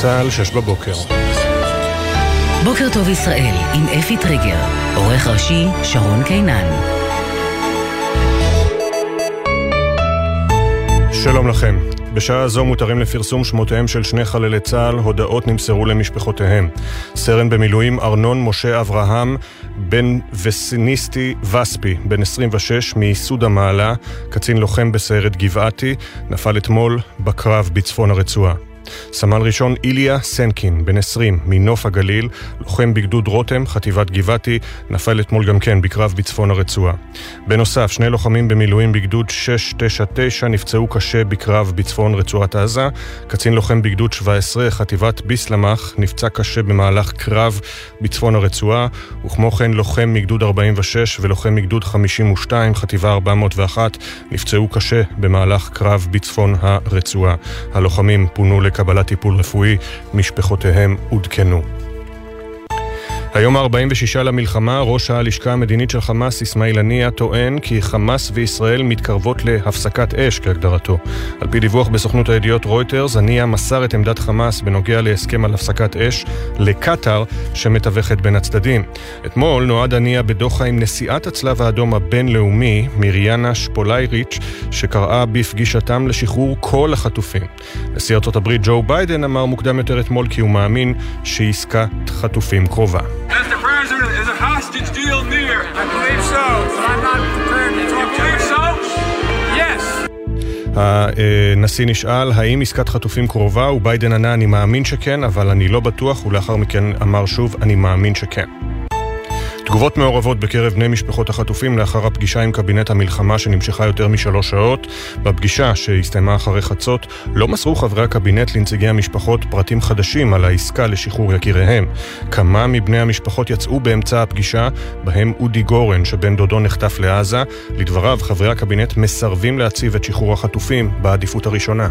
צה"ל, שש בבוקר. בוקר טוב ישראל, עם אפי טריגר, עורך ראשי שרון קינן. שלום לכם. בשעה זו מותרים לפרסום שמותיהם של שני חללי צה"ל, הודעות נמסרו למשפחותיהם. סרן במילואים ארנון משה אברהם, בן וסיניסטי וספי, בן 26, מייסוד המעלה, קצין לוחם בסיירת גבעתי, נפל אתמול בקרב בצפון הרצועה. סמל ראשון איליה סנקין, בן 20, מנוף הגליל, לוחם בגדוד רותם, חטיבת גבעתי, נפל אתמול גם כן בקרב בצפון הרצועה. בנוסף, שני לוחמים במילואים בגדוד 699 נפצעו קשה בקרב בצפון רצועת עזה. קצין לוחם בגדוד 17, חטיבת ביסלמך, נפצע קשה במהלך קרב בצפון הרצועה, וכמו כן לוחם מגדוד 46 ולוחם מגדוד 52, חטיבה 401, נפצעו קשה במהלך קרב בצפון הרצועה. הלוחמים פונו לקבלת טיפול רפואי, משפחותיהם עודכנו. היום ה-46 למלחמה, ראש הלשכה המדינית של חמאס, אסמאעיל הנייה, טוען כי חמאס וישראל מתקרבות להפסקת אש כהגדרתו. על פי דיווח בסוכנות הידיעות רויטרס, הנייה מסר את עמדת חמאס בנוגע להסכם על הפסקת אש לקטאר, שמתווכת בין הצדדים. אתמול נועד הנייה בדוחה עם נשיאת הצלב האדום הבינלאומי, מיריאנה שפולייריץ', שקראה בפגישתם לשחרור כל החטופים. נשיא ארצות הברית ג'ו ביידן אמר מוקדם יותר אתמול כי הוא מאמין שעסקת חטופים קרובה. Mr. President, is a hostage deal near? I believe so, but I'm not prepared to talk to you. so? Yes. הנשיא נשאל האם עסקת חטופים קרובה, וביידן ענה אני מאמין שכן, אבל אני לא בטוח, ולאחר מכן אמר שוב אני מאמין שכן. תגובות מעורבות בקרב בני משפחות החטופים לאחר הפגישה עם קבינט המלחמה שנמשכה יותר משלוש שעות. בפגישה, שהסתיימה אחרי חצות, לא מסרו חברי הקבינט לנציגי המשפחות פרטים חדשים על העסקה לשחרור יקיריהם. כמה מבני המשפחות יצאו באמצע הפגישה, בהם אודי גורן, שבן דודו נחטף לעזה. לדבריו, חברי הקבינט מסרבים להציב את שחרור החטופים בעדיפות הראשונה.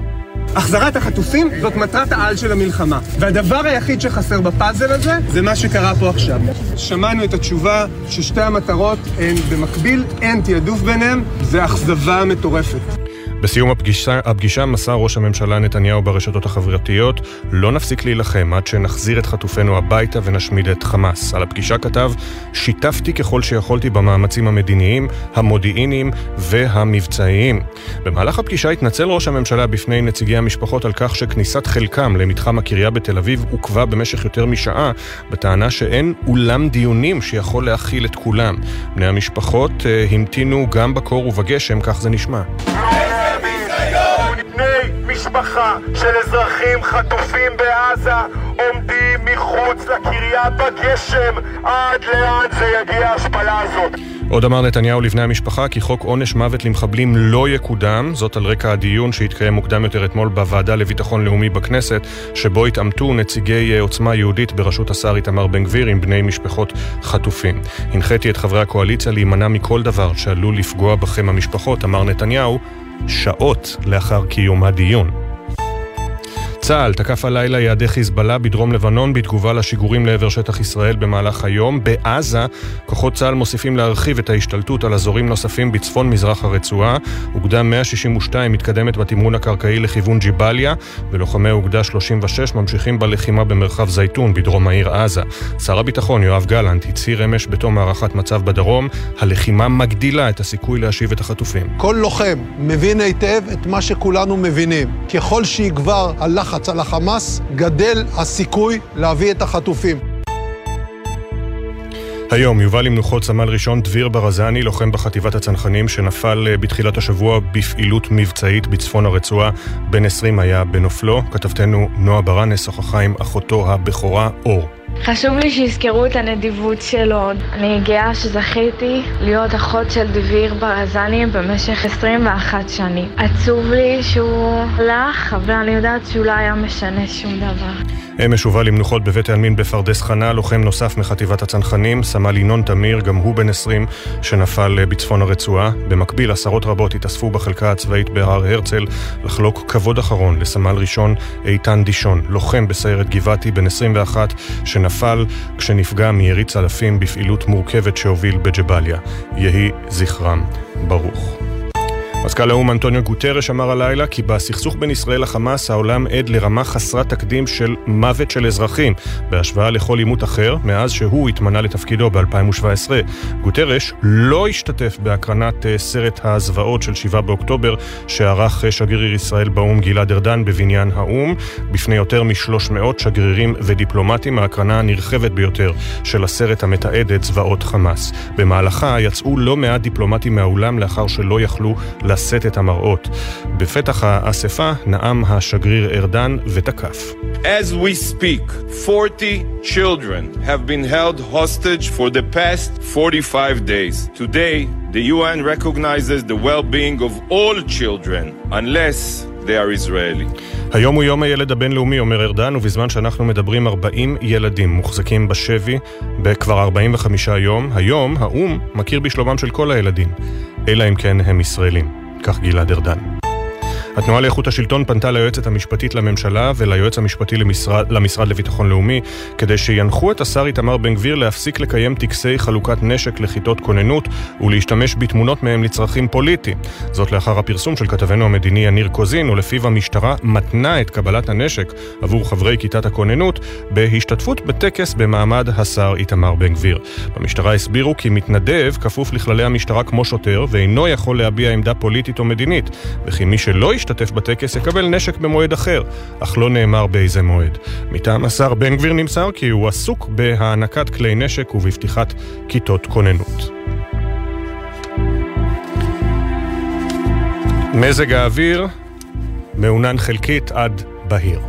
החזרת החטופים זאת מטרת העל של המלחמה. והדבר היחיד שחסר בפאזל הזה, זה מה שקרה פה עכשיו. שמענו את התשובה ששתי המטרות הן במקביל, אין תעדוף ביניהם, זה אכזבה מטורפת. בסיום הפגישה, הפגישה מסר ראש הממשלה נתניהו ברשתות החברתיות לא נפסיק להילחם עד שנחזיר את חטופינו הביתה ונשמיד את חמאס. על הפגישה כתב שיתפתי ככל שיכולתי במאמצים המדיניים, המודיעיניים והמבצעיים. במהלך הפגישה התנצל ראש הממשלה בפני נציגי המשפחות על כך שכניסת חלקם למתחם הקריה בתל אביב עוכבה במשך יותר משעה, בטענה שאין אולם דיונים שיכול להכיל את כולם. בני המשפחות אה, המתינו גם בקור ובגשם, כך זה נשמע. משפחה של אזרחים חטופים בעזה עומדים מחוץ לקריה בגשם עד לאן זה יגיע ההשפלה הזאת. עוד אמר נתניהו לבני המשפחה כי חוק עונש מוות למחבלים לא יקודם, זאת על רקע הדיון שהתקיים מוקדם יותר אתמול בוועדה לביטחון לאומי בכנסת, שבו התעמתו נציגי אה, עוצמה יהודית בראשות השר איתמר בן גביר עם בני משפחות חטופים. הנחיתי את חברי הקואליציה להימנע מכל דבר שעלול לפגוע בכם המשפחות, אמר נתניהו, שעות לאחר קיום הדיון. צה"ל תקף הלילה יעדי חיזבאללה בדרום לבנון בתגובה לשיגורים לעבר שטח ישראל במהלך היום. בעזה, כוחות צה"ל מוסיפים להרחיב את ההשתלטות על אזורים נוספים בצפון מזרח הרצועה. אוגדה 162 מתקדמת בתמרון הקרקעי לכיוון ג'יבליה, ולוחמי אוגדה 36 ממשיכים בלחימה במרחב זייתון בדרום העיר עזה. שר הביטחון יואב גלנט הצהיר אמש בתום הערכת מצב בדרום, הלחימה מגדילה את הסיכוי להשיב את החטופים. כל לוחם מבין היטב את מה שכולנו מבינים. ככל שיגבר הלחץ הלחץ על החמאס, גדל הסיכוי להביא את החטופים. היום יובא למנוחות סמל ראשון דביר ברזני, לוחם בחטיבת הצנחנים, שנפל אה, בתחילת השבוע בפעילות מבצעית בצפון הרצועה. בן 20 היה בנופלו. כתבתנו נועה ברנס שוחחה עם אחותו הבכורה אור. חשוב לי שיזכרו את הנדיבות שלו. אני גאה שזכיתי להיות אחות של דביר ברזני במשך 21 שנים. עצוב לי שהוא הלך, אבל אני יודעת שהוא לא היה משנה שום דבר. אמש הובא למנוחות בבית העלמין בפרדס חנה, לוחם נוסף מחטיבת הצנחנים, סמל ינון תמיר, גם הוא בן 20, שנפל אה, בצפון הרצועה. במקביל, עשרות רבות התאספו בחלקה הצבאית בהר הרצל לחלוק כבוד אחרון לסמל ראשון איתן דישון, לוחם בסיירת גבעתי, בן 21, שנפל כשנפגע מירי צלפים בפעילות מורכבת שהוביל בג'באליה. יהי זכרם ברוך. מזכ"ל האו"ם אנטוניו גוטרש אמר הלילה כי בסכסוך בין ישראל לחמאס העולם עד לרמה חסרת תקדים של מוות של אזרחים, בהשוואה לכל עימות אחר מאז שהוא התמנה לתפקידו ב-2017. גוטרש לא השתתף בהקרנת אה, סרט הזוועות של 7 באוקטובר שערך אה, שגריר ישראל באו"ם גלעד ארדן בבניין האו"ם בפני יותר מ-300 שגרירים ודיפלומטים, ההקרנה הנרחבת ביותר של הסרט המתעד את זוועות חמאס. במהלכה יצאו לא מעט דיפלומטים מהאולם לאחר שלא יכלו לשאת את המראות. בפתח האספה נאם השגריר ארדן ותקף. As we speak, 40 children have been held hostage for the past 45 days. Today, the UN recognizes the well-being of all children, unless they are Israeli. היום הוא יום הילד הבינלאומי, אומר ארדן, ובזמן שאנחנו מדברים 40 ילדים מוחזקים בשבי בכבר 45 יום, היום האו"ם מכיר בשלומם של כל הילדים, אלא אם כן הם ישראלים. כך גלעד ארדן. התנועה לאיכות השלטון פנתה ליועצת המשפטית לממשלה וליועץ המשפטי למשרד, למשרד לביטחון לאומי כדי שינחו את השר איתמר בן גביר להפסיק לקיים טקסי חלוקת נשק לכיתות כוננות ולהשתמש בתמונות מהם לצרכים פוליטיים. זאת לאחר הפרסום של כתבנו המדיני יניר קוזין, ולפיו המשטרה מתנה את קבלת הנשק עבור חברי כיתת הכוננות בהשתתפות בטקס במעמד השר איתמר בן גביר. במשטרה הסבירו כי מתנדב כפוף לכללי המשטרה כמו שוטר ואינו יכול להביע עמדה פוליטית או מדינית, וכי מי שלא ישתתף בטקס יקבל נשק במועד אחר, אך לא נאמר באיזה מועד. מטעם השר בן גביר נמסר כי הוא עסוק בהענקת כלי נשק ובפתיחת כיתות כוננות. מזג האוויר מעונן חלקית עד בהיר.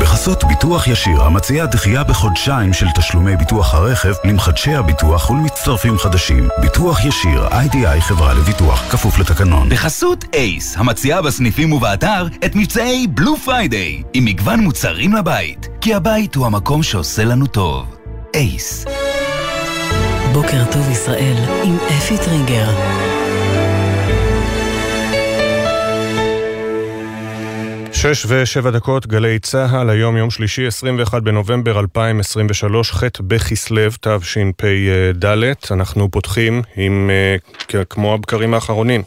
בחסות ביטוח ישיר, המציע דחייה בחודשיים של תשלומי ביטוח הרכב למחדשי הביטוח ולמצטרפים חדשים. ביטוח ישיר, איי-די-איי חברה לביטוח, כפוף לתקנון. בחסות אייס, המציעה בסניפים ובאתר את מבצעי Blue Friday, עם מגוון מוצרים לבית. כי הבית הוא המקום שעושה לנו טוב. אייס. בוקר טוב ישראל עם אפי טריגר. שש ושבע דקות, גלי צה"ל, היום יום שלישי, 21 בנובמבר 2023, ח' בכסלו, תשפ"ד. אנחנו פותחים עם, אה, כמו הבקרים האחרונים,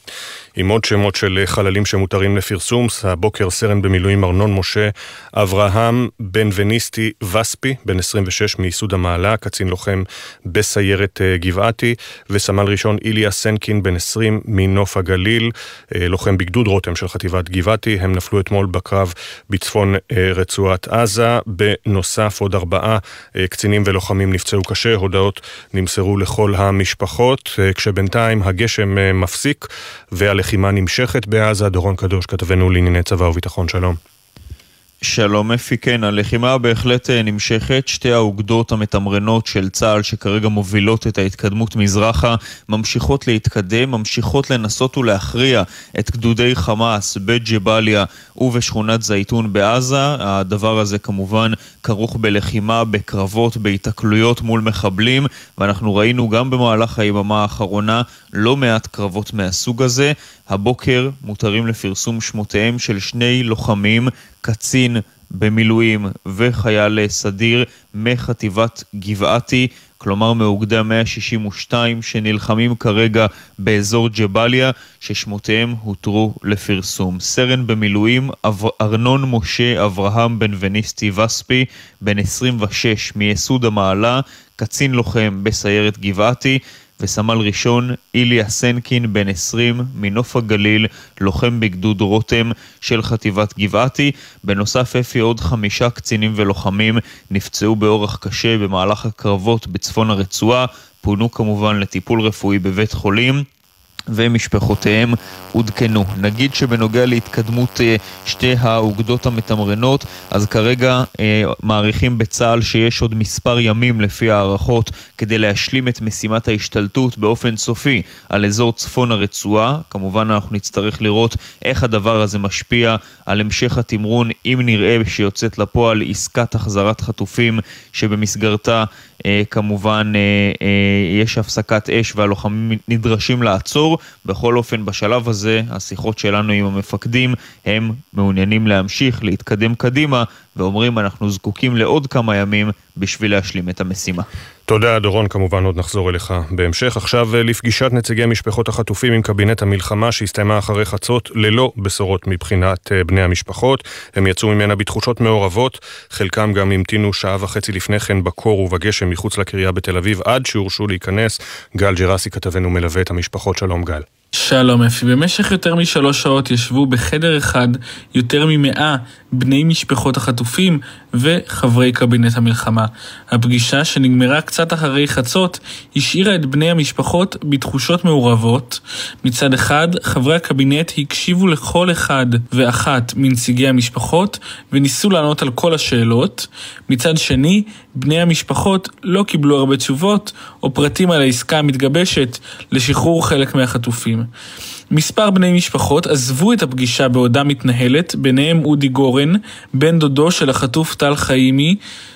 עם עוד שמות של חללים שמותרים לפרסום. הבוקר סרן במילואים ארנון משה אברהם בן וניסטי וספי, בן 26 מייסוד המעלה, קצין לוחם בסיירת אה, גבעתי, וסמל ראשון איליה סנקין, בן 20 מנוף הגליל, אה, לוחם בגדוד רותם של חטיבת גבעתי. הם נפלו אתמול בקרב בצפון אה, רצועת עזה. בנוסף, עוד ארבעה קצינים ולוחמים נפצעו קשה. הודעות נמסרו לכל המשפחות, כשבינתיים הגשם מפסיק והלחימה הלחימה נמשכת בעזה. דורון קדוש, כתבנו לענייני צבא וביטחון, שלום. שלום אפי, כן, הלחימה בהחלט אה, נמשכת. שתי האוגדות המתמרנות של צה"ל שכרגע מובילות את ההתקדמות מזרחה ממשיכות להתקדם, ממשיכות לנסות ולהכריע את גדודי חמאס בג'באליה ובשכונת זייתון בעזה. הדבר הזה כמובן כרוך בלחימה, בקרבות, בהיתקלויות מול מחבלים, ואנחנו ראינו גם במהלך היממה האחרונה לא מעט קרבות מהסוג הזה. הבוקר מותרים לפרסום שמותיהם של שני לוחמים, קצין במילואים וחייל סדיר מחטיבת גבעתי, כלומר מאוגדי ה-162 שנלחמים כרגע באזור ג'באליה, ששמותיהם הותרו לפרסום. סרן במילואים ארנון משה אברהם בן וניסטי וספי, בן 26 מייסוד המעלה, קצין לוחם בסיירת גבעתי, וסמל ראשון איליה סנקין, בן 20, מנוף הגליל, לוחם בגדוד רותם של חטיבת גבעתי. בנוסף, אפי עוד חמישה קצינים ולוחמים נפצעו באורח קשה במהלך הקרבות בצפון הרצועה, פונו כמובן לטיפול רפואי בבית חולים. ומשפחותיהם עודכנו. נגיד שבנוגע להתקדמות אה, שתי האוגדות המתמרנות, אז כרגע אה, מעריכים בצה"ל שיש עוד מספר ימים לפי הערכות כדי להשלים את משימת ההשתלטות באופן סופי על אזור צפון הרצועה. כמובן אנחנו נצטרך לראות איך הדבר הזה משפיע על המשך התמרון, אם נראה שיוצאת לפועל עסקת החזרת חטופים שבמסגרתה אה, כמובן יש הפסקת אש והלוחמים נדרשים לעצור. בכל אופן, בשלב הזה, השיחות שלנו עם המפקדים, הם מעוניינים להמשיך, להתקדם קדימה, ואומרים אנחנו זקוקים לעוד כמה ימים בשביל להשלים את המשימה. תודה, דורון, כמובן עוד נחזור אליך בהמשך. עכשיו אה, לפגישת נציגי משפחות החטופים עם קבינט המלחמה שהסתיימה אחרי חצות ללא בשורות מבחינת אה, בני המשפחות. הם יצאו ממנה בתחושות מעורבות, חלקם גם המתינו שעה וחצי לפני כן בקור ובגשם מחוץ לקריה בתל אביב עד שהורשו להיכנס. גל ג'רסי כתבנו מלווה את המשפחות, שלום גל. שלום אפי, במשך יותר משלוש שעות ישבו בחדר אחד יותר ממאה בני משפחות החטופים וחברי קבינט המלחמה. הפגישה, שנגמרה קצת אחרי חצות, השאירה את בני המשפחות בתחושות מעורבות. מצד אחד, חברי הקבינט הקשיבו לכל אחד ואחת מנציגי המשפחות וניסו לענות על כל השאלות. מצד שני, בני המשפחות לא קיבלו הרבה תשובות או פרטים על העסקה המתגבשת לשחרור חלק מהחטופים. מספר בני משפחות עזבו את הפגישה בעודה מתנהלת, ביניהם אודי גורן, בן דודו של החטוף טל חיימי.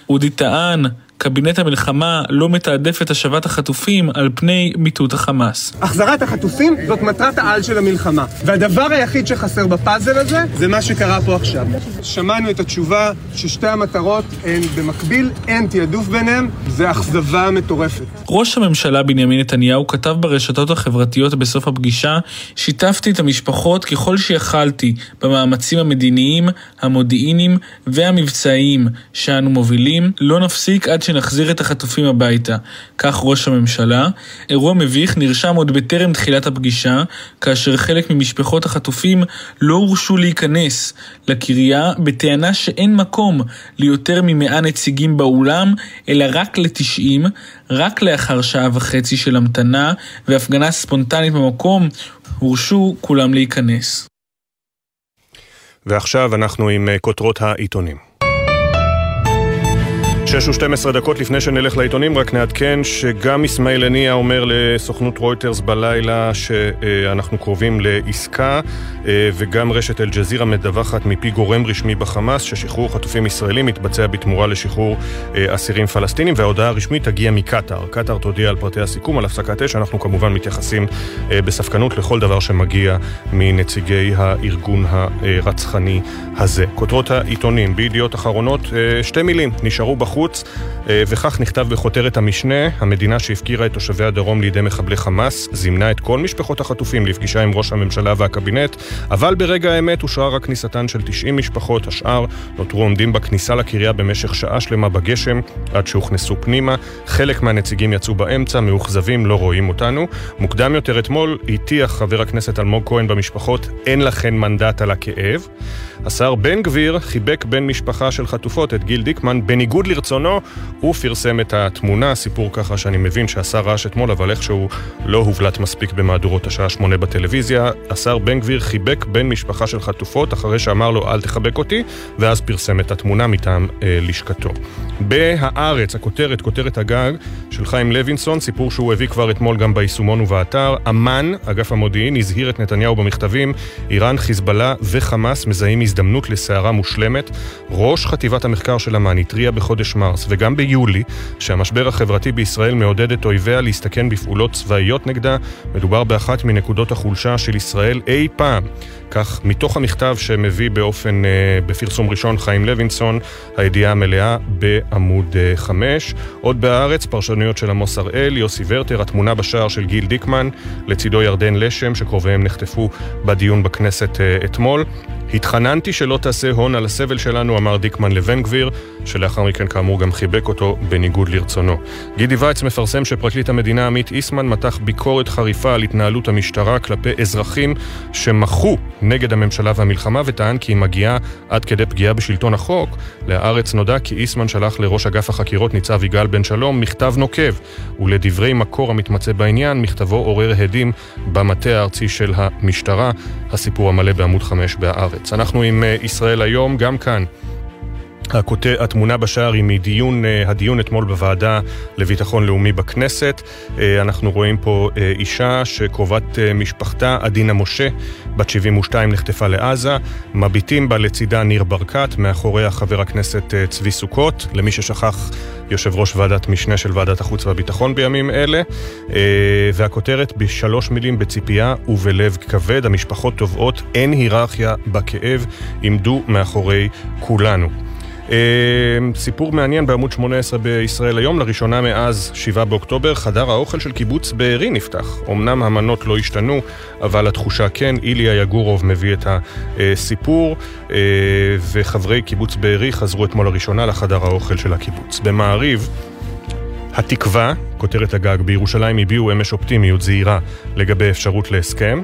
אודי טען קבינט המלחמה לא מתעדף את השבת החטופים על פני מיטוט החמאס. החזרת החטופים זאת מטרת העל של המלחמה. והדבר היחיד שחסר בפאזל הזה, זה מה שקרה פה עכשיו. שמענו את התשובה ששתי המטרות הן במקביל, אין תעדוף ביניהם, זה אכזבה מטורפת. ראש הממשלה בנימין נתניהו כתב ברשתות החברתיות בסוף הפגישה, שיתפתי את המשפחות ככל שיכלתי במאמצים המדיניים, המודיעיניים והמבצעיים שאנו מובילים. לא נפסיק עד ש... שנחזיר את החטופים הביתה. כך ראש הממשלה. אירוע מביך נרשם עוד בטרם תחילת הפגישה, כאשר חלק ממשפחות החטופים לא הורשו להיכנס לקריה בטענה שאין מקום ליותר ממאה נציגים באולם, אלא רק לתשעים, רק לאחר שעה וחצי של המתנה והפגנה ספונטנית במקום, הורשו כולם להיכנס. ועכשיו אנחנו עם אה, כותרות העיתונים. שש ושתים עשרה דקות לפני שנלך לעיתונים, רק נעדכן שגם אסמאעיל הנייה אומר לסוכנות רויטרס בלילה שאנחנו קרובים לעסקה, אה, וגם רשת אל-ג'זירה מדווחת מפי גורם רשמי בחמאס ששחרור חטופים ישראלים מתבצע בתמורה לשחרור אה, אסירים פלסטינים, וההודעה הרשמית תגיע מקטאר. קטאר תודיע על פרטי הסיכום, על הפסקת אש, אנחנו כמובן מתייחסים אה, בספקנות לכל דבר שמגיע מנציגי הארגון הרצחני הזה. כותרות העיתונים בידיעות אחרונות, שתי מילים, נשארו בחוץ. החוץ, אה, וכך נכתב בכותרת המשנה, המדינה שהפקירה את תושבי הדרום לידי מחבלי חמאס, זימנה את כל משפחות החטופים לפגישה עם ראש הממשלה והקבינט, אבל ברגע האמת אושרה רק כניסתן של 90 משפחות, השאר נותרו עומדים בכניסה לקריה במשך שעה שלמה בגשם, עד שהוכנסו פנימה. חלק מהנציגים יצאו באמצע, מאוכזבים, לא רואים אותנו. מוקדם יותר אתמול הטיח חבר הכנסת אלמוג כהן במשפחות, אין לכן מנדט על הכאב. השר בן גביר חיבק בן משפחה של חטופות, את גיל דיקמן, בניגוד לרצונו, הוא פרסם את התמונה, סיפור ככה שאני מבין שהשר רעש אתמול, אבל איכשהו לא הובלט מספיק במהדורות השעה שמונה בטלוויזיה. השר בן גביר חיבק בן משפחה של חטופות, אחרי שאמר לו אל תחבק אותי, ואז פרסם את התמונה מטעם אה, לשכתו. בהארץ, הכותרת, כותרת הגג של חיים לוינסון, סיפור שהוא הביא כבר אתמול גם ביישומון ובאתר. אמ"ן, אגף המודיעין, הזהיר את נתניהו במכתבים, איראן, חיזבאללה וחמאס מזהים הזדמנות לסערה מושלמת. ראש חטיבת המחקר של אמ"ן התריע בחודש מרס וגם ביולי שהמשבר החברתי בישראל מעודד את אויביה להסתכן בפעולות צבאיות נגדה. מדובר באחת מנקודות החולשה של ישראל אי פעם. כך, מתוך המכתב שמביא באופן, אה, בפרסום ראשון חיים לוינסון, הידיעה המלאה בעמוד 5. אה, עוד בהארץ, פרשנויות של עמוס הראל, יוסי ורטר, התמונה בשער של גיל דיקמן, לצידו ירדן לשם, שקרוביהם נחטפו בדיון בכנסת אה, אתמול. התחננתי שלא תעשה הון על הסבל שלנו, אמר דיקמן לבן גביר, שלאחר מכן כאמור גם חיבק אותו בניגוד לרצונו. גידי וייץ מפרסם שפרקליט המדינה עמית איסמן מתח ביקורת חריפה על התנהלות המשטרה כלפי אזרחים שמחו נגד הממשלה והמלחמה וטען כי היא מגיעה עד כדי פגיעה בשלטון החוק. להארץ נודע כי איסמן שלח לראש אגף החקירות ניצב יגאל בן שלום מכתב נוקב, ולדברי מקור המתמצא בעניין, מכתבו עורר הדים במטה הארצי של המשטרה. הסיפור המלא בעמוד 5 בהארץ. אנחנו עם אה, ישראל היום, גם כאן. הכותר, התמונה בשער היא מדיון, אה, הדיון אתמול בוועדה לביטחון לאומי בכנסת. אה, אנחנו רואים פה אה, אישה שקרובת משפחתה, עדינה משה, בת 72, נחטפה לעזה. מביטים בה לצידה ניר ברקת, מאחוריה חבר הכנסת צבי סוכות. למי ששכח, יושב ראש ועדת משנה של ועדת החוץ והביטחון בימים אלה. והכותרת בשלוש מילים בציפייה ובלב כבד, המשפחות תובעות, אין היררכיה בכאב, עמדו מאחורי כולנו. סיפור מעניין בעמוד 18 בישראל היום, לראשונה מאז 7 באוקטובר, חדר האוכל של קיבוץ בארי נפתח. אמנם המנות לא השתנו, אבל התחושה כן. איליה יגורוב מביא את הסיפור, וחברי קיבוץ בארי חזרו אתמול לראשונה לחדר האוכל של הקיבוץ. במעריב, התקווה, כותרת הגג, בירושלים הביעו אמש אופטימיות זהירה לגבי אפשרות להסכם.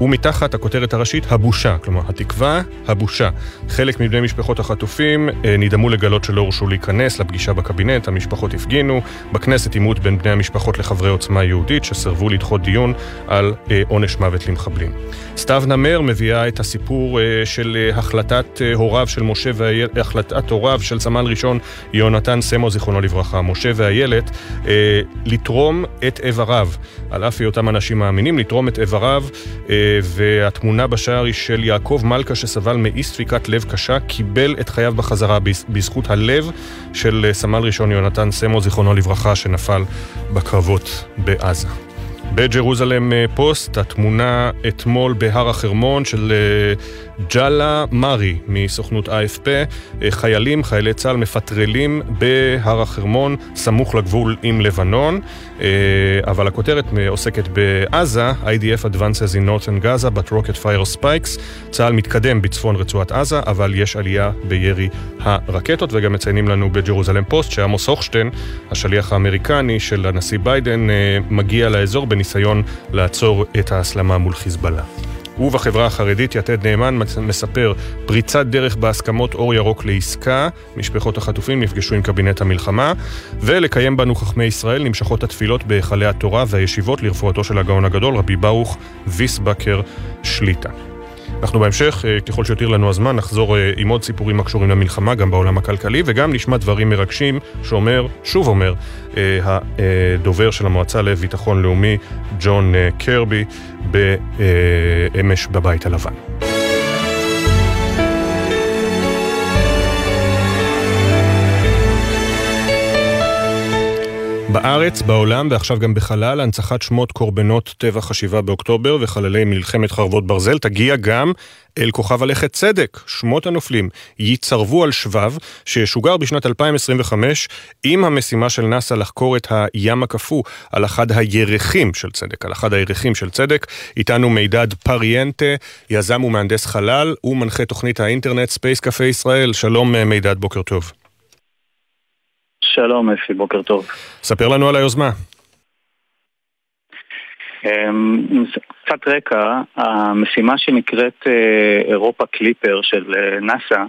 ומתחת הכותרת הראשית, הבושה. כלומר, התקווה, הבושה. חלק מבני משפחות החטופים אה, נדהמו לגלות שלא הורשו להיכנס לפגישה בקבינט, המשפחות הפגינו. בכנסת עימות בין בני המשפחות לחברי עוצמה יהודית, שסרבו לדחות דיון על אה, עונש מוות למחבלים. סתיו נמר מביאה את הסיפור אה, של החלטת הוריו של משה והילד, החלטת הוריו של סמל ראשון יונתן סמו, זיכרונו לברכה, משה אה, לתרום את איבריו. על אף היותם אנשים מאמינים, לתרום את איבריו. אה, והתמונה בשער היא של יעקב מלכה שסבל מאי ספיקת לב קשה, קיבל את חייו בחזרה בזכות הלב של סמל ראשון יונתן סמו, זיכרונו לברכה, שנפל בקרבות בעזה. בג'רוזלם פוסט, התמונה אתמול בהר החרמון של ג'אלה מארי מסוכנות AFP, חיילים, חיילי צה"ל מפטרלים בהר החרמון, סמוך לגבול עם לבנון, אבל הכותרת עוסקת בעזה, IDF Advances in Northern Gaza, but rocket fire spikes, צה"ל מתקדם בצפון רצועת עזה, אבל יש עלייה בירי הרקטות, וגם מציינים לנו בג'רוזלם פוסט שעמוס הוכשטיין, השליח האמריקני של הנשיא ביידן, מגיע לאזור בניסיון לעצור את ההסלמה מול חיזבאללה. ובחברה החרדית יתד נאמן מספר פריצת דרך בהסכמות אור ירוק לעסקה, משפחות החטופים נפגשו עם קבינט המלחמה, ולקיים בנו חכמי ישראל נמשכות התפילות בהיכלי התורה והישיבות לרפואתו של הגאון הגדול, רבי ברוך ויסבקר שליטה. אנחנו בהמשך, ככל שיותיר לנו הזמן, נחזור עם עוד סיפורים הקשורים למלחמה, גם בעולם הכלכלי, וגם נשמע דברים מרגשים שאומר, שוב אומר, הדובר של המועצה לביטחון לאומי, ג'ון קרבי, באמש בבית הלבן. בארץ, בעולם ועכשיו גם בחלל, הנצחת שמות קורבנות טבח השבעה באוקטובר וחללי מלחמת חרבות ברזל תגיע גם אל כוכב הלכת צדק. שמות הנופלים ייצרבו על שבב שישוגר בשנת 2025 עם המשימה של נאס"א לחקור את הים הקפוא על אחד הירחים של צדק, על אחד הירחים של צדק. איתנו מידד פריאנטה, יזם ומהנדס חלל ומנחה תוכנית האינטרנט Space Cafe ישראל. שלום מידד, בוקר טוב. שלום אפי, בוקר טוב. ספר לנו על היוזמה. קצת רקע, המשימה שנקראת אירופה קליפר של נאס"א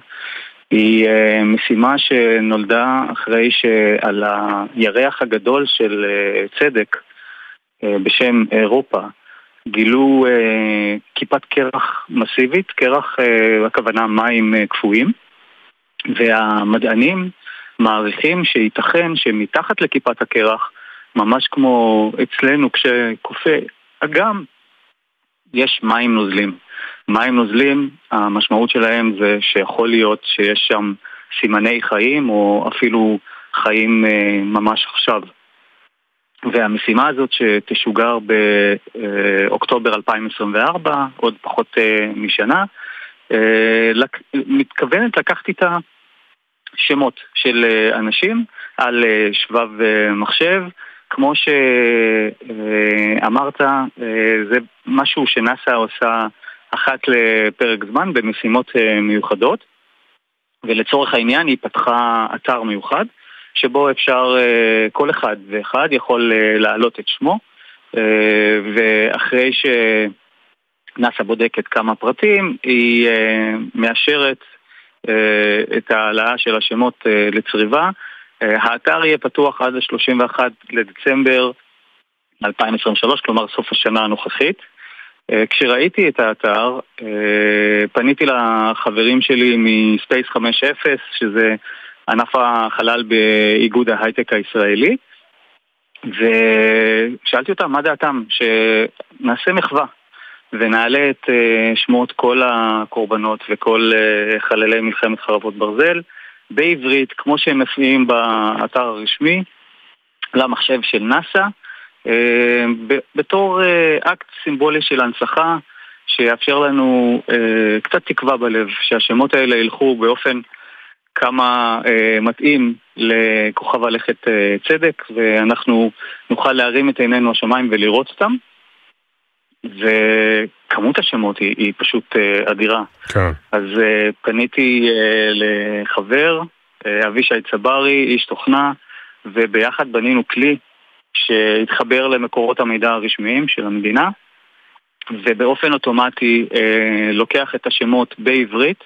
היא משימה שנולדה אחרי שעל הירח הגדול של צדק בשם אירופה גילו כיפת קרח מסיבית, קרח הכוונה מים קפואים והמדענים מעריכים שייתכן שמתחת לכיפת הקרח, ממש כמו אצלנו כשקופא אגם, יש מים נוזלים. מים נוזלים, המשמעות שלהם זה שיכול להיות שיש שם סימני חיים או אפילו חיים ממש עכשיו. והמשימה הזאת שתשוגר באוקטובר 2024, עוד פחות משנה, מתכוונת לקחת איתה שמות של אנשים על שבב מחשב. כמו שאמרת, זה משהו שנאס"א עושה אחת לפרק זמן במשימות מיוחדות, ולצורך העניין היא פתחה אתר מיוחד, שבו אפשר, כל אחד ואחד יכול להעלות את שמו, ואחרי שנאס"א בודקת כמה פרטים, היא מאשרת את ההעלאה של השמות לצריבה. האתר יהיה פתוח עד ל-31 לדצמבר 2023, כלומר סוף השנה הנוכחית. כשראיתי את האתר, פניתי לחברים שלי מספייס 5.0, שזה ענף החלל באיגוד ההייטק הישראלי, ושאלתי אותם מה דעתם, שנעשה מחווה ונעלה את שמות כל הקורבנות וכל חללי מלחמת חרבות ברזל בעברית, כמו שהם מופיעים באתר הרשמי, למחשב של נאס"א, בתור אקט סימבולי של הנצחה שיאפשר לנו קצת תקווה בלב, שהשמות האלה ילכו באופן כמה אה, מתאים לכוכב הלכת אה, צדק, ואנחנו נוכל להרים את עינינו השמיים ולראות אותם. וכמות השמות היא, היא פשוט אה, אדירה. כן. אז אה, פניתי אה, לחבר, אה, אבישי צברי, איש תוכנה, וביחד בנינו כלי שהתחבר למקורות המידע הרשמיים של המדינה, ובאופן אוטומטי אה, לוקח את השמות בעברית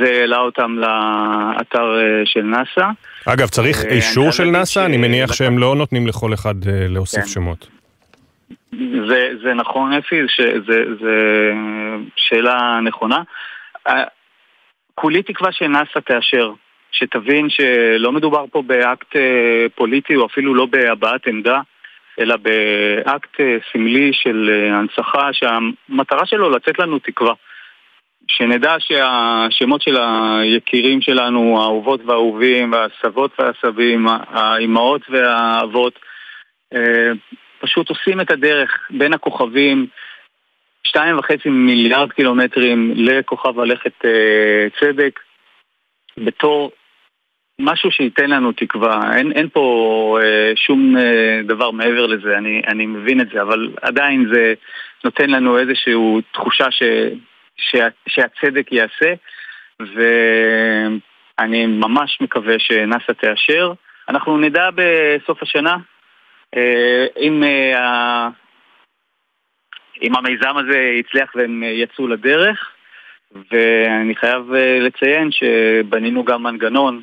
והעלה אותם לאתר אה, של נאס"א. אגב, צריך אה, אישור של נאס"א? להגיד אני ש- מניח שהם לא נותנים לכל אחד אה, להוסיף כן. שמות. זה, זה נכון אפי, זה שאלה נכונה. אה, כולי תקווה שנאס"א תאשר, שתבין שלא מדובר פה באקט אה, פוליטי או אפילו לא בהבעת עמדה, אלא באקט אה, סמלי של הנצחה שהמטרה שלו לצאת לנו תקווה. שנדע שהשמות של היקירים שלנו, האהובות והאהובים, הסבות והסבים, האימהות והאבות, פשוט עושים את הדרך בין הכוכבים, שתיים וחצי מיליארד קילומטרים לכוכב הלכת אה, צדק, בתור משהו שייתן לנו תקווה. אין, אין פה אה, שום אה, דבר מעבר לזה, אני, אני מבין את זה, אבל עדיין זה נותן לנו איזושהי תחושה ש, שה, שהצדק ייעשה, ואני ממש מקווה שנאס"א תאשר. אנחנו נדע בסוף השנה אם, אה, אם המיזם הזה הצליח והם אה, יצאו לדרך, ואני חייב אה, לציין שבנינו גם מנגנון,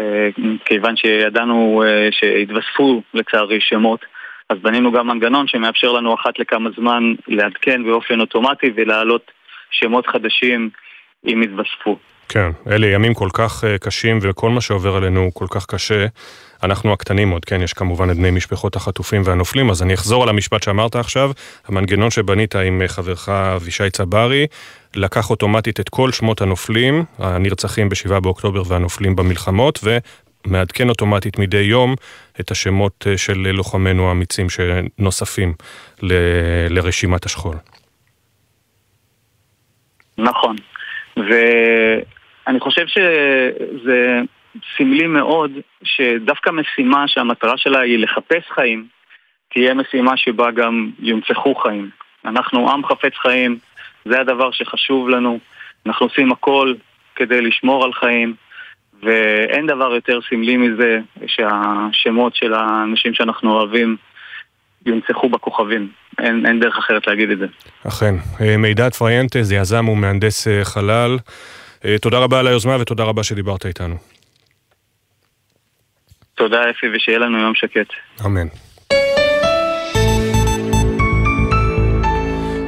אה, כיוון שידענו אה, שהתווספו לצערי שמות, אז בנינו גם מנגנון שמאפשר לנו אחת לכמה זמן לעדכן באופן אוטומטי ולהעלות שמות חדשים אם יתווספו. כן, אלה ימים כל כך אה, קשים וכל מה שעובר עלינו הוא כל כך קשה. אנחנו הקטנים עוד, כן, יש כמובן את בני משפחות החטופים והנופלים, אז אני אחזור על המשפט שאמרת עכשיו. המנגנון שבנית עם אה, חברך אבישי צברי, לקח אוטומטית את כל שמות הנופלים, הנרצחים ב-7 באוקטובר והנופלים במלחמות, ומעדכן אוטומטית מדי יום את השמות אה, של לוחמינו האמיצים שנוספים ל- לרשימת השכול. נכון. ואני חושב שזה סמלי מאוד שדווקא משימה שהמטרה שלה היא לחפש חיים, תהיה משימה שבה גם יונצחו חיים. אנחנו עם חפץ חיים, זה הדבר שחשוב לנו. אנחנו עושים הכל כדי לשמור על חיים, ואין דבר יותר סמלי מזה שהשמות של האנשים שאנחנו אוהבים יונצחו בכוכבים. אין, אין דרך אחרת להגיד את זה. אכן. אה, מידד פריינטז, יזם ומהנדס אה, חלל. אה, תודה רבה על היוזמה ותודה רבה שדיברת איתנו. תודה אפי ושיהיה לנו יום שקט. אמן.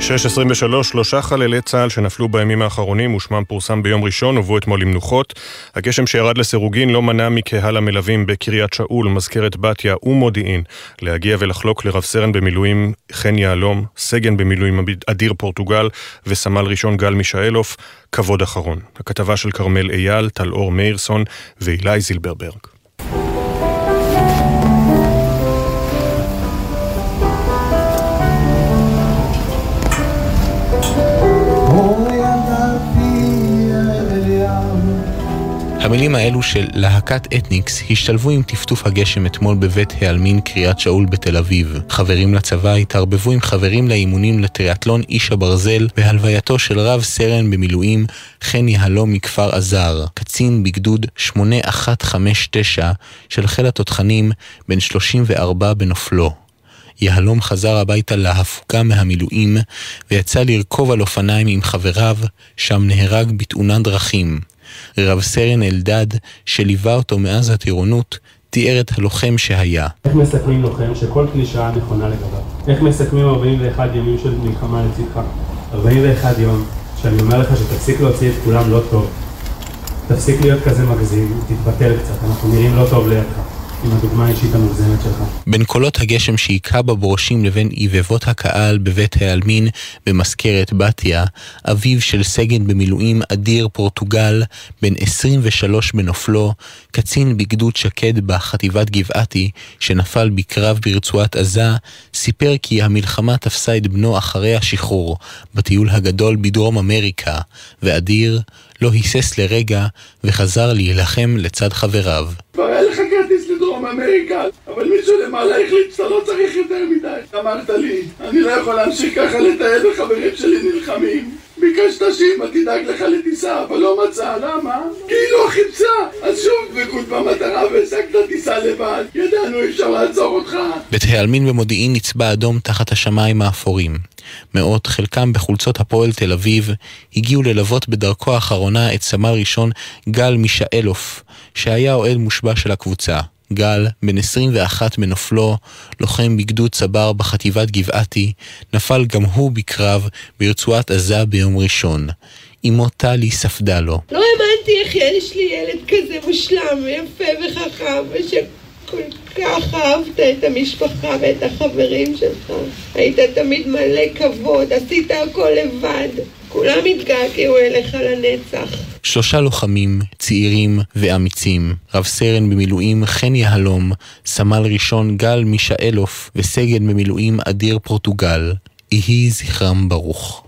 6.23, שלושה חללי צה"ל שנפלו בימים האחרונים ושמם פורסם ביום ראשון הובאו אתמול למנוחות. הגשם שירד לסירוגין לא מנע מקהל המלווים בקריית שאול, מזכרת בתיה ומודיעין להגיע ולחלוק לרב סרן במילואים חן יהלום, סגן במילואים אדיר פורטוגל וסמל ראשון גל מישאלוף, כבוד אחרון. הכתבה של כרמל אייל, טלאור מאירסון ואילי זילברברג. המילים האלו של להקת אתניקס השתלבו עם טפטוף הגשם אתמול בבית העלמין קריית שאול בתל אביב. חברים לצבא התערבבו עם חברים לאימונים לטריאטלון איש הברזל בהלווייתו של רב סרן במילואים חן יהלום מכפר עזר, קצין בגדוד 8159 של חיל התותחנים בן 34 בנופלו. יהלום חזר הביתה להפוגה מהמילואים ויצא לרכוב על אופניים עם חבריו, שם נהרג בתאונת דרכים. רב סרן אלדד, שליווה אותו מאז הטירונות, תיאר את הלוחם שהיה. איך מסכמים לוחם שכל קלישאה נכונה לגביו? איך מסכמים 41 ימים של מלחמה לצדך? 41 יום, שאני אומר לך שתפסיק להוציא את כולם לא טוב. תפסיק להיות כזה מגזים, תתבטל קצת, אנחנו נראים לא טוב לידך. עם הדוגמה האישית המוגזמת שלך. בין קולות הגשם שהיכה בברושים לבין עיבבות הקהל בבית העלמין במזכרת בתיה, אביו של סגן במילואים אדיר פורטוגל, בן 23 בנופלו, קצין בגדוד שקד בחטיבת גבעתי, שנפל בקרב ברצועת עזה, סיפר כי המלחמה תפסה את בנו אחרי השחרור, בטיול הגדול בדרום אמריקה, ואדיר לא היסס לרגע וחזר להילחם לצד חבריו. כבר היה לך כרטיס לדרום אמריקה, אבל מישהו למעלה החליט שאתה לא צריך יותר מדי. אמרת לי, אני לא יכול להמשיך ככה לתעד לחברים שלי נלחמים. ביקשת שאמא תדאג לך לטיסה, אבל לא מצאה, למה? כי היא לא חיפשה! אז שוב דבקות במטרה והשגת טיסה לבד. ידענו אי אפשר לעצור אותך. בית העלמין במודיעין נצבע אדום תחת השמיים האפורים. מאות, חלקם בחולצות הפועל תל אביב, הגיעו ללוות בדרכו האחרונה את סמל ראשון גל מישאלוף, שהיה אוהד מושבע של הקבוצה. גל, בן 21 מנופלו, לוחם בגדוד צבר בחטיבת גבעתי, נפל גם הוא בקרב ברצועת עזה ביום ראשון. אמו טלי ספדה לו. לא האמנתי איך יש לי ילד כזה מושלם ויפה וחכם ושכל כך אהבת את המשפחה ואת החברים שלך. היית תמיד מלא כבוד, עשית הכל לבד. כולם התגעגעו אליך לנצח. שלושה לוחמים, צעירים ואמיצים, רב סרן במילואים חן יהלום, סמל ראשון גל מישאלוף וסגן במילואים אדיר פורטוגל, יהי זכרם ברוך.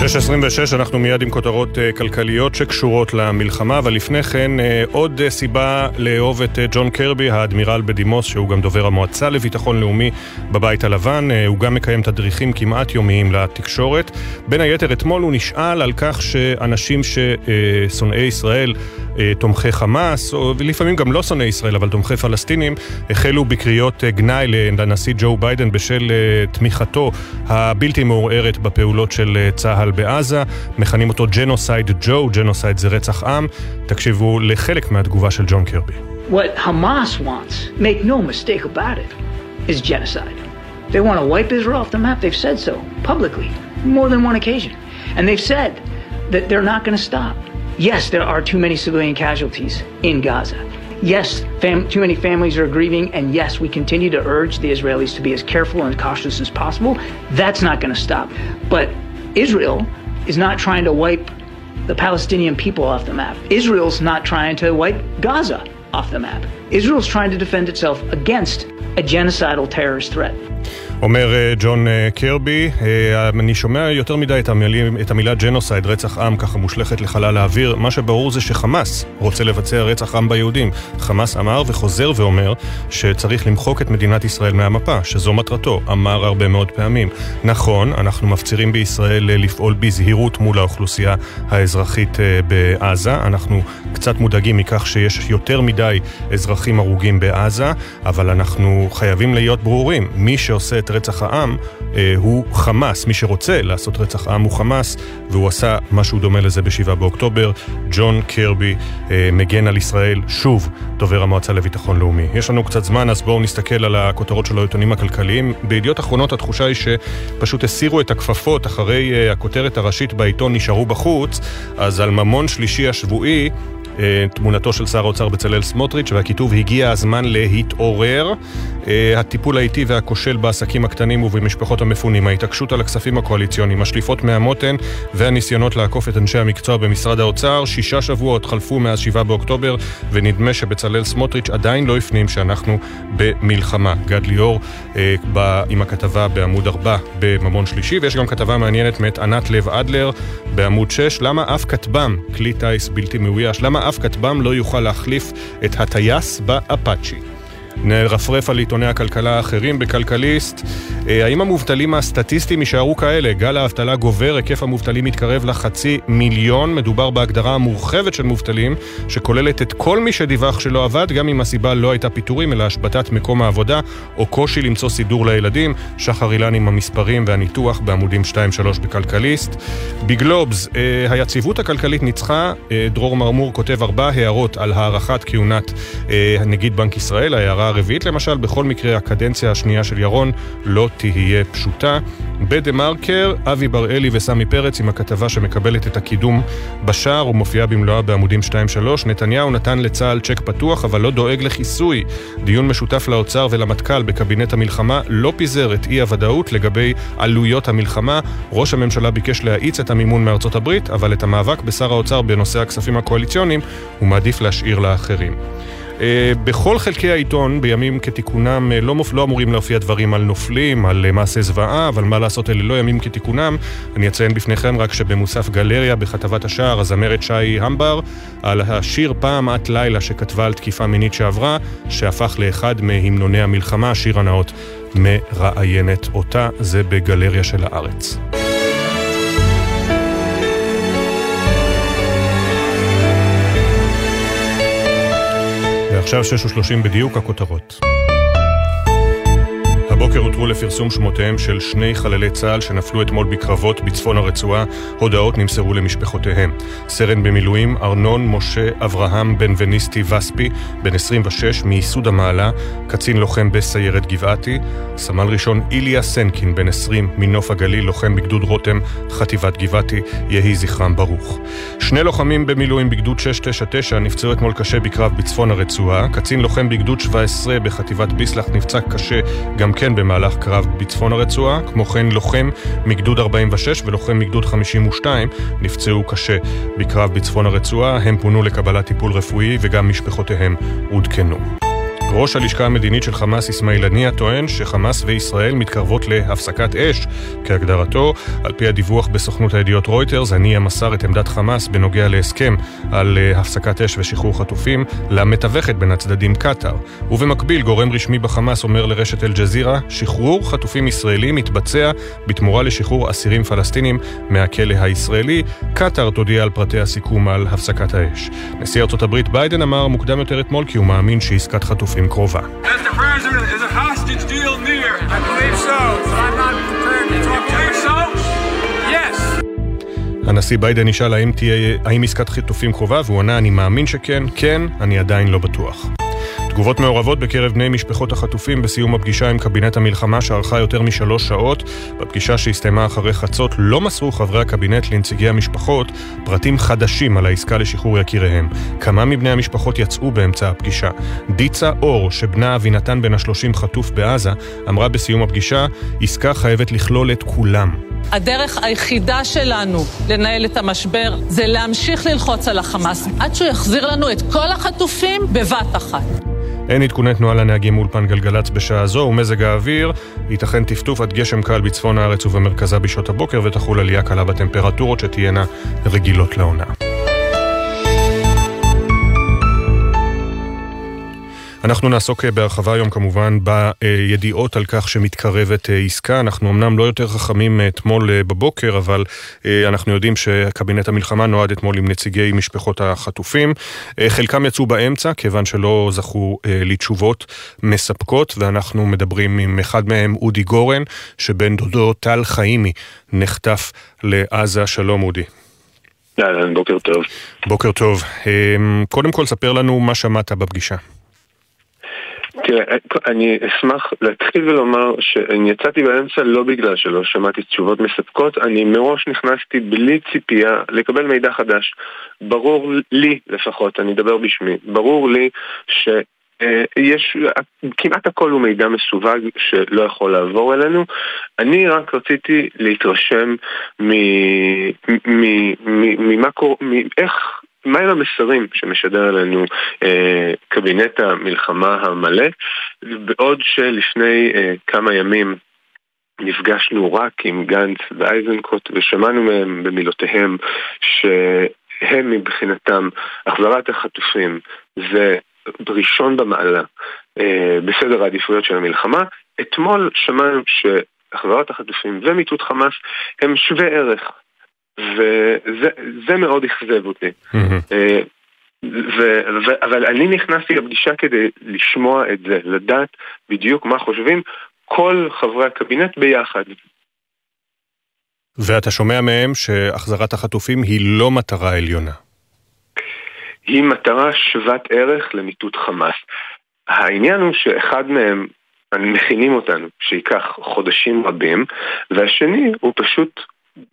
6.26, אנחנו מיד עם כותרות uh, כלכליות שקשורות למלחמה, אבל לפני כן uh, עוד uh, סיבה לאהוב את ג'ון קרבי, האדמירל בדימוס, שהוא גם דובר המועצה לביטחון לאומי בבית הלבן. הוא גם מקיים תדריכים כמעט יומיים לתקשורת. בין היתר, אתמול הוא נשאל על כך שאנשים ששונאי ישראל, תומכי חמאס, או לפעמים גם לא שונאי ישראל, אבל תומכי פלסטינים, החלו בקריאות גנאי לנשיא ג'ו ביידן בשל תמיכתו הבלתי מעורערת בפעולות של uh, צה"ל. בעזה, מכנים אותו ג'נוסייד ג'ו, ג'נוסייד זה רצח עם. תקשיבו לחלק מהתגובה של ג'ון קרבי. What Hamas wants, make no mistake about it, is genocide. They want to wipe Israel off the map. They've said so publicly, more than one occasion. And they've said that they're not going to stop. Yes, there are too many civilian casualties in Gaza. Yes, fam- too many families are grieving, and yes, we continue to urge the Israelis to be as careful and cautious as possible. That's not going to stop. But Israel is not trying to wipe the Palestinian people off the map. Israel's not trying to wipe Gaza off the map. Israel's trying to defend itself against a genocidal terrorist threat. אומר ג'ון קרבי, אני שומע יותר מדי את, המילים, את המילה ג'נוסייד, רצח עם, ככה מושלכת לחלל האוויר. מה שברור זה שחמאס רוצה לבצע רצח עם ביהודים. חמאס אמר וחוזר ואומר שצריך למחוק את מדינת ישראל מהמפה, שזו מטרתו, אמר הרבה מאוד פעמים. נכון, אנחנו מפצירים בישראל לפעול בזהירות מול האוכלוסייה האזרחית בעזה. אנחנו קצת מודאגים מכך שיש יותר מדי אזרחים הרוגים בעזה, אבל אנחנו חייבים להיות ברורים. מי שעושה את רצח העם אה, הוא חמאס. מי שרוצה לעשות רצח עם הוא חמאס, והוא עשה משהו דומה לזה ב-7 באוקטובר. ג'ון קרבי אה, מגן על ישראל, שוב, דובר המועצה לביטחון לאומי. יש לנו קצת זמן, אז בואו נסתכל על הכותרות של העיתונים הכלכליים. בידיעות אחרונות התחושה היא שפשוט הסירו את הכפפות אחרי אה, הכותרת הראשית בעיתון נשארו בחוץ, אז על ממון שלישי השבועי תמונתו של שר האוצר בצלאל סמוטריץ' והכיתוב הגיע הזמן להתעורר. הטיפול האיטי והכושל בעסקים הקטנים ובמשפחות המפונים, ההתעקשות על הכספים הקואליציוניים, השליפות מהמותן והניסיונות לעקוף את אנשי המקצוע במשרד האוצר. שישה שבועות חלפו מאז 7 באוקטובר ונדמה שבצלאל סמוטריץ' עדיין לא הפנים שאנחנו במלחמה. גד ליאור אה, בא עם הכתבה בעמוד 4 בממון שלישי ויש גם כתבה מעניינת מאת ענת לב אדלר בעמוד 6 למה אף כטב"ם, כלי טיס בלתי מאויש, למה אף כטב"ם לא יוכל להחליף את הטייס באפאצ'י. נרפרף על עיתוני הכלכלה האחרים בכלכליסט. האם המובטלים הסטטיסטיים יישארו כאלה? גל האבטלה גובר, היקף המובטלים מתקרב לחצי מיליון. מדובר בהגדרה המורחבת של מובטלים, שכוללת את כל מי שדיווח שלא עבד, גם אם הסיבה לא הייתה פיטורים, אלא השבתת מקום העבודה, או קושי למצוא סידור לילדים. שחר אילן עם המספרים והניתוח בעמודים 2-3 בכלכליסט. בגלובס, היציבות הכלכלית ניצחה. דרור מרמור כותב ארבע הערות על הארכת כהונת נגיד בנק ישראל. ההערה הרביעית למשל, בכל מקרה הקדנציה השנייה של ירון לא תהיה פשוטה. בדה מרקר, אבי בראלי וסמי פרץ עם הכתבה שמקבלת את הקידום בשער ומופיעה במלואה בעמודים 2-3. נתניהו נתן לצה"ל צ'ק פתוח אבל לא דואג לכיסוי. דיון משותף לאוצר ולמטכ"ל בקבינט המלחמה לא פיזר את אי הוודאות לגבי עלויות המלחמה. ראש הממשלה ביקש להאיץ את המימון מארצות הברית, אבל את המאבק בשר האוצר בנושא הכספים הקואליציוניים הוא מעדיף להשאיר לאחרים. אה, בכל חלקי העיתון, בימים כתיקונם, אה, לא, מופ... לא אמורים להופיע דברים על נופלים, על אה, מעשי זוועה, אבל מה לעשות, אלה לא ימים כתיקונם. אני אציין בפניכם רק שבמוסף גלריה, בכתבת השער, הזמרת שי המבר, על השיר פעם את לילה שכתבה על תקיפה מינית שעברה, שהפך לאחד מהמנוני המלחמה, שיר הנאות מראיינת אותה, זה בגלריה של הארץ. ועכשיו 6:30 בדיוק הכותרות. הבוקר הותרו לפרסום שמותיהם של שני חללי צה"ל שנפלו אתמול בקרבות בצפון הרצועה. הודעות נמסרו למשפחותיהם. סרן במילואים ארנון משה אברהם בן וניסטי וספי, בן 26, מייסוד המעלה, קצין לוחם בסיירת גבעתי. סמל ראשון איליה סנקין, בן 20, מנוף הגליל, לוחם בגדוד רותם, חטיבת גבעתי, יהי זכרם ברוך. שני לוחמים במילואים בגדוד 699 נפצעו אתמול קשה בקרב בצפון הרצועה. קצין לוחם בגדוד 17 בחטיבת ביסלח נפצע קשה גם כן במהלך קרב בצפון הרצועה, כמו כן לוחם מגדוד 46 ולוחם מגדוד 52 נפצעו קשה בקרב בצפון הרצועה, הם פונו לקבלת טיפול רפואי וגם משפחותיהם עודכנו. ראש הלשכה המדינית של חמאס אסמאעיל הנייה טוען שחמאס וישראל מתקרבות להפסקת אש. כהגדרתו, על פי הדיווח בסוכנות הידיעות רויטרס, הנייה מסר את עמדת חמאס בנוגע להסכם על אה, הפסקת אש ושחרור חטופים למתווכת בין הצדדים קטאר. ובמקביל, גורם רשמי בחמאס אומר לרשת אל-ג'זירה, שחרור חטופים ישראלים מתבצע בתמורה לשחרור אסירים פלסטינים מהכלא הישראלי. קטאר תודיע על פרטי הסיכום על הפסקת האש. נשיא ארצות הברית ביידן אמר מוקדם יותר אתמול כי הוא מאמין שעסקת חטופים חטופים קרובה. הנשיא ביידן נשאל האם, תהיה, האם עסקת חטופים קרובה, והוא ענה אני מאמין שכן, כן, אני עדיין לא בטוח. תגובות מעורבות בקרב בני משפחות החטופים בסיום הפגישה עם קבינט המלחמה שארכה יותר משלוש שעות. בפגישה שהסתיימה אחרי חצות לא מסרו חברי הקבינט לנציגי המשפחות פרטים חדשים על העסקה לשחרור יקיריהם. כמה מבני המשפחות יצאו באמצע הפגישה. דיצה אור, שבנה אבינתן בן השלושים חטוף בעזה, אמרה בסיום הפגישה, עסקה חייבת לכלול את כולם. הדרך היחידה שלנו לנהל את המשבר זה להמשיך ללחוץ על החמאס עד שהוא יחזיר לנו את כל החטופים בבת אחת. אין עדכוני תנועה לנהגים מאולפן גלגלצ בשעה זו, ומזג האוויר, ייתכן טפטוף עד גשם קל בצפון הארץ ובמרכזה בשעות הבוקר, ותחול עלייה קלה בטמפרטורות שתהיינה רגילות לעונה. אנחנו נעסוק אה, בהרחבה היום כמובן בידיעות על כך שמתקרבת אה, עסקה. אנחנו אמנם לא יותר חכמים מאתמול אה, בבוקר, אבל אנחנו יודעים שקבינט המלחמה נועד אתמול עם נציגי משפחות החטופים. חלקם יצאו באמצע, כיוון שלא זכו לתשובות מספקות, ואנחנו מדברים עם אחד מהם, אודי גורן, שבן דודו טל חיימי נחטף לעזה. שלום אודי. בוקר טוב. בוקר טוב. קודם כל, ספר לנו מה שמעת בפגישה. תראה, אני אשמח להתחיל ולומר שאני יצאתי באמצע לא בגלל שלא שמעתי תשובות מספקות, אני מראש נכנסתי בלי ציפייה לקבל מידע חדש. ברור לי לפחות, אני אדבר בשמי, ברור לי ש... יש, כמעט הכל הוא מידע מסווג שלא יכול לעבור אלינו. אני רק רציתי להתרשם ממה קורה, מאיך מהם המסרים שמשדר עלינו אה, קבינט המלחמה המלא, בעוד שלפני אה, כמה ימים נפגשנו רק עם גנץ ואייזנקוט ושמענו מהם במילותיהם שהם מבחינתם החזרת החטופים זה ראשון במעלה אה, בסדר העדיפויות של המלחמה. אתמול שמענו שהחזרת החטופים ומיטוט חמאס הם שווי ערך וזה מאוד אכזב אותי. אה, ו, ו, אבל אני נכנסתי לפגישה כדי לשמוע את זה, לדעת בדיוק מה חושבים כל חברי הקבינט ביחד. ואתה שומע מהם שהחזרת החטופים היא לא מטרה עליונה. היא מטרה שוות ערך למיטוט חמאס. העניין הוא שאחד מהם, מכינים אותנו, שייקח חודשים רבים, והשני הוא פשוט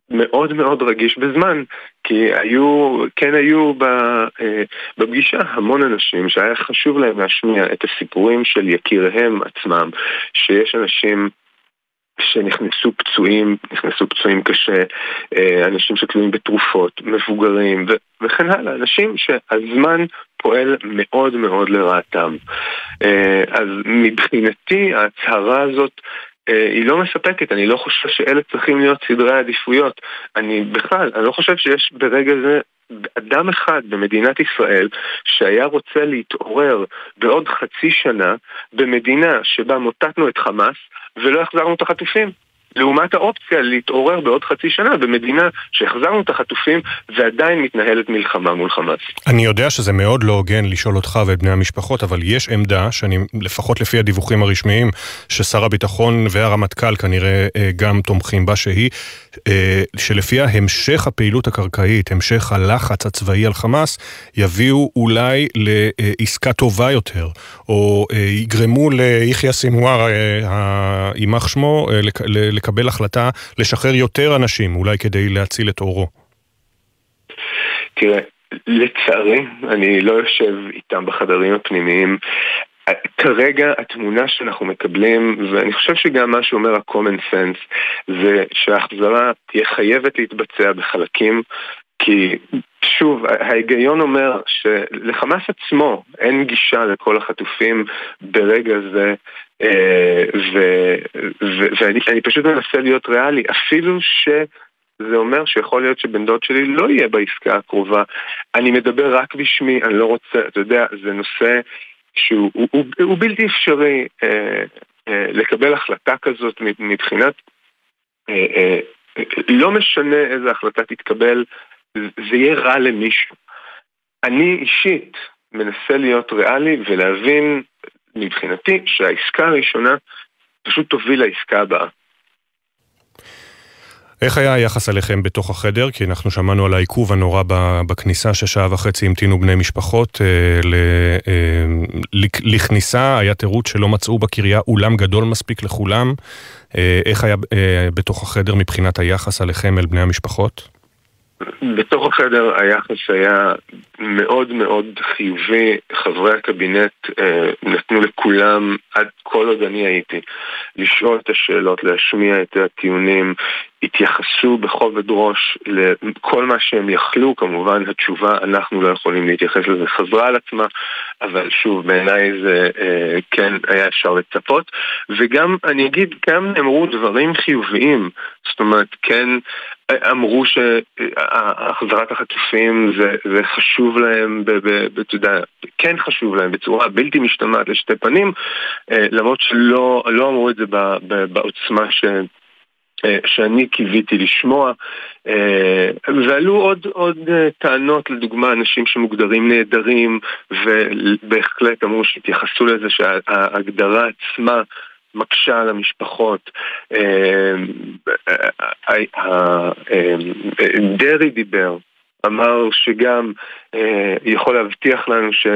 מאוד מאוד רגיש בזמן, כי היו, כן היו בפגישה המון אנשים שהיה חשוב להם להשמיע את הסיפורים של יקיריהם עצמם, שיש אנשים שנכנסו פצועים, נכנסו פצועים קשה, אה, אנשים שתלויים בתרופות, מבוגרים ו- וכן הלאה, אנשים שהזמן פועל מאוד מאוד לרעתם. אה, אז מבחינתי ההצהרה הזאת אה, היא לא מספקת, אני לא חושב שאלה צריכים להיות סדרי העדיפויות. אני בכלל, אני לא חושב שיש ברגע זה אדם אחד במדינת ישראל שהיה רוצה להתעורר בעוד חצי שנה במדינה שבה מוטטנו את חמאס ולא החזרנו את החטופים. לעומת האופציה להתעורר בעוד חצי שנה במדינה שהחזרנו את החטופים ועדיין מתנהלת מלחמה מול חמאס. אני יודע שזה מאוד לא הוגן לשאול אותך ואת בני המשפחות, אבל יש עמדה שאני, לפחות לפי הדיווחים הרשמיים, ששר הביטחון והרמטכ"ל כנראה אה, גם תומכים בה, שהיא אה, שלפיה המשך הפעילות הקרקעית, המשך הלחץ הצבאי על חמאס, יביאו אולי לעסקה טובה יותר, או אה, יגרמו ליחיא סינואר, יימח שמו, לקבל החלטה לשחרר יותר אנשים, אולי כדי להציל את אורו? תראה, לצערי, אני לא יושב איתם בחדרים הפנימיים. כרגע התמונה שאנחנו מקבלים, ואני חושב שגם מה שאומר ה-common sense, זה שההחזרה תהיה חייבת להתבצע בחלקים, כי שוב, ההיגיון אומר שלחמאס עצמו אין גישה לכל החטופים ברגע זה, ואני פשוט מנסה להיות ריאלי, אפילו ש... זה אומר שיכול להיות שבן דוד שלי לא יהיה בעסקה הקרובה. אני מדבר רק בשמי, אני לא רוצה, אתה יודע, זה נושא שהוא הוא, הוא, הוא בלתי אפשרי אה, אה, לקבל החלטה כזאת מבחינת, אה, אה, לא משנה איזה החלטה תתקבל, זה יהיה רע למישהו. אני אישית מנסה להיות ריאלי ולהבין מבחינתי שהעסקה הראשונה פשוט תוביל לעסקה הבאה. איך היה היחס עליכם בתוך החדר? כי אנחנו שמענו על העיכוב הנורא בכניסה, ששעה וחצי המתינו בני משפחות אה, אה, לכניסה, היה תירוץ שלא מצאו בקריה אולם גדול מספיק לכולם. אה, איך היה בתוך החדר מבחינת היחס עליכם אל בני המשפחות? בתוך החדר היחס היה מאוד מאוד חיובי, חברי הקבינט אה, נתנו לכולם, עד כל עוד אני הייתי, לשאול את השאלות, להשמיע את הטיעונים, התייחסו בכובד ראש לכל מה שהם יכלו, כמובן התשובה, אנחנו לא יכולים להתייחס לזה, חזרה על עצמה, אבל שוב, בעיניי זה אה, כן היה אפשר לצפות, וגם, אני אגיד, גם נאמרו דברים חיוביים, זאת אומרת, כן אמרו שהחזרת החטופים זה, זה חשוב להם, אתה יודע, כן חשוב להם בצורה בלתי משתמעת לשתי פנים, אה, למרות שלא לא אמרו את זה בעוצמה ש... אה, שאני קיוויתי לשמוע, אה, ועלו עוד, עוד טענות, לדוגמה, אנשים שמוגדרים נהדרים, ובהחלט אמרו שהתייחסו לזה שההגדרה עצמה מקשה על המשפחות. דרעי דיבר, אמר שגם יכול להבטיח לנו ש...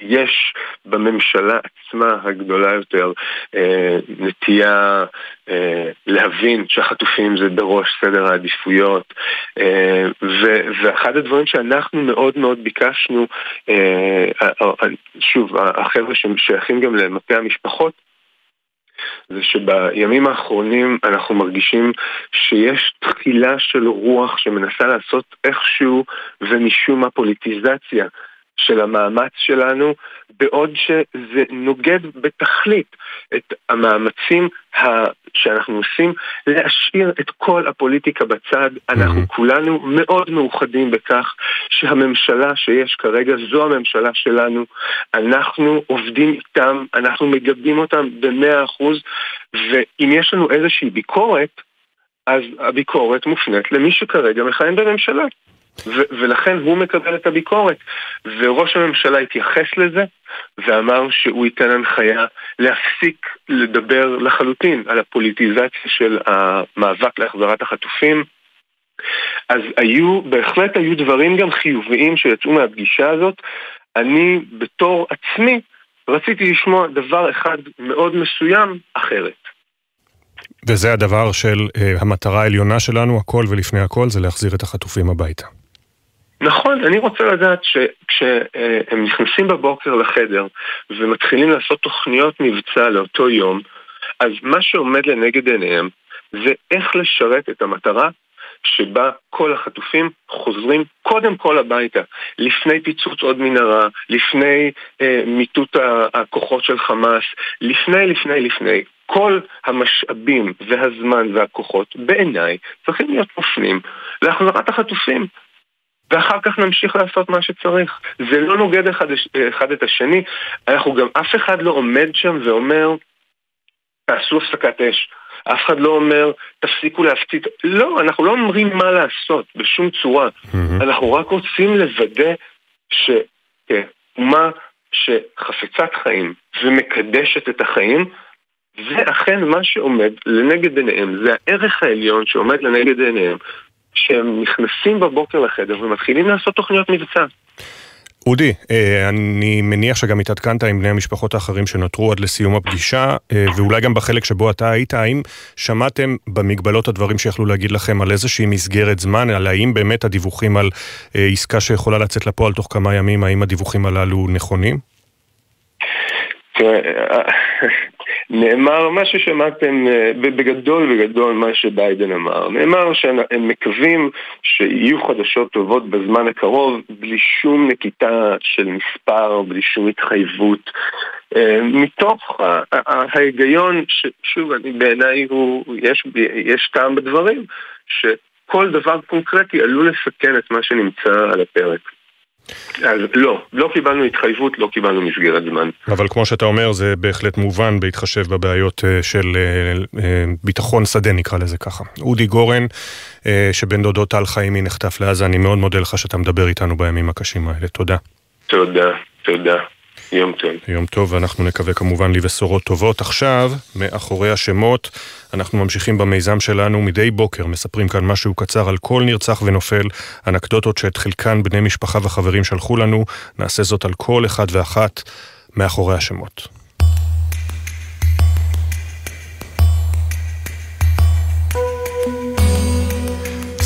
יש בממשלה עצמה הגדולה יותר אה, נטייה אה, להבין שהחטופים זה בראש סדר העדיפויות אה, ואחד הדברים שאנחנו מאוד מאוד ביקשנו, אה, שוב, החבר'ה ששייכים גם למטה המשפחות זה שבימים האחרונים אנחנו מרגישים שיש תחילה של רוח שמנסה לעשות איכשהו ומשום מה פוליטיזציה של המאמץ שלנו, בעוד שזה נוגד בתכלית את המאמצים שאנחנו עושים להשאיר את כל הפוליטיקה בצד. אנחנו mm-hmm. כולנו מאוד מאוחדים בכך שהממשלה שיש כרגע זו הממשלה שלנו. אנחנו עובדים איתם, אנחנו מגבים אותם במאה אחוז, ואם יש לנו איזושהי ביקורת, אז הביקורת מופנית למי שכרגע מכהן בממשלה. ו- ולכן הוא מקבל את הביקורת. וראש הממשלה התייחס לזה ואמר שהוא ייתן הנחיה להפסיק לדבר לחלוטין על הפוליטיזציה של המאבק להחזרת החטופים. אז היו, בהחלט היו דברים גם חיוביים שיצאו מהפגישה הזאת. אני בתור עצמי רציתי לשמוע דבר אחד מאוד מסוים אחרת. וזה הדבר של uh, המטרה העליונה שלנו, הכל ולפני הכל, זה להחזיר את החטופים הביתה. נכון, אני רוצה לדעת שכשהם נכנסים בבוקר לחדר ומתחילים לעשות תוכניות מבצע לאותו יום, אז מה שעומד לנגד עיניהם זה איך לשרת את המטרה שבה כל החטופים חוזרים קודם כל הביתה, לפני פיצוץ עוד מנהרה, לפני אה, מיטוט הכוחות של חמאס, לפני, לפני, לפני. כל המשאבים והזמן והכוחות בעיניי צריכים להיות מופנים להחזרת החטופים. ואחר כך נמשיך לעשות מה שצריך. זה לא נוגד אחד, אחד את השני, אנחנו גם, אף אחד לא עומד שם ואומר, תעשו הפסקת אש. אף אחד לא אומר, תפסיקו להפציץ. לא, אנחנו לא אומרים מה לעשות בשום צורה. Mm-hmm. אנחנו רק רוצים לוודא שאומה שחפצת חיים ומקדשת את החיים, זה אכן מה שעומד לנגד עיניהם, זה הערך העליון שעומד לנגד עיניהם, שהם נכנסים בבוקר לחדר ומתחילים לעשות תוכניות מבצע. אודי, אה, אני מניח שגם התעדכנת עם בני המשפחות האחרים שנותרו עד לסיום הפגישה, אה, ואולי גם בחלק שבו אתה היית, האם שמעתם במגבלות הדברים שיכלו להגיד לכם על איזושהי מסגרת זמן, על האם באמת הדיווחים על אה, עסקה שיכולה לצאת לפועל תוך כמה ימים, האם הדיווחים הללו נכונים? נאמר מה ששמעתם אה, בגדול בגדול מה שביידן אמר. נאמר שהם מקווים שיהיו חדשות טובות בזמן הקרוב בלי שום נקיטה של מספר, בלי שום התחייבות. אה, מתוך ההיגיון, שוב, בעיניי יש, יש טעם בדברים, שכל דבר קונקרטי עלול לסכן את מה שנמצא על הפרק. אז לא, לא קיבלנו התחייבות, לא קיבלנו מסגרת זמן. אבל כמו שאתה אומר, זה בהחלט מובן בהתחשב בבעיות אה, של אה, אה, ביטחון שדה, נקרא לזה ככה. אודי גורן, שבן דודו טל חיימי נחטף לעזה, אני מאוד מודה לך שאתה מדבר איתנו בימים הקשים האלה. תודה. תודה, תודה. יום טוב. יום טוב, ואנחנו נקווה כמובן לבשורות טובות. עכשיו, מאחורי השמות, אנחנו ממשיכים במיזם שלנו מדי בוקר, מספרים כאן משהו קצר על כל נרצח ונופל, אנקדוטות שאת חלקן בני משפחה וחברים שלחו לנו, נעשה זאת על כל אחד ואחת מאחורי השמות.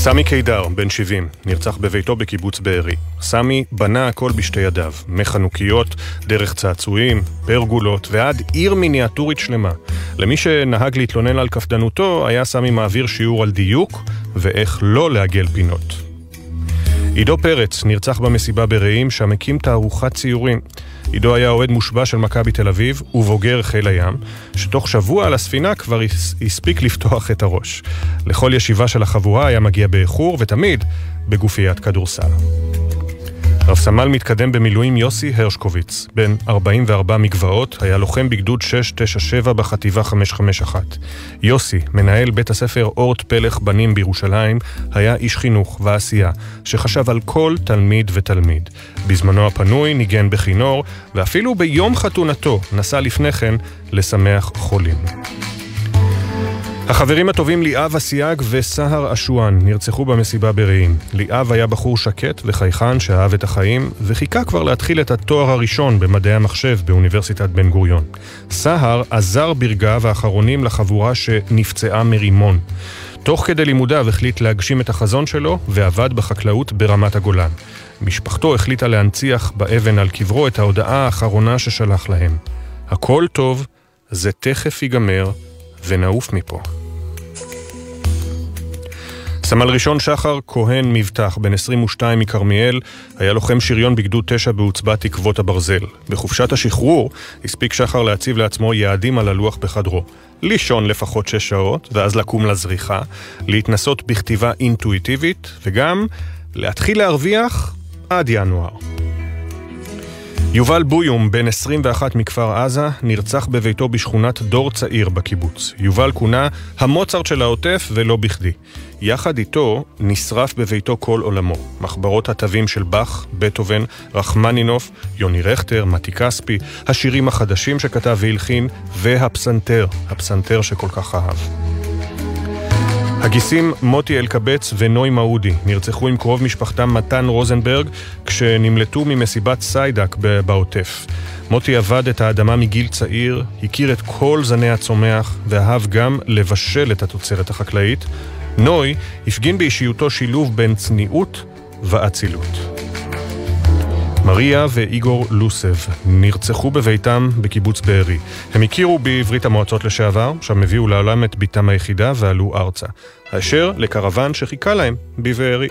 סמי קידר, בן 70, נרצח בביתו בקיבוץ בארי. סמי בנה הכל בשתי ידיו, מחנוכיות, דרך צעצועים, פרגולות ועד עיר מיניאטורית שלמה. למי שנהג להתלונן על קפדנותו, היה סמי מעביר שיעור על דיוק ואיך לא לעגל פינות. עידו פרץ נרצח במסיבה ברעים, שם הקים תערוכת ציורים. עידו היה אוהד מושבע של מכבי תל אביב ובוגר חיל הים, שתוך שבוע על הספינה כבר הספיק לפתוח את הראש. לכל ישיבה של החבורה היה מגיע באיחור, ותמיד בגופיית כדורסל. רב סמל מתקדם במילואים יוסי הרשקוביץ, בן 44 מגבעות, היה לוחם בגדוד 697 בחטיבה 551. יוסי, מנהל בית הספר אורט פלך בנים בירושלים, היה איש חינוך ועשייה, שחשב על כל תלמיד ותלמיד. בזמנו הפנוי ניגן בכינור, ואפילו ביום חתונתו נסע לפני כן לשמח חולים. החברים הטובים ליאב אסיאג וסהר אשואן נרצחו במסיבה ברעים. ליאב היה בחור שקט וחייכן שאהב את החיים, וחיכה כבר להתחיל את התואר הראשון במדעי המחשב באוניברסיטת בן גוריון. סהר עזר ברגעיו האחרונים לחבורה שנפצעה מרימון. תוך כדי לימודיו החליט להגשים את החזון שלו, ועבד בחקלאות ברמת הגולן. משפחתו החליטה להנציח באבן על קברו את ההודעה האחרונה ששלח להם. הכל טוב, זה תכף ייגמר, ונעוף מפה. סמל ראשון שחר כהן מבטח, בן 22 מכרמיאל, היה לוחם שריון בגדוד 9 בעוצבת תקוות הברזל. בחופשת השחרור הספיק שחר להציב לעצמו יעדים על הלוח בחדרו. לישון לפחות 6 שעות, ואז לקום לזריחה, להתנסות בכתיבה אינטואיטיבית, וגם להתחיל להרוויח עד ינואר. יובל בויום, בן 21 מכפר עזה, נרצח בביתו בשכונת דור צעיר בקיבוץ. יובל כונה המוצרט של העוטף ולא בכדי. יחד איתו נשרף בביתו כל עולמו. מחברות התווים של באך, בטהובן, רחמנינוף, יוני רכטר, מתי כספי, השירים החדשים שכתב והלחין, והפסנתר, הפסנתר שכל כך אהב. הגיסים מוטי אלקבץ ונוי מעודי נרצחו עם קרוב משפחתם מתן רוזנברג כשנמלטו ממסיבת סיידק בעוטף. מוטי עבד את האדמה מגיל צעיר, הכיר את כל זני הצומח ואהב גם לבשל את התוצרת החקלאית. נוי הפגין באישיותו שילוב בין צניעות ואצילות. מריה ואיגור לוסב נרצחו בביתם בקיבוץ בארי. הם הכירו בברית המועצות לשעבר, שם הביאו לעולם את בתם היחידה ועלו ארצה. הישר לקרוון שחיכה להם בבארי.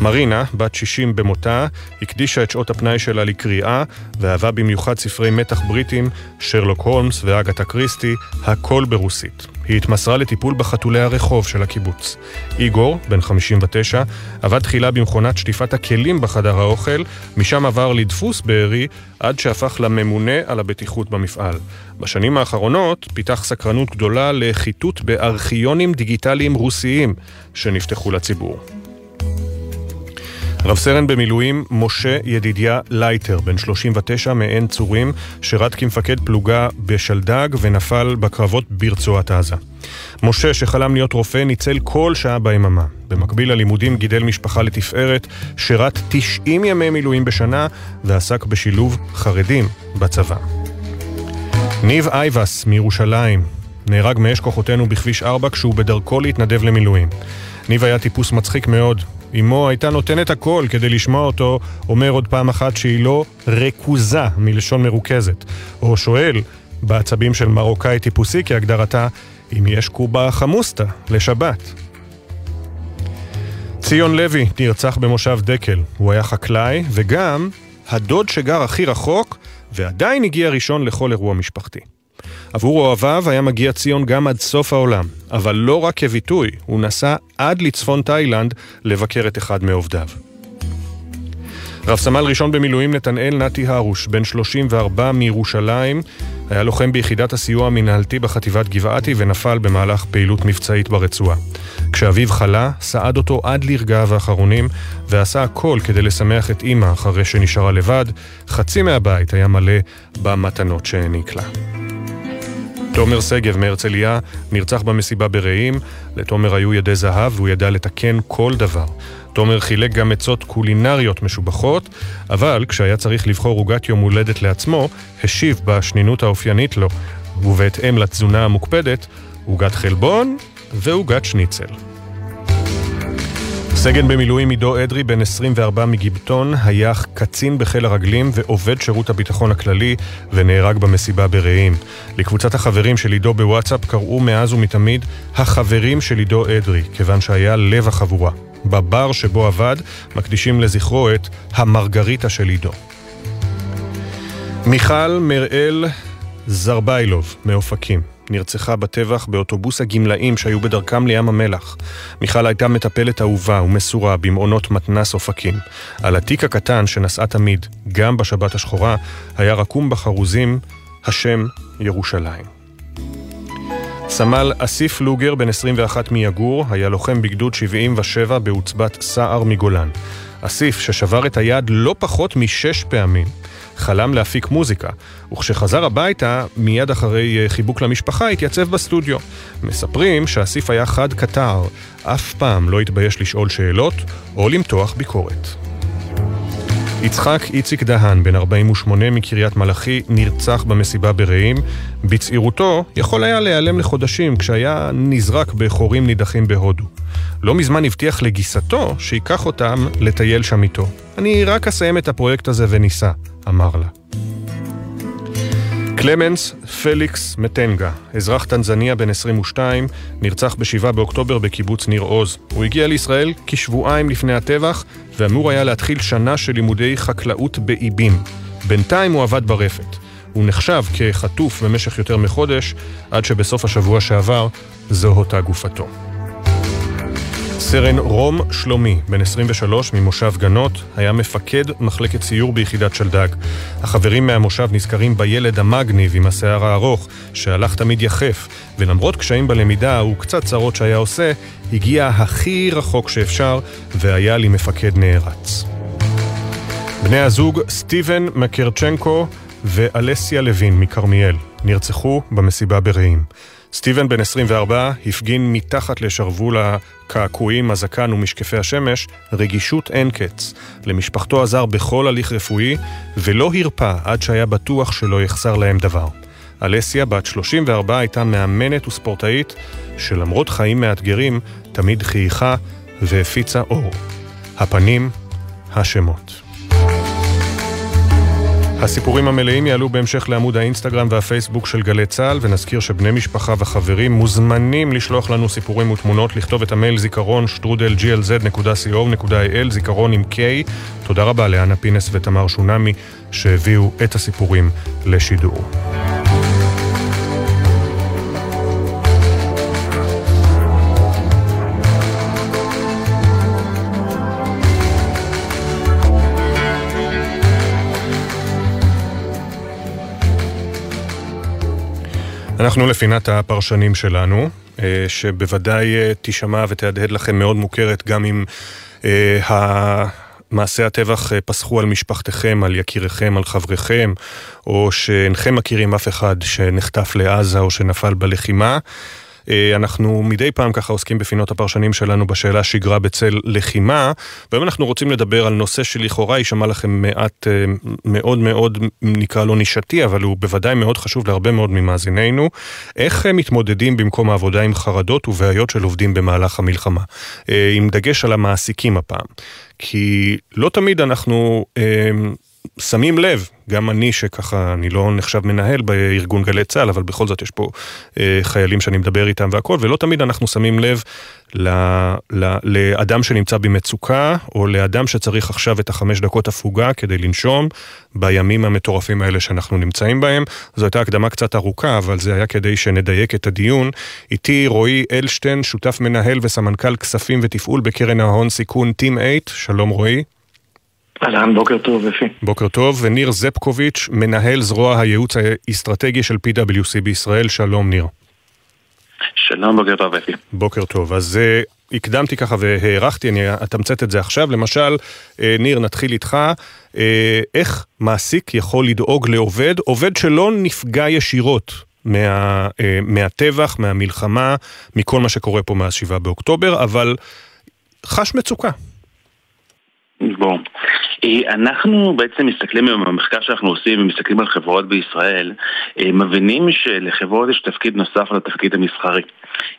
מרינה, בת 60 במותה, הקדישה את שעות הפנאי שלה לקריאה, ואהבה במיוחד ספרי מתח בריטים, שרלוק הולמס ואגתה קריסטי, הכל ברוסית. היא התמסרה לטיפול בחתולי הרחוב של הקיבוץ. איגור, בן 59, עבד תחילה במכונת שטיפת הכלים בחדר האוכל, משם עבר לדפוס בארי, עד שהפך לממונה על הבטיחות במפעל. בשנים האחרונות פיתח סקרנות גדולה לחיטוט בארכיונים דיגיטליים רוסיים שנפתחו לציבור. רב סרן במילואים משה ידידיה לייטר, בן 39 מעין צורים, שירת כמפקד פלוגה בשלדג ונפל בקרבות ברצועת עזה. משה, שחלם להיות רופא, ניצל כל שעה ביממה. במקביל ללימודים גידל משפחה לתפארת, שירת 90 ימי מילואים בשנה ועסק בשילוב חרדים בצבא. ניב אייבס מירושלים נהרג מאש כוחותינו בכביש 4 כשהוא בדרכו להתנדב למילואים. ניב היה טיפוס מצחיק מאוד, אמו הייתה נותנת הכל כדי לשמוע אותו אומר עוד פעם אחת שהיא לא רכוזה, מלשון מרוכזת. או שואל, בעצבים של מרוקאי טיפוסי כהגדרתה, אם יש קובה חמוסטה לשבת. ציון לוי נרצח במושב דקל. הוא היה חקלאי וגם הדוד שגר הכי רחוק ועדיין הגיע ראשון לכל אירוע משפחתי. עבור אוהביו היה מגיע ציון גם עד סוף העולם, אבל לא רק כביטוי, הוא נסע עד לצפון תאילנד לבקר את אחד מעובדיו. רב סמל ראשון במילואים נתנאל נתי הרוש, בן 34 מירושלים, היה לוחם ביחידת הסיוע המנהלתי בחטיבת גבעתי ונפל במהלך פעילות מבצעית ברצועה. כשאביו חלה, סעד אותו עד לרגעיו האחרונים, ועשה הכל כדי לשמח את אימא אחרי שנשארה לבד, חצי מהבית היה מלא במתנות שהעניק לה. תומר שגב מהרצליה נרצח במסיבה ברעים, לתומר היו ידי זהב והוא ידע לתקן כל דבר. תומר חילק גם עצות קולינריות משובחות, אבל כשהיה צריך לבחור עוגת יום הולדת לעצמו, השיב בשנינות האופיינית לו, ובהתאם לתזונה המוקפדת, עוגת חלבון ועוגת שניצל. סגן במילואים עידו אדרי, בן 24 מגיבטון, היה קצין בחיל הרגלים ועובד שירות הביטחון הכללי ונהרג במסיבה ברעים. לקבוצת החברים של עידו בוואטסאפ קראו מאז ומתמיד החברים של עידו אדרי, כיוון שהיה לב החבורה. בבר שבו עבד מקדישים לזכרו את המרגריטה של עידו. מיכל מראל זרביילוב, מאופקים. נרצחה בטבח באוטובוס הגמלאים שהיו בדרכם לים המלח. מיכל הייתה מטפלת אהובה ומסורה במעונות מתנס אופקים. על התיק הקטן שנשאה תמיד, גם בשבת השחורה, היה רקום בחרוזים השם ירושלים. סמל אסיף לוגר, בן 21 מיגור, היה לוחם בגדוד 77 בעוצבת סער מגולן. אסיף, ששבר את היד לא פחות משש פעמים, חלם להפיק מוזיקה, וכשחזר הביתה, מיד אחרי אה, חיבוק למשפחה, התייצב בסטודיו. מספרים שאסיף היה חד קטר, אף פעם לא התבייש לשאול שאלות או למתוח ביקורת. יצחק איציק דהן, בן 48 מקריית מלאכי, נרצח במסיבה ברעים. בצעירותו יכול היה להיעלם לחודשים כשהיה נזרק בחורים נידחים בהודו. לא מזמן הבטיח לגיסתו שייקח אותם לטייל שם איתו. אני רק אסיים את הפרויקט הזה וניסע, אמר לה. קלמנס פליקס מטנגה, אזרח טנזניה בן 22, נרצח ב-7 באוקטובר בקיבוץ ניר עוז. הוא הגיע לישראל כשבועיים לפני הטבח, ואמור היה להתחיל שנה של לימודי חקלאות באיבים. בינתיים הוא עבד ברפת. הוא נחשב כחטוף במשך יותר מחודש, עד שבסוף השבוע שעבר זוהתה גופתו. סרן רום שלומי, בן 23 ממושב גנות, היה מפקד מחלקת סיור ביחידת שלדג. החברים מהמושב נזכרים בילד המגניב עם השיער הארוך, שהלך תמיד יחף, ולמרות קשיים בלמידה וקצת צרות שהיה עושה, הגיע הכי רחוק שאפשר, והיה לי מפקד נערץ. בני הזוג סטיבן מקרצ'נקו ואלסיה לוין מכרמיאל נרצחו במסיבה ברעים. סטיבן, בן 24, הפגין מתחת לשרוול הקעקועים, הזקן ומשקפי השמש רגישות אין קץ. למשפחתו עזר בכל הליך רפואי, ולא הרפא עד שהיה בטוח שלא יחסר להם דבר. אלסיה, בת 34, הייתה מאמנת וספורטאית, שלמרות חיים מאתגרים, תמיד חייכה והפיצה אור. הפנים, השמות. הסיפורים המלאים יעלו בהמשך לעמוד האינסטגרם והפייסבוק של גלי צה"ל, ונזכיר שבני משפחה וחברים מוזמנים לשלוח לנו סיפורים ותמונות, לכתוב את המייל זיכרון שטרודל glz.co.il, זיכרון עם K. תודה רבה לאנה פינס ותמר שונמי שהביאו את הסיפורים לשידור. אנחנו לפינת הפרשנים שלנו, אה, שבוודאי אה, תישמע ותהדהד לכם מאוד מוכרת גם אם אה, מעשי הטבח פסחו על משפחתכם, על יקיריכם, על חבריכם, או שאינכם מכירים אף אחד שנחטף לעזה או שנפל בלחימה. אה, אנחנו מדי פעם ככה עוסקים בפינות הפרשנים שלנו בשאלה שגרה בצל לחימה, והיום אנחנו רוצים לדבר על נושא שלכאורה יישמע לכם מעט אה, מאוד מאוד, נקרא לו נישתי, אבל הוא בוודאי מאוד חשוב להרבה מאוד ממאזינינו. איך מתמודדים במקום העבודה עם חרדות ובעיות של עובדים במהלך המלחמה? אה, עם דגש על המעסיקים הפעם. כי לא תמיד אנחנו שמים לב, גם אני שככה, אני לא נחשב מנהל בארגון גלי צה"ל, אבל בכל זאת יש פה אה, חיילים שאני מדבר איתם והכל, ולא תמיד אנחנו שמים לב ל, ל, לאדם שנמצא במצוקה, או לאדם שצריך עכשיו את החמש דקות הפוגה כדי לנשום בימים המטורפים האלה שאנחנו נמצאים בהם. זו הייתה הקדמה קצת ארוכה, אבל זה היה כדי שנדייק את הדיון. איתי רועי אלשטיין, שותף מנהל וסמנכ"ל כספים ותפעול בקרן ההון סיכון Team 8, שלום רועי. אהלן, בוקר טוב, אפי. בוקר טוב, וניר זפקוביץ', מנהל זרוע הייעוץ האסטרטגי של PwC בישראל, שלום ניר. שלום, בוקר טוב, אפי. בוקר טוב, אז uh, הקדמתי ככה והערכתי, אני אתמצת את זה עכשיו. למשל, uh, ניר, נתחיל איתך, uh, איך מעסיק יכול לדאוג לעובד, עובד שלא נפגע ישירות מה, uh, מהטבח, מהמלחמה, מכל מה שקורה פה מאז 7 באוקטובר, אבל חש מצוקה. בוא. אה, אנחנו בעצם מסתכלים היום במחקר שאנחנו עושים ומסתכלים על חברות בישראל, אה, מבינים שלחברות יש תפקיד נוסף על התפקיד המסחרי.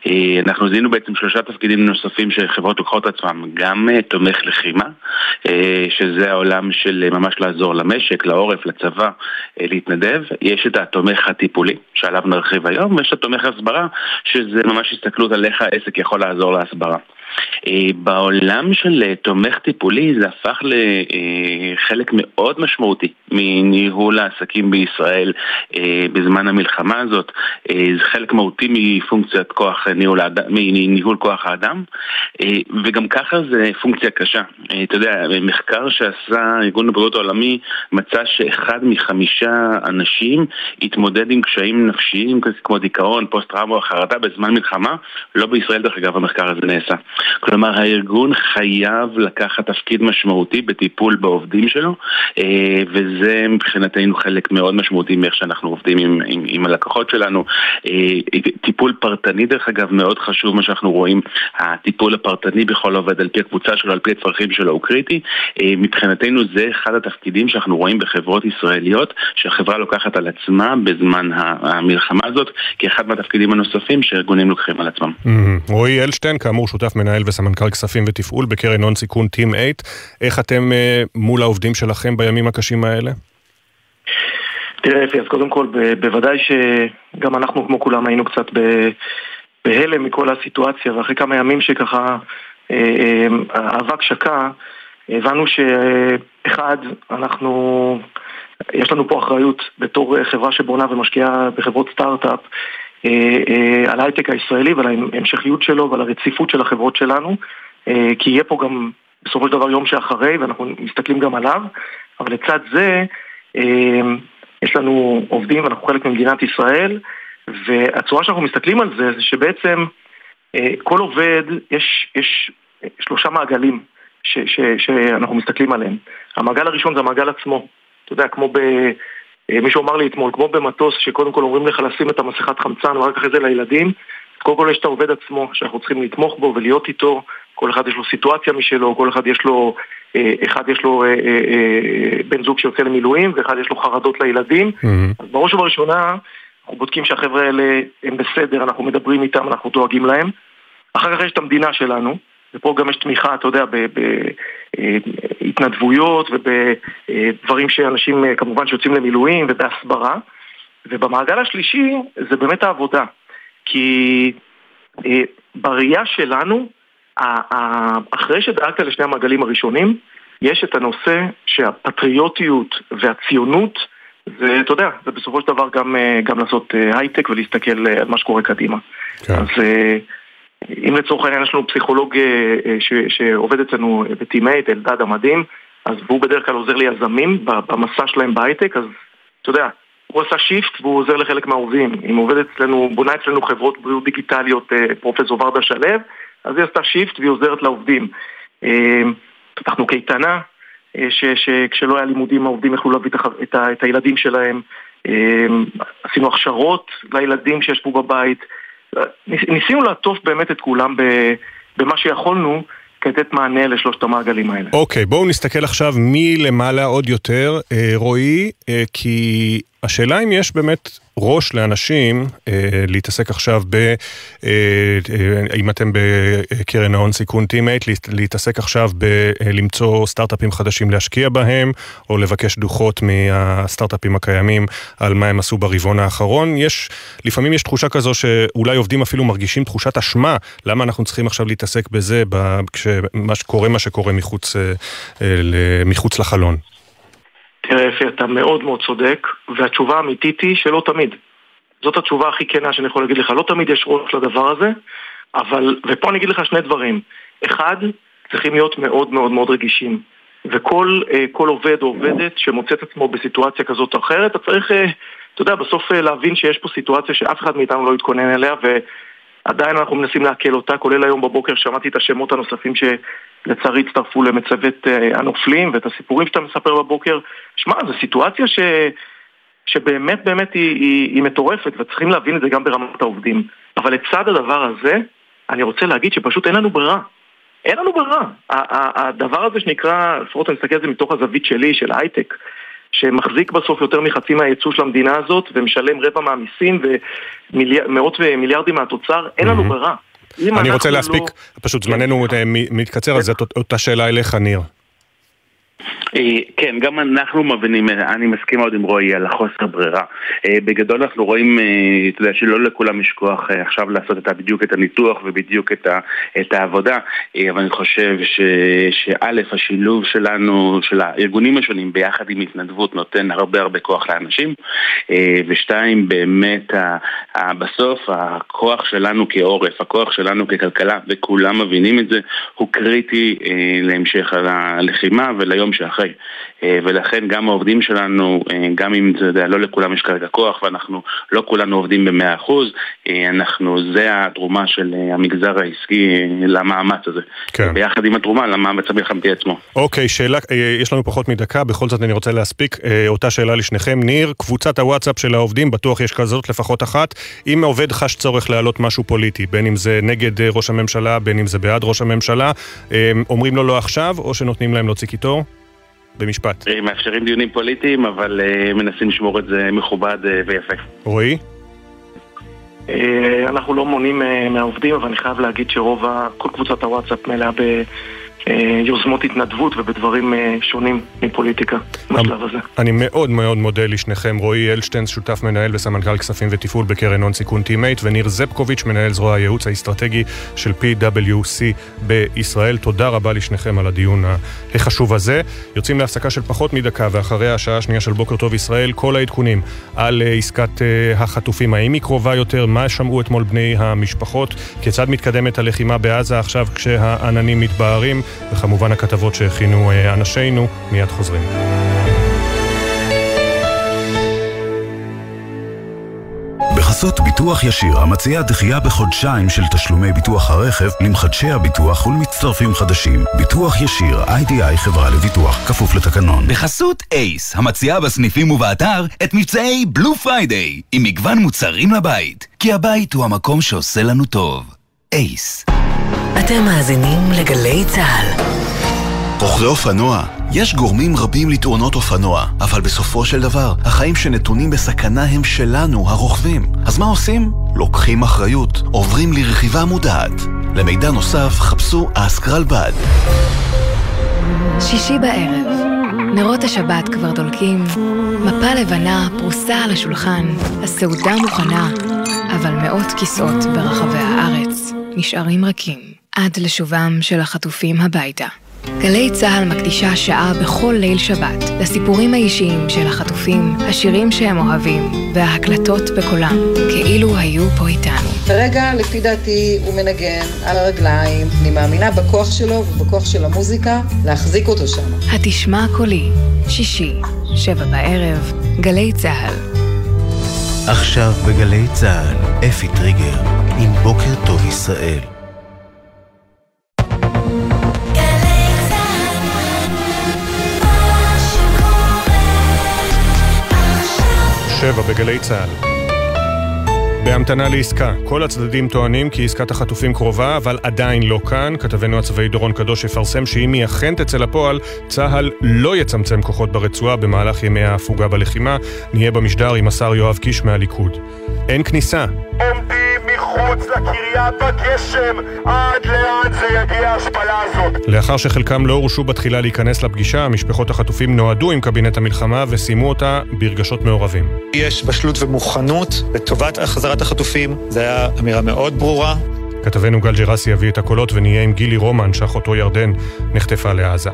אה, אנחנו זיהינו בעצם שלושה תפקידים נוספים שחברות לוקחות עצמם, גם תומך לחימה, שזה העולם של ממש לעזור למשק, לעורף, לצבא, להתנדב. יש את התומך הטיפולי, שעליו נרחיב היום, ויש את התומך הסברה, שזה ממש הסתכלות על איך העסק יכול לעזור להסברה. אה, בעולם של אה, תומך טיפולי זה הפך לחלק מאוד משמעותי מניהול העסקים בישראל אה, בזמן המלחמה הזאת. זה חלק מהותי מפונקציית כוח ניהול, מניהול כוח האדם וגם ככה זה פונקציה קשה. אתה יודע, מחקר שעשה ארגון הבריאות העולמי מצא שאחד מחמישה אנשים התמודד עם קשיים נפשיים כמו דיכאון, פוסט טראומה או חרדה בזמן מלחמה. לא בישראל דרך אגב המחקר הזה נעשה. כלומר, הארגון חייב לקחת תפקיד משמעותי בטיפול בעובדים שלו, אה, וזה מבחינתנו חלק מאוד משמעותי מאיך שאנחנו עובדים עם, עם, עם הלקוחות שלנו. אה, טיפול פרטני, דרך אגב, מאוד חשוב, מה שאנחנו רואים, הטיפול הפרטני בכל עובד על פי הקבוצה שלו, על פי הצרכים שלו, הוא קריטי. אה, מבחינתנו זה אחד התפקידים שאנחנו רואים בחברות ישראליות, שהחברה לוקחת על עצמה בזמן המלחמה הזאת, כאחד מהתפקידים הנוספים שארגונים לוקחים על עצמם. רועי אלשטיין, כאמור, שותף מנהל וסמנכ"ל כספים ותפעול בקרן הון סיכון Team 8. איך אתם אה, מול העובדים שלכם בימים הקשים האלה? תראה אפי, אז קודם כל בוודאי שגם אנחנו כמו כולם היינו קצת בהלם מכל הסיטואציה ואחרי כמה ימים שככה אה, אה, האבק שקע הבנו שאחד, אנחנו, יש לנו פה אחריות בתור חברה שבונה ומשקיעה בחברות סטארט-אפ אה, על ההייטק הישראלי ועל ההמשכיות שלו ועל הרציפות של החברות שלנו, כי יהיה פה גם בסופו של דבר יום שאחרי ואנחנו מסתכלים גם עליו, אבל לצד זה יש לנו עובדים ואנחנו חלק ממדינת ישראל והצורה שאנחנו מסתכלים על זה זה שבעצם כל עובד יש, יש שלושה מעגלים ש, ש, שאנחנו מסתכלים עליהם. המעגל הראשון זה המעגל עצמו, אתה יודע, כמו ב... מישהו אמר לי אתמול, כמו במטוס, שקודם כל אומרים לך לשים את המסכת חמצן ורק אחרי זה לילדים, קודם כל יש את העובד עצמו, שאנחנו צריכים לתמוך בו ולהיות איתו, כל אחד יש לו סיטואציה משלו, כל אחד יש לו, אחד יש לו בן זוג שיוצא למילואים, ואחד יש לו חרדות לילדים. Mm-hmm. אז בראש ובראשונה, אנחנו בודקים שהחבר'ה האלה הם בסדר, אנחנו מדברים איתם, אנחנו דואגים להם. אחר כך יש את המדינה שלנו, ופה גם יש תמיכה, אתה יודע, בהתנדבויות ובדברים שאנשים כמובן שיוצאים למילואים ובהסברה. ובמעגל השלישי זה באמת העבודה. כי בראייה שלנו, אחרי שדאגת לשני המעגלים הראשונים, יש את הנושא שהפטריוטיות והציונות זה, אתה יודע, זה בסופו של דבר גם, גם לעשות הייטק ולהסתכל על מה שקורה קדימה. כן. אז אם לצורך העניין יש לנו פסיכולוג ש, שעובד אצלנו ב Team8, אלדד המדהים, אז הוא בדרך כלל עוזר ליזמים במסע שלהם בהייטק, אז אתה יודע, הוא עשה shift והוא עוזר לחלק מהעובדים. אם עובד אצלנו, בונה אצלנו חברות בריאות דיגיטליות פרופסור ורדה שלו, אז היא עשתה שיפט והיא עוזרת לעובדים. פתחנו קייטנה, שכשלא היה לימודים העובדים יכלו להביא את, ה, את הילדים שלהם. עשינו הכשרות לילדים שישבו בבית. ניסינו לעטוף באמת את כולם במה שיכולנו. לתת מענה לשלושת המעגלים האלה. אוקיי, okay, בואו נסתכל עכשיו מלמעלה עוד יותר, רועי, כי השאלה אם יש באמת ראש לאנשים אה, להתעסק עכשיו ב... אה, אה, אם אתם בקרן ההון סיכון Team8, להתעסק עכשיו בלמצוא סטארט-אפים חדשים להשקיע בהם, או לבקש דוחות מהסטארט-אפים הקיימים על מה הם עשו ברבעון האחרון. יש, לפעמים יש תחושה כזו שאולי עובדים אפילו מרגישים תחושת אשמה, למה אנחנו צריכים עכשיו להתעסק בזה כשמה שקורה מה שקורה מחוץ, אה, אה, מחוץ לחלון. תראה אפי, אתה מאוד מאוד צודק, והתשובה האמיתית היא שלא תמיד. זאת התשובה הכי כנה שאני יכול להגיד לך. לא תמיד יש ראש לדבר הזה, אבל, ופה אני אגיד לך שני דברים. אחד, צריכים להיות מאוד מאוד מאוד רגישים. וכל אה, עובד או עובדת שמוצא את עצמו בסיטואציה כזאת או אחרת, אתה צריך, אה, אתה יודע, בסוף אה, להבין שיש פה סיטואציה שאף אחד מאיתנו לא יתכונן אליה, ועדיין אנחנו מנסים לעכל אותה, כולל היום בבוקר שמעתי את השמות הנוספים ש... לצערי הצטרפו למצבת הנופלים ואת הסיפורים שאתה מספר בבוקר. שמע, זו סיטואציה ש... שבאמת באמת היא, היא, היא מטורפת וצריכים להבין את זה גם ברמת העובדים. אבל לצד הדבר הזה, אני רוצה להגיד שפשוט אין לנו ברירה. אין לנו ברירה. הדבר הזה שנקרא, לפחות אני מסתכל על זה מתוך הזווית שלי, של הייטק, שמחזיק בסוף יותר מחצי מהייצוא של המדינה הזאת ומשלם רבע מהמיסים ומאות ומיליארדים מהתוצר, אין לנו ברירה. אני רוצה להספיק, לא... פשוט זמננו כן. מתקצר, אז זאת אותה שאלה אליך, ניר. אה, כן, גם אנחנו מבינים, אני מסכים מאוד עם רועי על החוסר ברירה. אה, בגדול אנחנו רואים, אה, אתה יודע, שלא לכולם יש כוח עכשיו לעשות את, בדיוק את הניתוח ובדיוק את, ה, את העבודה, אבל אני חושב שא', השילוב שלנו, של הארגונים השונים ביחד עם התנדבות נותן הרבה הרבה כוח לאנשים, ושתיים, באמת, בסוף הכוח שלנו כעורף, הכוח שלנו ככלכלה, וכולם מבינים את זה, הוא קריטי להמשך הלחימה וליום שאחרי. אה, ולכן גם העובדים שלנו, אה, גם אם אתה יודע, לא לכולם יש כרגע כוח ואנחנו לא כולנו עובדים במאה אחוז, אה, אנחנו, זה התרומה של המגזר העסקי למאמץ הזה. כן. ביחד עם התרומה למאמץ המלחמתי עצמו. אוקיי, שאלה, יש לנו פחות מדקה, בכל זאת אני רוצה להספיק אותה שאלה לשניכם. ניר, קבוצת הוואטסאפ של העובדים, בטוח יש כזאת לפחות אחת. אם העובד חש צורך להעלות משהו פוליטי, בין אם זה נגד ראש הממשלה, בין אם זה בעד ראש הממשלה, אומרים לו לא עכשיו, או שנותנים להם להוציא קיטור? במשפט. אה, מאפשרים דיונים פוליטיים, אבל uh, מנסים לשמור את זה מכובד uh, ויפה. רועי? Uh, אנחנו לא מונעים uh, מהעובדים, אבל אני חייב להגיד שרוב, כל קבוצת הוואטסאפ מלאה ב... יוזמות התנדבות ובדברים שונים מפוליטיקה בשלב הזה. אני מאוד מאוד מודה לשניכם, רועי אלשטיין, שותף מנהל וסמנכ"ל כספים ותפעול בקרן הון סיכון Team8, וניר זפקוביץ', מנהל זרוע הייעוץ האסטרטגי של PwC בישראל. תודה רבה לשניכם על הדיון החשוב הזה. יוצאים להפסקה של פחות מדקה, ואחרי השעה השנייה של בוקר טוב ישראל, כל העדכונים על עסקת החטופים. האם היא קרובה יותר? מה שמעו אתמול בני המשפחות? כיצד מתקדמת הלחימה בעזה עכשיו כשהעננים מתבהרים? וכמובן הכתבות שהכינו אה, אנשינו, מיד חוזרים. בחסות ביטוח ישיר, המציע דחייה בחודשיים של תשלומי ביטוח הרכב למחדשי הביטוח ולמצטרפים חדשים. ביטוח ישיר, איי-די-איי חברה לביטוח, כפוף לתקנון. בחסות אייס, המציעה בסניפים ובאתר את מבצעי Blue Friday, עם מגוון מוצרים לבית. כי הבית הוא המקום שעושה לנו טוב. אייס. אתם מאזינים לגלי צה"ל. רוכבי אופנוע, יש גורמים רבים לתאונות אופנוע, אבל בסופו של דבר, החיים שנתונים בסכנה הם שלנו, הרוכבים. אז מה עושים? לוקחים אחריות, עוברים לרכיבה מודעת. למידע נוסף, חפשו אסק רלב"ד. שישי בערב, נרות השבת כבר דולקים, מפה לבנה פרוסה על השולחן, הסעודה מוכנה, אבל מאות כיסאות ברחבי הארץ נשארים רכים עד לשובם של החטופים הביתה. גלי צה"ל מקדישה שעה בכל ליל שבת לסיפורים האישיים של החטופים, השירים שהם אוהבים וההקלטות בקולם, כאילו היו פה איתנו. כרגע, לפי דעתי, הוא מנגן על הרגליים. אני מאמינה בכוח שלו ובכוח של המוזיקה להחזיק אותו שם. התשמע קולי, שישי, שבע בערב, גלי צה"ל. עכשיו בגלי צה"ל, אפי טריגר, עם בוקר טוב ישראל. שבע בגלי צה"ל. בהמתנה לעסקה. כל הצדדים טוענים כי עסקת החטופים קרובה, אבל עדיין לא כאן. כתבנו הצבאי דורון קדוש יפרסם שאם היא אכן תצא לפועל, צה"ל לא יצמצם כוחות ברצועה במהלך ימי ההפוגה בלחימה. נהיה במשדר עם השר יואב קיש מהליכוד. אין כניסה. עומדים מחוץ לקריה בגשם, עד לאן זה יגיע ההשפלה הזאת? לאחר שחלקם לא הורשו בתחילה להיכנס לפגישה, משפחות החטופים נועדו עם קבינט המלחמה וסיימו אותה ברגשות מעורבים. יש בשלות ומוכנות לטובת החזרת החטופים, זו הייתה אמירה מאוד ברורה. כתבנו גל ג'רסי יביא את הקולות ונהיה עם גילי רומן, שאחותו ירדן נחטפה לעזה.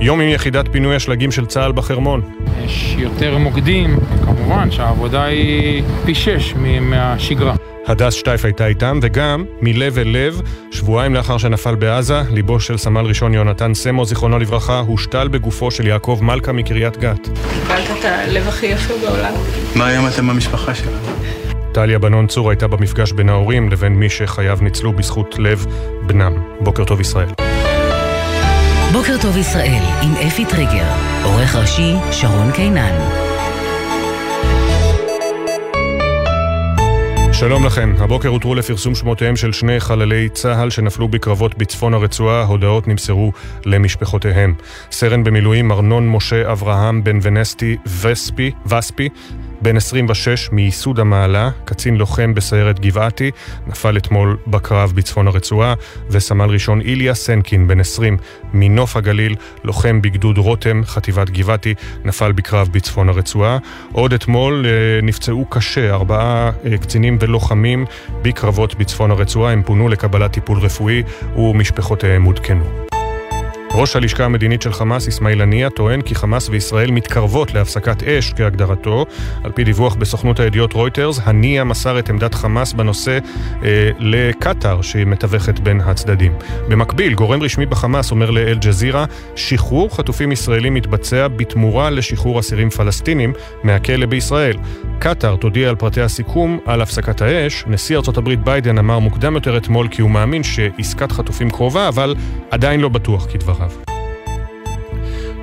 יום עם יחידת פינוי השלגים של צה"ל בחרמון. יש יותר מוקדים, כמובן שהעבודה היא פי שש מהשגרה. הדס שטייף הייתה איתם, וגם, מלב אל לב, שבועיים לאחר שנפל בעזה, ליבו של סמל ראשון יונתן סמו, זיכרונו לברכה, הושתל בגופו של יעקב מלכה מקריית גת. קיבלת את הלב הכי יפה בעולם. מה היום אתם במשפחה שלנו? טליה בנון צור הייתה במפגש בין ההורים לבין מי שחייו ניצלו בזכות לב בנם. בוקר טוב ישראל. בוקר טוב ישראל עם אפי טריגר, עורך ראשי שרון קינן. שלום לכם, הבוקר הותרו לפרסום שמותיהם של שני חללי צה"ל שנפלו בקרבות בצפון הרצועה, הודעות נמסרו למשפחותיהם. סרן במילואים ארנון משה אברהם בן ונסטי וספי, וספי, בן 26 מייסוד המעלה, קצין לוחם בסיירת גבעתי, נפל אתמול בקרב בצפון הרצועה, וסמל ראשון איליה סנקין, בן 20 מנוף הגליל, לוחם בגדוד רותם, חטיבת גבעתי, נפל בקרב בצפון הרצועה. עוד אתמול אה, נפצעו קשה ארבעה אה, קצינים ולוחמים בקרבות בצפון הרצועה, הם פונו לקבלת טיפול רפואי ומשפחותיהם עודכנו. ראש הלשכה המדינית של חמאס, אסמאעיל הנייה, טוען כי חמאס וישראל מתקרבות להפסקת אש כהגדרתו. על פי דיווח בסוכנות הידיעות רויטרס, הנייה מסר את עמדת חמאס בנושא אה, לקטאר, שהיא מתווכת בין הצדדים. במקביל, גורם רשמי בחמאס אומר לאל-ג'זירה, שחרור חטופים ישראלים מתבצע בתמורה לשחרור אסירים פלסטינים מהכלא בישראל. קטאר תודיע על פרטי הסיכום על הפסקת האש. נשיא ארצות הברית ביידן אמר מוקדם יותר אתמול כי הוא מאמין שעסקת חטופים קרובה, אבל עדיין לא בטוח כדבריו.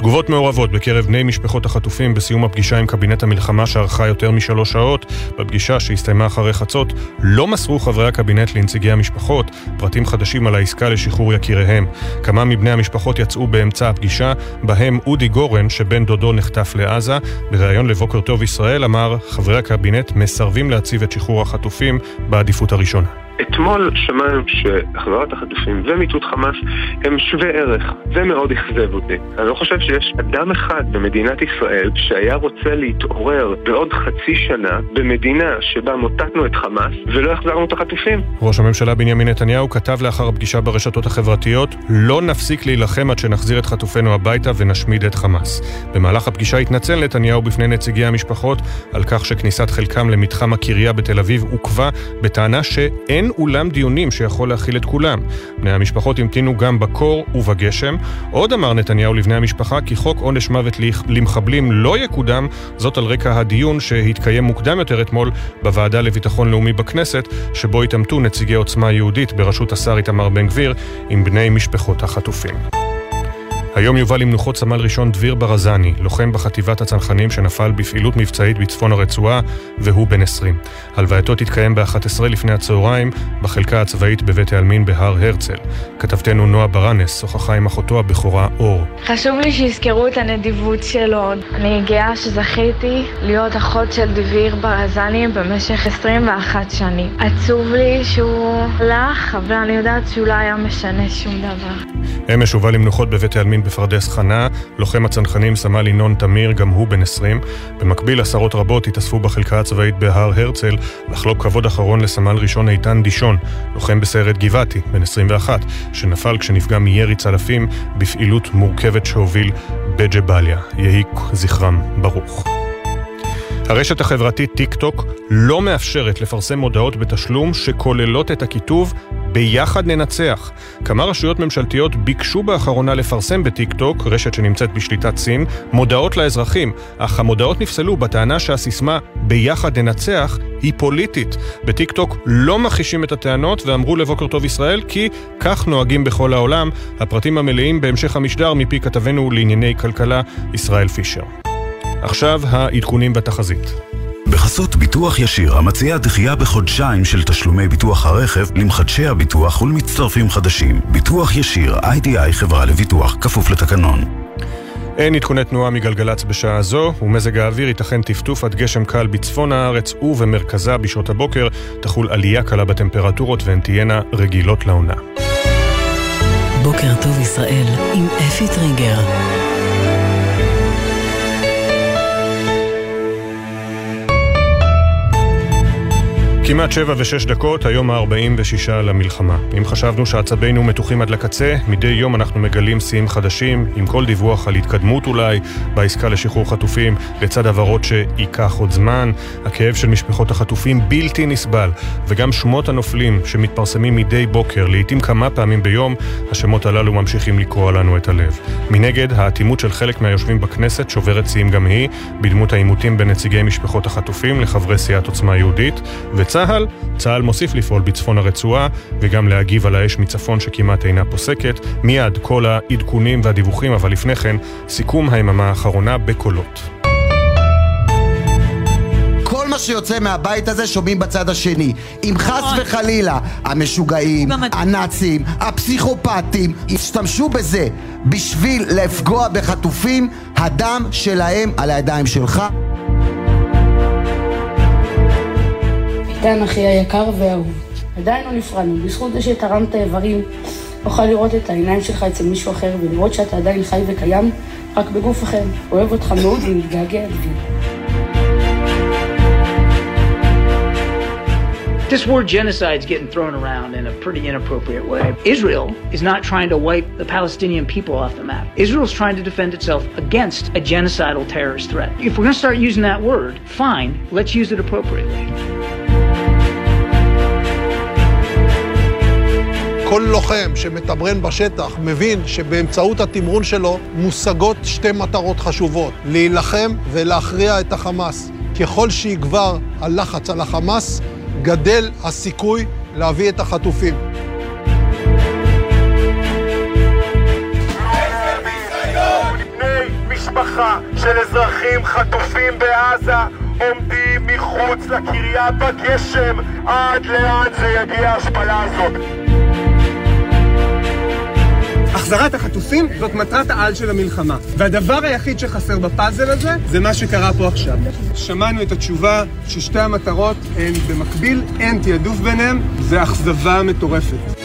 תגובות מעורבות בקרב בני משפחות החטופים בסיום הפגישה עם קבינט המלחמה שארכה יותר משלוש שעות. בפגישה שהסתיימה אחרי חצות, לא מסרו חברי הקבינט לנציגי המשפחות פרטים חדשים על העסקה לשחרור יקיריהם. כמה מבני המשפחות יצאו באמצע הפגישה, בהם אודי גורן, שבן דודו נחטף לעזה. בריאיון לבוקר טוב ישראל אמר, חברי הקבינט מסרבים להציב את שחרור החטופים בעדיפות הראשונה. אתמול שמענו שהחזרת החטופים ומיטוט חמאס הם שווי ערך. זה מאוד אכזב אותי. אני לא חושב שיש אדם אחד במדינת ישראל שהיה רוצה להתעורר בעוד חצי שנה במדינה שבה מוטטנו את חמאס ולא החזרנו את החטופים. ראש הממשלה בנימין נתניהו כתב לאחר הפגישה ברשתות החברתיות לא נפסיק להילחם עד שנחזיר את חטופינו הביתה ונשמיד את חמאס. במהלך הפגישה התנצל נתניהו בפני נציגי המשפחות על כך שכניסת חלקם למתחם הקריה בתל אביב עוכבה בטענה שאין אין אולם דיונים שיכול להכיל את כולם. בני המשפחות המתינו גם בקור ובגשם. עוד אמר נתניהו לבני המשפחה כי חוק עונש מוות למחבלים לא יקודם, זאת על רקע הדיון שהתקיים מוקדם יותר אתמול בוועדה לביטחון לאומי בכנסת, שבו התעמתו נציגי עוצמה יהודית בראשות השר איתמר בן גביר עם בני משפחות החטופים. היום יובא למנוחות סמל ראשון דביר ברזני, לוחם בחטיבת הצנחנים שנפל בפעילות מבצעית בצפון הרצועה, והוא בן 20. הלווייתו תתקיים ב-11 לפני הצהריים, בחלקה הצבאית בבית העלמין בהר הרצל. כתבתנו נועה ברנס שוחחה עם אחותו הבכורה אור. חשוב לי שיזכרו את הנדיבות שלו. אני גאה שזכיתי להיות אחות של דביר ברזני במשך 21 שנים. עצוב לי שהוא הלך, אבל אני יודעת שהוא לא היה משנה שום דבר. אמש הובא למנוחות בבית העלמין בפרדס חנה, לוחם הצנחנים סמל ינון תמיר, גם הוא בן 20. במקביל עשרות רבות התאספו בחלקה הצבאית בהר הרצל לחלוק כבוד אחרון לסמל ראשון איתן דישון, לוחם בסיירת גבעתי, בן 21, שנפל כשנפגע מירי צלפים בפעילות מורכבת שהוביל בג'באליה. יהי זכרם ברוך. הרשת החברתית טיק טוק לא מאפשרת לפרסם מודעות בתשלום שכוללות את הכיתוב ביחד ננצח. כמה רשויות ממשלתיות ביקשו באחרונה לפרסם בטיק טוק, רשת שנמצאת בשליטת סין, מודעות לאזרחים, אך המודעות נפסלו בטענה שהסיסמה ביחד ננצח היא פוליטית. בטיק טוק לא מכחישים את הטענות ואמרו לבוקר טוב ישראל כי כך נוהגים בכל העולם. הפרטים המלאים בהמשך המשדר מפי כתבנו לענייני כלכלה ישראל פישר. עכשיו העדכונים בתחזית. בחסות ביטוח ישיר, המציע דחייה בחודשיים של תשלומי ביטוח הרכב למחדשי הביטוח ולמצטרפים חדשים. ביטוח ישיר, איי-די-איי חברה לביטוח, כפוף לתקנון. אין עדכוני תנועה מגלגלצ בשעה זו, ומזג האוויר ייתכן טפטוף עד גשם קל בצפון הארץ ובמרכזה בשעות הבוקר תחול עלייה קלה בטמפרטורות והן תהיינה רגילות לעונה. בוקר טוב ישראל עם אפי טריגר. כמעט שבע ושש דקות, היום ה-46 למלחמה. אם חשבנו שעצבינו מתוחים עד לקצה, מדי יום אנחנו מגלים שיאים חדשים, עם כל דיווח על התקדמות אולי, בעסקה לשחרור חטופים, לצד הבהרות שייקח עוד זמן. הכאב של משפחות החטופים בלתי נסבל, וגם שמות הנופלים שמתפרסמים מדי בוקר, לעיתים כמה פעמים ביום, השמות הללו ממשיכים לקרוע לנו את הלב. מנגד, האטימות של חלק מהיושבים בכנסת שוברת שיאים גם היא, בדמות העימותים בין נציגי משפחות החטופים לחברי סיעת עוצמה יהודית, צה"ל, צה"ל מוסיף לפעול בצפון הרצועה וגם להגיב על האש מצפון שכמעט אינה פוסקת. מיד כל העדכונים והדיווחים, אבל לפני כן, סיכום היממה האחרונה בקולות. כל מה שיוצא מהבית הזה שומעים בצד השני. אם חס וחלילה המשוגעים, הנאצים, הפסיכופטים ישתמשו בזה בשביל לפגוע בחטופים, הדם שלהם על הידיים שלך. עידן אחי היקר והאהוב. עדיין לא נפרדנו, בזכות זה שתרמת איברים, אוכל לראות את העיניים שלך אצל מישהו אחר ולראות שאתה עדיין חי וקיים, רק בגוף אחר. אוהב אותך מאוד ומתגעגע דביר. This word genocide is getting thrown around in a pretty inappropriate way. Israel is not trying to wipe the Palestinian people off the map. Israel is trying to defend itself against a genocidal terrorist threat. If we're going to start using that word, fine, let's use it appropriately. כל לוחם שמתמרן בשטח מבין שבאמצעות התמרון שלו מושגות שתי מטרות חשובות, להילחם ולהכריע את החמאס. ככל שיגבר הלחץ על החמאס, גדל הסיכוי להביא את החטופים. של אזרחים חטופים בעזה עומדים מחוץ לקריה בגשם עד לאן זה יגיע ההשפלה הזאת החזרת החטופים זאת מטרת העל של המלחמה. והדבר היחיד שחסר בפאזל הזה, זה מה שקרה פה עכשיו. שמענו את התשובה ששתי המטרות הן במקביל, אין תעדוף ביניהם, זה אכזבה מטורפת.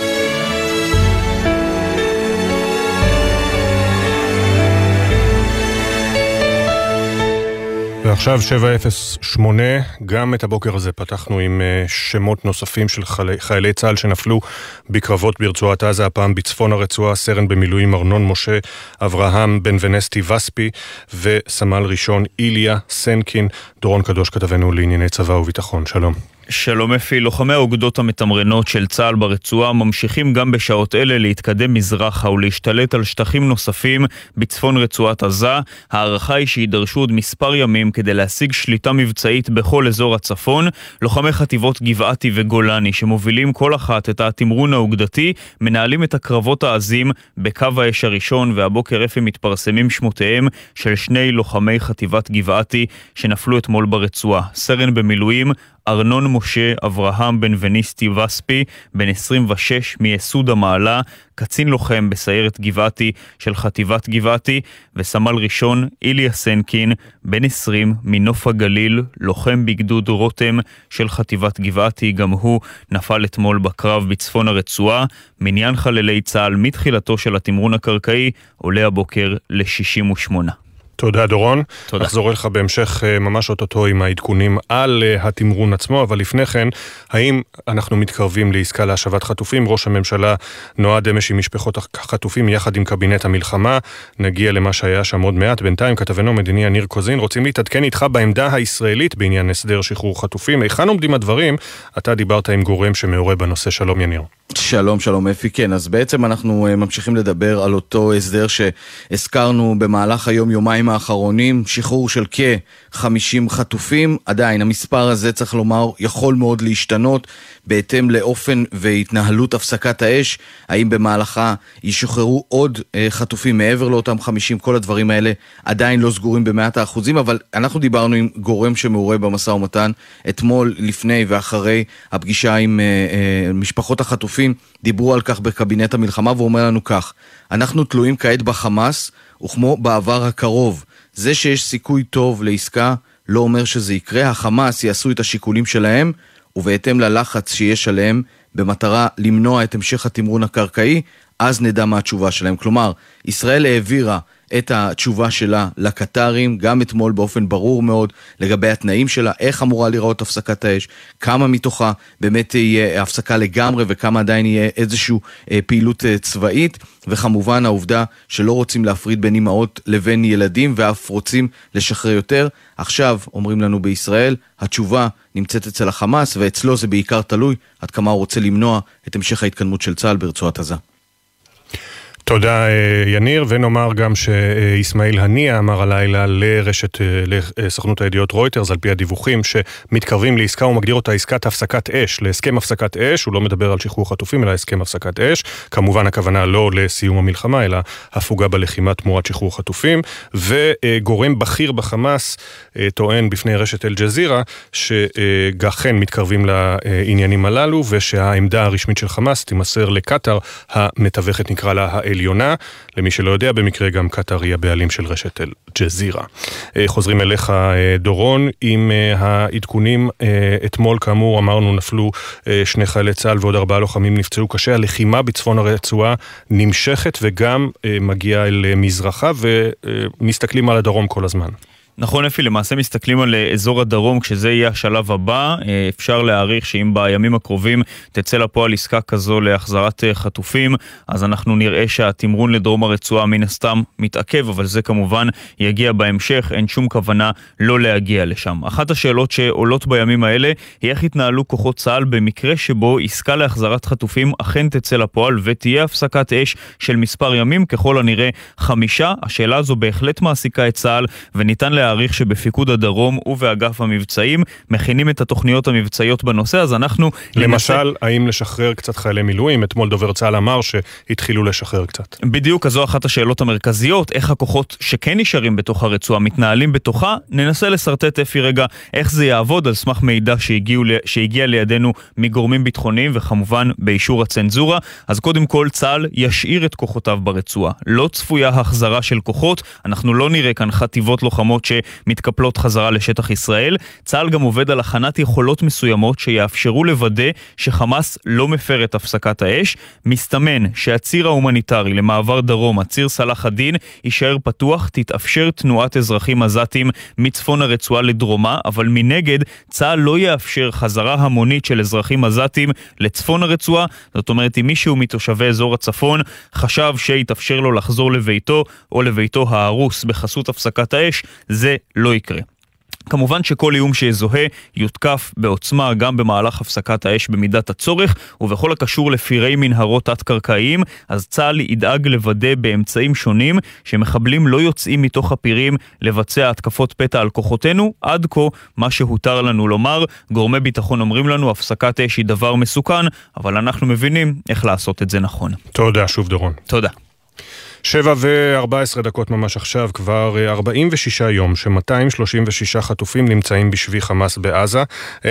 ועכשיו 708, גם את הבוקר הזה פתחנו עם שמות נוספים של חיילי צה"ל שנפלו בקרבות ברצועת עזה, הפעם בצפון הרצועה, סרן במילואים ארנון משה, אברהם בן ונסטי וספי וסמל ראשון איליה סנקין, דורון קדוש כתבנו לענייני צבא וביטחון, שלום. שלום אפי, לוחמי האוגדות המתמרנות של צה"ל ברצועה ממשיכים גם בשעות אלה להתקדם מזרחה ולהשתלט על שטחים נוספים בצפון רצועת עזה. ההערכה היא שידרשו עוד מספר ימים כדי להשיג שליטה מבצעית בכל אזור הצפון. לוחמי חטיבות גבעתי וגולני שמובילים כל אחת את התמרון האוגדתי, מנהלים את הקרבות העזים בקו האש הראשון, והבוקר אפי מתפרסמים שמותיהם של שני לוחמי חטיבת גבעתי שנפלו אתמול ברצועה. סרן במילואים ארנון משה אברהם בן וניסטי וספי, בן 26 מיסוד המעלה, קצין לוחם בסיירת גבעתי של חטיבת גבעתי, וסמל ראשון איליה סנקין, בן 20 מנוף הגליל, לוחם בגדוד רותם של חטיבת גבעתי, גם הוא נפל אתמול בקרב בצפון הרצועה. מניין חללי צה"ל מתחילתו של התמרון הקרקעי עולה הבוקר ל-68. תודה דורון. תודה. נחזור אליך בהמשך אה, ממש אוטוטו עם העדכונים על אה, התמרון עצמו, אבל לפני כן, האם אנחנו מתקרבים לעסקה להשבת חטופים? ראש הממשלה נועד אמש עם משפחות החטופים יחד עם קבינט המלחמה. נגיע למה שהיה שם עוד מעט. בינתיים כתבנו המדיני יניר קוזין, רוצים להתעדכן איתך בעמדה הישראלית בעניין הסדר שחרור חטופים. היכן עומדים הדברים? אתה דיברת עם גורם שמעורה בנושא. שלום יניר. שלום, שלום אפי, כן, אז בעצם אנחנו אה, ממשיכים לדבר על אותו הסדר שהזכרנו במהלך היום-יומיים האחרונים, שחרור של כ-50 חטופים, עדיין המספר הזה צריך לומר יכול מאוד להשתנות בהתאם לאופן והתנהלות הפסקת האש, האם במהלכה ישוחררו עוד אה, חטופים מעבר לאותם 50, כל הדברים האלה עדיין לא סגורים במאת האחוזים, אבל אנחנו דיברנו עם גורם שמעורה במשא ומתן. אתמול, לפני ואחרי הפגישה עם אה, משפחות החטופים. החטופים דיברו על כך בקבינט המלחמה והוא אומר לנו כך: אנחנו תלויים כעת בחמאס, וכמו בעבר הקרוב, זה שיש סיכוי טוב לעסקה לא אומר שזה יקרה, החמאס יעשו את השיקולים שלהם, ובהתאם ללחץ שיש עליהם, במטרה למנוע את המשך התמרון הקרקעי, אז נדע מה התשובה שלהם. כלומר, ישראל העבירה את התשובה שלה לקטרים, גם אתמול באופן ברור מאוד לגבי התנאים שלה, איך אמורה לראות הפסקת האש, כמה מתוכה באמת תהיה הפסקה לגמרי וכמה עדיין יהיה איזושהי אה, פעילות אה, צבאית, וכמובן העובדה שלא רוצים להפריד בין אמהות לבין ילדים ואף רוצים לשחרר יותר. עכשיו, אומרים לנו בישראל, התשובה נמצאת אצל החמאס ואצלו זה בעיקר תלוי עד כמה הוא רוצה למנוע את המשך ההתקדמות של צה"ל ברצועת עזה. תודה אה, יניר, ונאמר גם שאיסמעיל הנייה אמר הלילה לרשת, אה, לסוכנות הידיעות רויטרס, על פי הדיווחים, שמתקרבים לעסקה, הוא מגדיר אותה עסקת הפסקת אש, להסכם הפסקת אש, הוא לא מדבר על שחרור חטופים, אלא הסכם הפסקת אש. כמובן הכוונה לא לסיום המלחמה, אלא הפוגה בלחימה תמורת שחרור חטופים. וגורם בכיר בחמאס אה, טוען בפני רשת אל-ג'זירה, שאכן מתקרבים לעניינים הללו, ושהעמדה הרשמית של חמאס תימסר לקטאר, המתווכת נקרא לה האל. העליונה. למי שלא יודע, במקרה גם קטאר היא הבעלים של רשת אל-ג'זירה. אה, חוזרים אליך, אה, דורון, עם אה, העדכונים. אתמול, כאמור, אמרנו, נפלו שני חיילי צה"ל ועוד ארבעה לוחמים נפצעו קשה. הלחימה בצפון הרצועה נמשכת וגם מגיעה אל מזרחה, ומסתכלים על הדרום כל הזמן. נכון אפי, למעשה מסתכלים על אה, אזור הדרום כשזה יהיה השלב הבא. אה, אפשר להעריך שאם בימים הקרובים תצא לפועל עסקה כזו להחזרת אה, חטופים, אז אנחנו נראה שהתמרון לדרום הרצועה מן הסתם מתעכב, אבל זה כמובן יגיע בהמשך, אין שום כוונה לא להגיע לשם. אחת השאלות שעולות בימים האלה היא איך יתנהלו כוחות צה"ל במקרה שבו עסקה להחזרת חטופים אכן תצא לפועל ותהיה הפסקת אש של מספר ימים, ככל הנראה חמישה. השאלה הזו בהחלט מעסיקה את צה"ל וניתן לה... להעריך שבפיקוד הדרום ובאגף המבצעים מכינים את התוכניות המבצעיות בנושא, אז אנחנו... למשל, ננסה... האם לשחרר קצת חיילי מילואים? אתמול דובר צה"ל אמר שהתחילו לשחרר קצת. בדיוק, אז זו אחת השאלות המרכזיות, איך הכוחות שכן נשארים בתוך הרצועה מתנהלים בתוכה. ננסה לשרטט אפי רגע איך זה יעבוד על סמך מידע שהגיעו, שהגיע לידינו מגורמים ביטחוניים וכמובן באישור הצנזורה. אז קודם כל צה"ל ישאיר את כוחותיו ברצועה. לא צפויה החזרה של כוחות, אנחנו לא נראה כאן חטיבות לוחמות ש... שמתקפלות חזרה לשטח ישראל. צה"ל גם עובד על הכנת יכולות מסוימות שיאפשרו לוודא שחמאס לא מפר את הפסקת האש. מסתמן שהציר ההומניטרי למעבר דרום, הציר סלאח א-דין, יישאר פתוח, תתאפשר תנועת אזרחים עזתים מצפון הרצועה לדרומה, אבל מנגד צה"ל לא יאפשר חזרה המונית של אזרחים עזתים לצפון הרצועה. זאת אומרת, אם מישהו מתושבי אזור הצפון חשב שיתאפשר לו לחזור לביתו או לביתו ההרוס בחסות הפסקת האש, זה לא יקרה. כמובן שכל איום שיזוהה יותקף בעוצמה גם במהלך הפסקת האש במידת הצורך, ובכל הקשור לפירי מנהרות תת-קרקעיים, אז צה"ל ידאג לוודא באמצעים שונים שמחבלים לא יוצאים מתוך הפירים לבצע התקפות פתע על כוחותינו. עד כה, מה שהותר לנו לומר, גורמי ביטחון אומרים לנו, הפסקת אש היא דבר מסוכן, אבל אנחנו מבינים איך לעשות את זה נכון. תודה, שוב דורון. תודה. שבע וארבע עשרה דקות ממש עכשיו, כבר 46 אה, יום ש-236 חטופים נמצאים בשבי חמאס בעזה.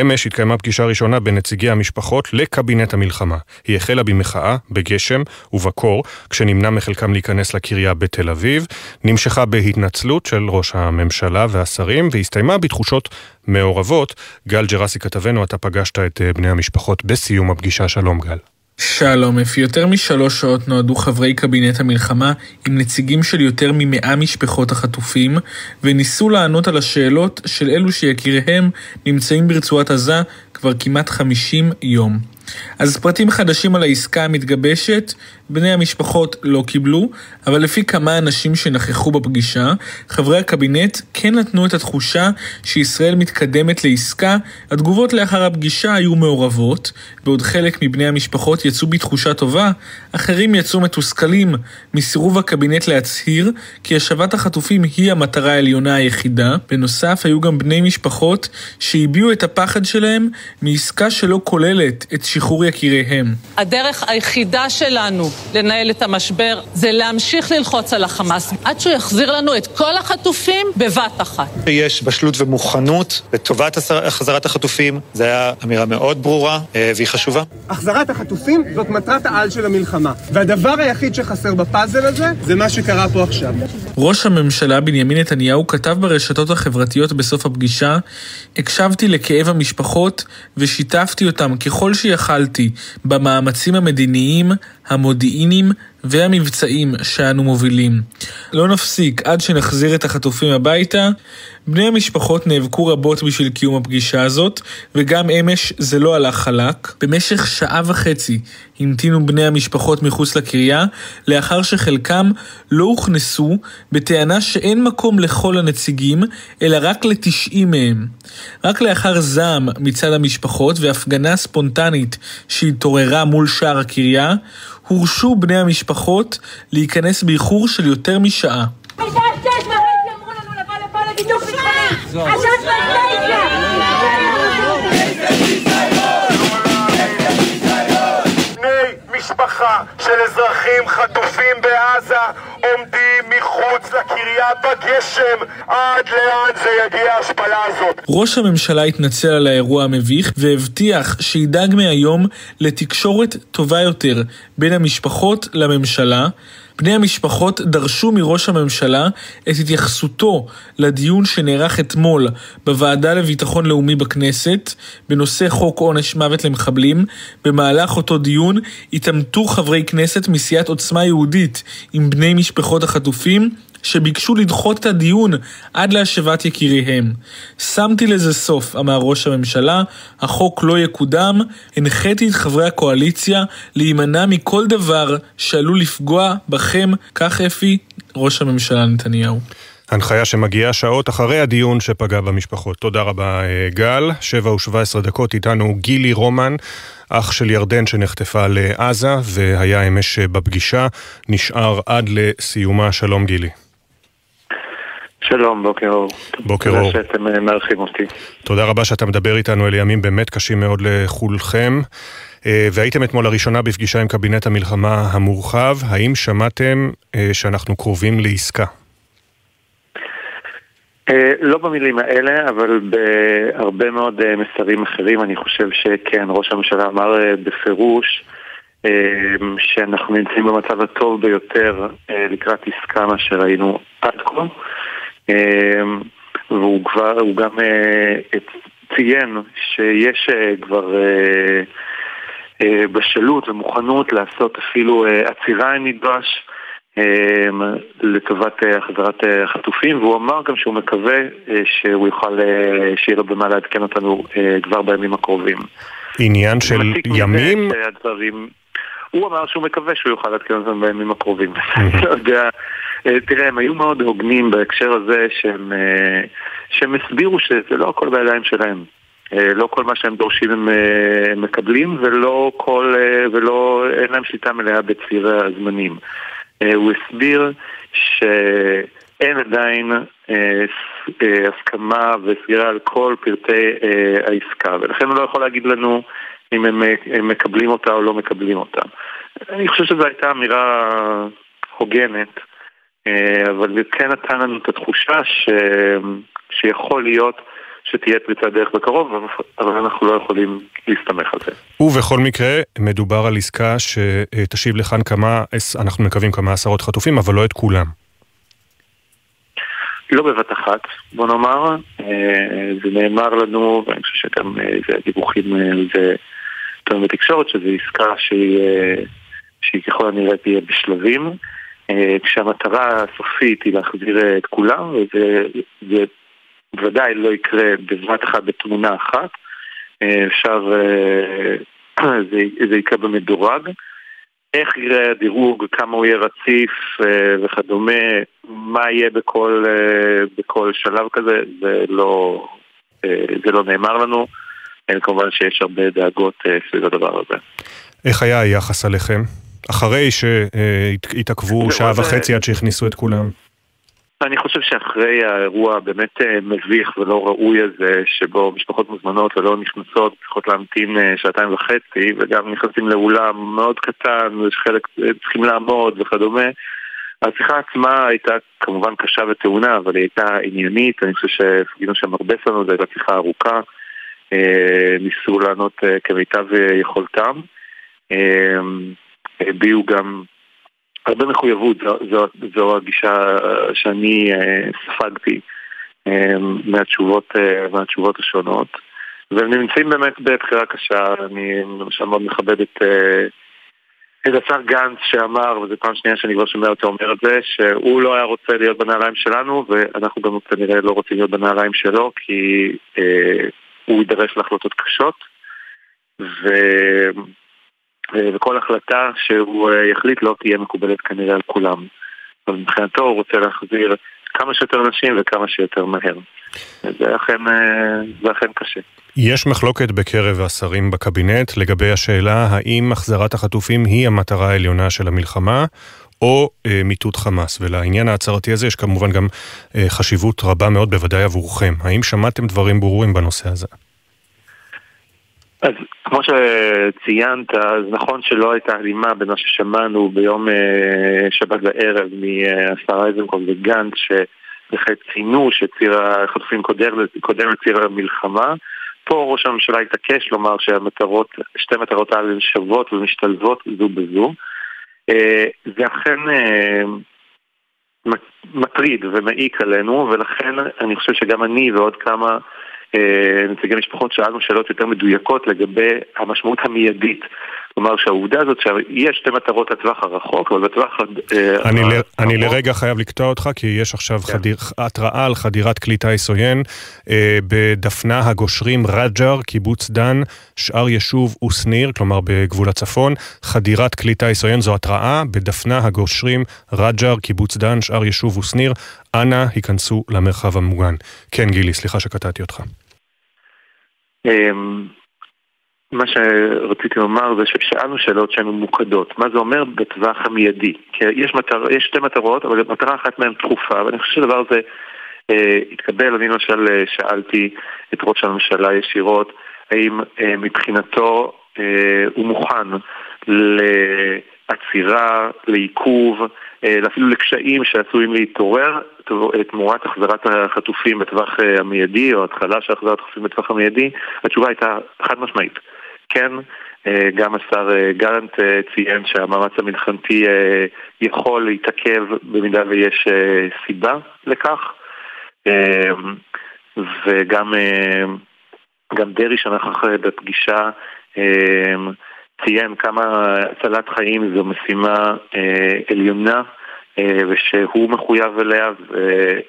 אמש התקיימה פגישה ראשונה בין נציגי המשפחות לקבינט המלחמה. היא החלה במחאה, בגשם ובקור, כשנמנע מחלקם להיכנס לקריה בתל אביב, נמשכה בהתנצלות של ראש הממשלה והשרים, והסתיימה בתחושות מעורבות. גל ג'רסי כתבנו, אתה פגשת את אה, בני המשפחות בסיום הפגישה. שלום גל. שלום אפי, יותר משלוש שעות נועדו חברי קבינט המלחמה עם נציגים של יותר ממאה משפחות החטופים וניסו לענות על השאלות של אלו שיקיריהם נמצאים ברצועת עזה כבר כמעט חמישים יום. אז פרטים חדשים על העסקה המתגבשת, בני המשפחות לא קיבלו, אבל לפי כמה אנשים שנכחו בפגישה, חברי הקבינט כן נתנו את התחושה שישראל מתקדמת לעסקה, התגובות לאחר הפגישה היו מעורבות, בעוד חלק מבני המשפחות יצאו בתחושה טובה, אחרים יצאו מתוסכלים מסירוב הקבינט להצהיר כי השבת החטופים היא המטרה העליונה היחידה. בנוסף, היו גם בני משפחות שהביעו את הפחד שלהם מעסקה שלא כוללת את שחרור יקיריהם. הדרך היחידה שלנו לנהל את המשבר זה להמשיך ללחוץ על החמאס עד שהוא יחזיר לנו את כל החטופים בבת אחת. יש בשלות ומוכנות לטובת החזרת החטופים, זו הייתה אמירה מאוד ברורה אה, והיא חשובה. החזרת החטופים זאת מטרת העל של המלחמה, והדבר היחיד שחסר בפאזל הזה זה מה שקרה פה עכשיו. ראש הממשלה בנימין נתניהו כתב ברשתות החברתיות בסוף הפגישה, הקשבתי לכאב המשפחות ושיתפתי אותם ככל שיכלתי במאמצים המדיניים, המודיעיניים והמבצעים שאנו מובילים. לא נפסיק עד שנחזיר את החטופים הביתה. בני המשפחות נאבקו רבות בשביל קיום הפגישה הזאת, וגם אמש זה לא הלך חלק. במשך שעה וחצי המתינו בני המשפחות מחוץ לקריה, לאחר שחלקם לא הוכנסו, בטענה שאין מקום לכל הנציגים, אלא רק לתשעים מהם. רק לאחר זעם מצד המשפחות והפגנה ספונטנית שהתעוררה מול שער הקריה, הורשו בני המשפחות להיכנס באיחור של יותר משעה. משפחה של אזרחים חטופים בעזה עומדים מחוץ לקריה בגשם עד לאן זה יגיע ההשפלה הזאת. ראש הממשלה התנצל על האירוע המביך והבטיח שידאג מהיום לתקשורת טובה יותר בין המשפחות לממשלה בני המשפחות דרשו מראש הממשלה את התייחסותו לדיון שנערך אתמול בוועדה לביטחון לאומי בכנסת בנושא חוק עונש מוות למחבלים. במהלך אותו דיון התעמתו חברי כנסת מסיעת עוצמה יהודית עם בני משפחות החטופים שביקשו לדחות את הדיון עד להשבת יקיריהם. שמתי לזה סוף, אמר ראש הממשלה, החוק לא יקודם, הנחיתי את חברי הקואליציה להימנע מכל דבר שעלול לפגוע בכם, כך אפי, ראש הממשלה נתניהו. הנחיה שמגיעה שעות אחרי הדיון שפגע במשפחות. תודה רבה, אה, גל. שבע ושבע עשרה דקות איתנו גילי רומן, אח של ירדן שנחטפה לעזה והיה אמש בפגישה. נשאר עד לסיומה. שלום גילי. שלום, בוקר אור. בוקר אור. תודה שאתם אה, מארחים אותי. תודה רבה שאתה מדבר איתנו, אלה ימים באמת קשים מאוד לכולכם. אה, והייתם אתמול לראשונה בפגישה עם קבינט המלחמה המורחב, האם שמעתם אה, שאנחנו קרובים לעסקה? לא במילים האלה, אבל בהרבה מאוד מסרים אחרים אני חושב שכן, ראש הממשלה אמר בפירוש שאנחנו נמצאים במצב הטוב ביותר לקראת עסקה מה שראינו עד כה. אמ, והוא כבר, הוא גם אה, ציין שיש אה, כבר אה, בשלות ומוכנות לעשות אפילו עצירה אם נדרש אמ, לטובת החזרת החטופים, והוא אמר גם שהוא מקווה שהוא יוכל, שיהיה לו במה לעדכן אותנו כבר בימים הקרובים. עניין של ימים? הדברים, הוא אמר שהוא מקווה שהוא יוכל לעדכן אותנו בימים הקרובים. אני לא יודע תראה, הם היו מאוד הוגנים בהקשר הזה שהם, שהם הסבירו שזה לא הכל בידיים שלהם. לא כל מה שהם דורשים הם מקבלים ולא כל, ולא, אין להם שליטה מלאה בציר הזמנים. הוא הסביר שאין עדיין הסכמה וסגירה על כל פרטי העסקה ולכן הוא לא יכול להגיד לנו אם הם, מקבלים אותה או לא מקבלים אותה. אני חושב שזו הייתה אמירה הוגנת, אה, אבל זה כן נתן לנו את התחושה ש... שיכול להיות שתהיה פריצת דרך בקרוב, אבל אנחנו לא יכולים להסתמך על זה. ובכל מקרה, מדובר על עסקה שתשיב לכאן כמה, אנחנו מקווים כמה עשרות חטופים, אבל לא את כולם. לא בבת אחת, בוא נאמר. אה, זה נאמר לנו, ואני חושב שגם אה, זה דיווחים על זה יותר בתקשורת, שזו עסקה שהיא... שהיא ככל הנראה תהיה בשלבים, אה, כשהמטרה הסופית היא להחזיר אה, את כולם, וזה בוודאי לא יקרה בבת אחת בתמונה אחת, אה, אפשר, זה יקרה במדורג. איך יראה הדירוג, כמה הוא יהיה רציף וכדומה, מה יהיה בכל, בכל שלב כזה, זה לא, זה לא נאמר לנו. כמובן שיש הרבה דאגות סביב הדבר הזה. איך היה היחס עליכם? אחרי שהתעכבו שעה וחצי עד שהכניסו את כולם. אני חושב שאחרי האירוע הבאמת אה, מביך ולא ראוי הזה, שבו משפחות מוזמנות ולא נכנסות, צריכות להמתין אה, שעתיים וחצי, וגם נכנסים לאולם מאוד קטן, וחלק אה, צריכים לעמוד וכדומה, השיחה עצמה הייתה כמובן קשה וטעונה, אבל היא הייתה עניינית, אני חושב שהפגינו שם הרבה סבלנות, זו הייתה שיחה ארוכה, ניסו לענות כמיטב יכולתם. הביעו גם הרבה מחויבות, זו, זו, זו הגישה שאני אה, ספגתי אה, מהתשובות, אה, מהתשובות השונות. והם נמצאים באמת בבחירה קשה, אני למשל מאוד מכבד את השר גנץ שאמר, וזו פעם שנייה שאני כבר שומע אותו אומר את זה, שהוא לא היה רוצה להיות בנעליים שלנו, ואנחנו גם כנראה לא רוצים להיות בנעליים שלו, כי אה, הוא יידרש להחלטות קשות. ו... אה, וכל החלטה שהוא אה, יחליט לא תהיה מקובלת כנראה על כולם. אבל מבחינתו הוא רוצה להחזיר כמה שיותר נשים וכמה שיותר מהר. זה אכן, אה, זה אכן קשה. יש מחלוקת בקרב השרים בקבינט לגבי השאלה האם החזרת החטופים היא המטרה העליונה של המלחמה או אה, מיטוט חמאס. ולעניין ההצהרתי הזה יש כמובן גם אה, חשיבות רבה מאוד בוודאי עבורכם. האם שמעתם דברים ברורים בנושא הזה? אז כמו שציינת, אז נכון שלא הייתה הלימה בין מה ששמענו ביום אה, שבת בערב מהשר אייזנקוט וגנץ, שבהחלט ציינו שציר החטופים קודם לציר המלחמה. פה ראש הממשלה התעקש לומר שהמטרות, שתי מטרות האלה הן שוות ומשתלבות זו בזו. אה, זה אכן אה, מטריד ומעיק עלינו, ולכן אני חושב שגם אני ועוד כמה נציגי משפחות שאלנו שאלות יותר מדויקות לגבי המשמעות המיידית. כלומר שהעובדה הזאת שיש שתי מטרות לטווח הרחוק, אבל בטווח... אה, אני, הרחוק... אני לרגע חייב לקטוע אותך, כי יש עכשיו כן. חדיר, התראה על חדירת כלי טיס עוין אה, בדפנה הגושרים רג'ר, קיבוץ דן, שאר יישוב ושניר, כלומר בגבול הצפון. חדירת כלי טיס עוין זו התראה בדפנה הגושרים רג'ר, קיבוץ דן, שאר יישוב ושניר. אנא, היכנסו למרחב המוגן. כן, גילי, סליחה שקטעתי אותך. מה שרציתי לומר זה ששאלנו שאלות שהן ממוקדות. מה זה אומר בטווח המיידי? כי יש, מטר, יש שתי מטרות, אבל מטרה אחת מהן דחופה, ואני חושב שהדבר הזה אה, התקבל. אני למשל אה, שאלתי את ראש הממשלה ישירות, האם אה, מבחינתו אה, הוא מוכן לעצירה, לעיכוב, אה, אפילו לקשיים שעשויים להתעורר תמורת החזרת החטופים בטווח אה, המיידי, או התחלה של החזרת החטופים בטווח המיידי, התשובה הייתה חד משמעית. כן, אה, גם השר גלנט ציין שהמאמץ המלחמתי יכול להתעכב במידה ויש סיבה לכך, וגם גם דרעי שנכח בפגישה ציין כמה הצלת חיים זו משימה אה, עליונה אה, ושהוא מחויב אליה אה,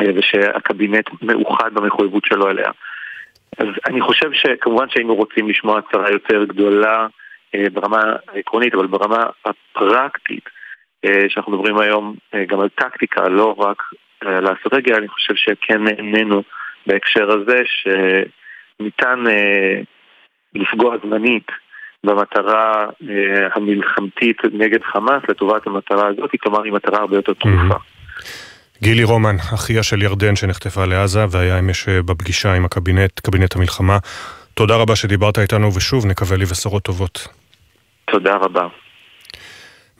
אה, ושהקבינט מאוחד במחויבות שלו אליה. אז אני חושב שכמובן שהיינו רוצים לשמוע הצהרה יותר גדולה אה, ברמה העקרונית, אבל ברמה הפרקטית שאנחנו מדברים היום גם על טקטיקה, לא רק על האסטרטגיה, אני חושב שכן נהנינו בהקשר הזה שניתן לפגוע זמנית במטרה המלחמתית נגד חמאס לטובת המטרה הזאת, כלומר היא מטרה הרבה יותר תרופה. גילי רומן, אחיה של ירדן שנחטפה לעזה והיה אמש בפגישה עם הקבינט, קבינט המלחמה. תודה רבה שדיברת איתנו ושוב נקווה לבשורות טובות. תודה רבה.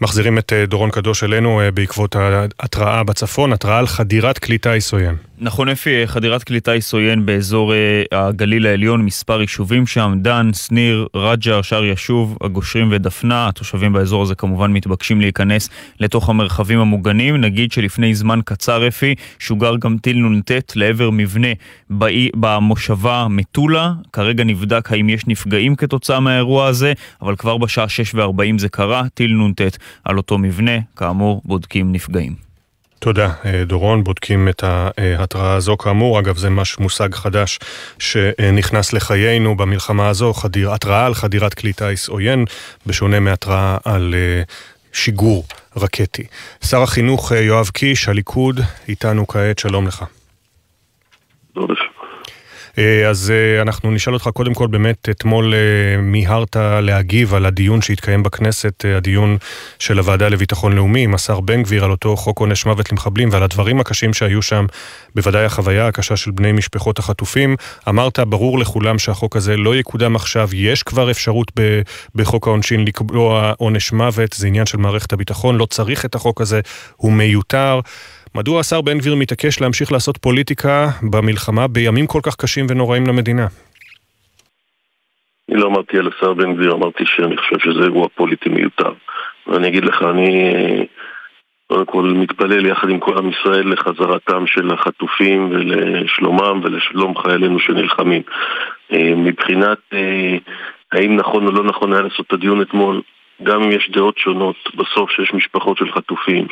מחזירים את דורון קדוש אלינו בעקבות ההתראה בצפון, התראה על חדירת כלי טיס עוין. נכון אפי, חדירת כלי טיס עוין באזור הגליל העליון, מספר יישובים שם, דן, שניר, רג'ר, שער ישוב, הגושרים ודפנה. התושבים באזור הזה כמובן מתבקשים להיכנס לתוך המרחבים המוגנים. נגיד שלפני זמן קצר אפי, שוגר גם טיל נ"ט לעבר מבנה באי, במושבה מטולה. כרגע נבדק האם יש נפגעים כתוצאה מהאירוע הזה, אבל כבר בשעה 6 ו-40 זה קרה, טיל נ"ט על אותו מבנה, כאמור בודקים נפגעים. תודה, דורון. בודקים את ההתראה הזו. כאמור, אגב, זה מש מושג חדש שנכנס לחיינו במלחמה הזו, חדיר, התראה על חדירת כלי טיס עוין, בשונה מהתראה על שיגור רקטי. שר החינוך יואב קיש, הליכוד, איתנו כעת, שלום לך. אז אנחנו נשאל אותך קודם כל באמת, אתמול מיהרת להגיב על הדיון שהתקיים בכנסת, הדיון של הוועדה לביטחון לאומי עם השר בן גביר על אותו חוק עונש מוות למחבלים ועל הדברים הקשים שהיו שם, בוודאי החוויה הקשה של בני משפחות החטופים. אמרת, ברור לכולם שהחוק הזה לא יקודם עכשיו, יש כבר אפשרות בחוק העונשין לקבוע עונש מוות, זה עניין של מערכת הביטחון, לא צריך את החוק הזה, הוא מיותר. מדוע השר בן גביר מתעקש להמשיך לעשות פוליטיקה במלחמה בימים כל כך קשים ונוראים למדינה? אני לא אמרתי על השר בן גביר, אמרתי שאני חושב שזה אירוע פוליטי מיותר. ואני אגיד לך, אני קודם כל מתפלל יחד עם כל עם ישראל לחזרתם של החטופים ולשלומם ולשלום חיילינו שנלחמים. מבחינת האם נכון או לא נכון היה לעשות את הדיון אתמול, גם אם יש דעות שונות, בסוף שיש משפחות של חטופים,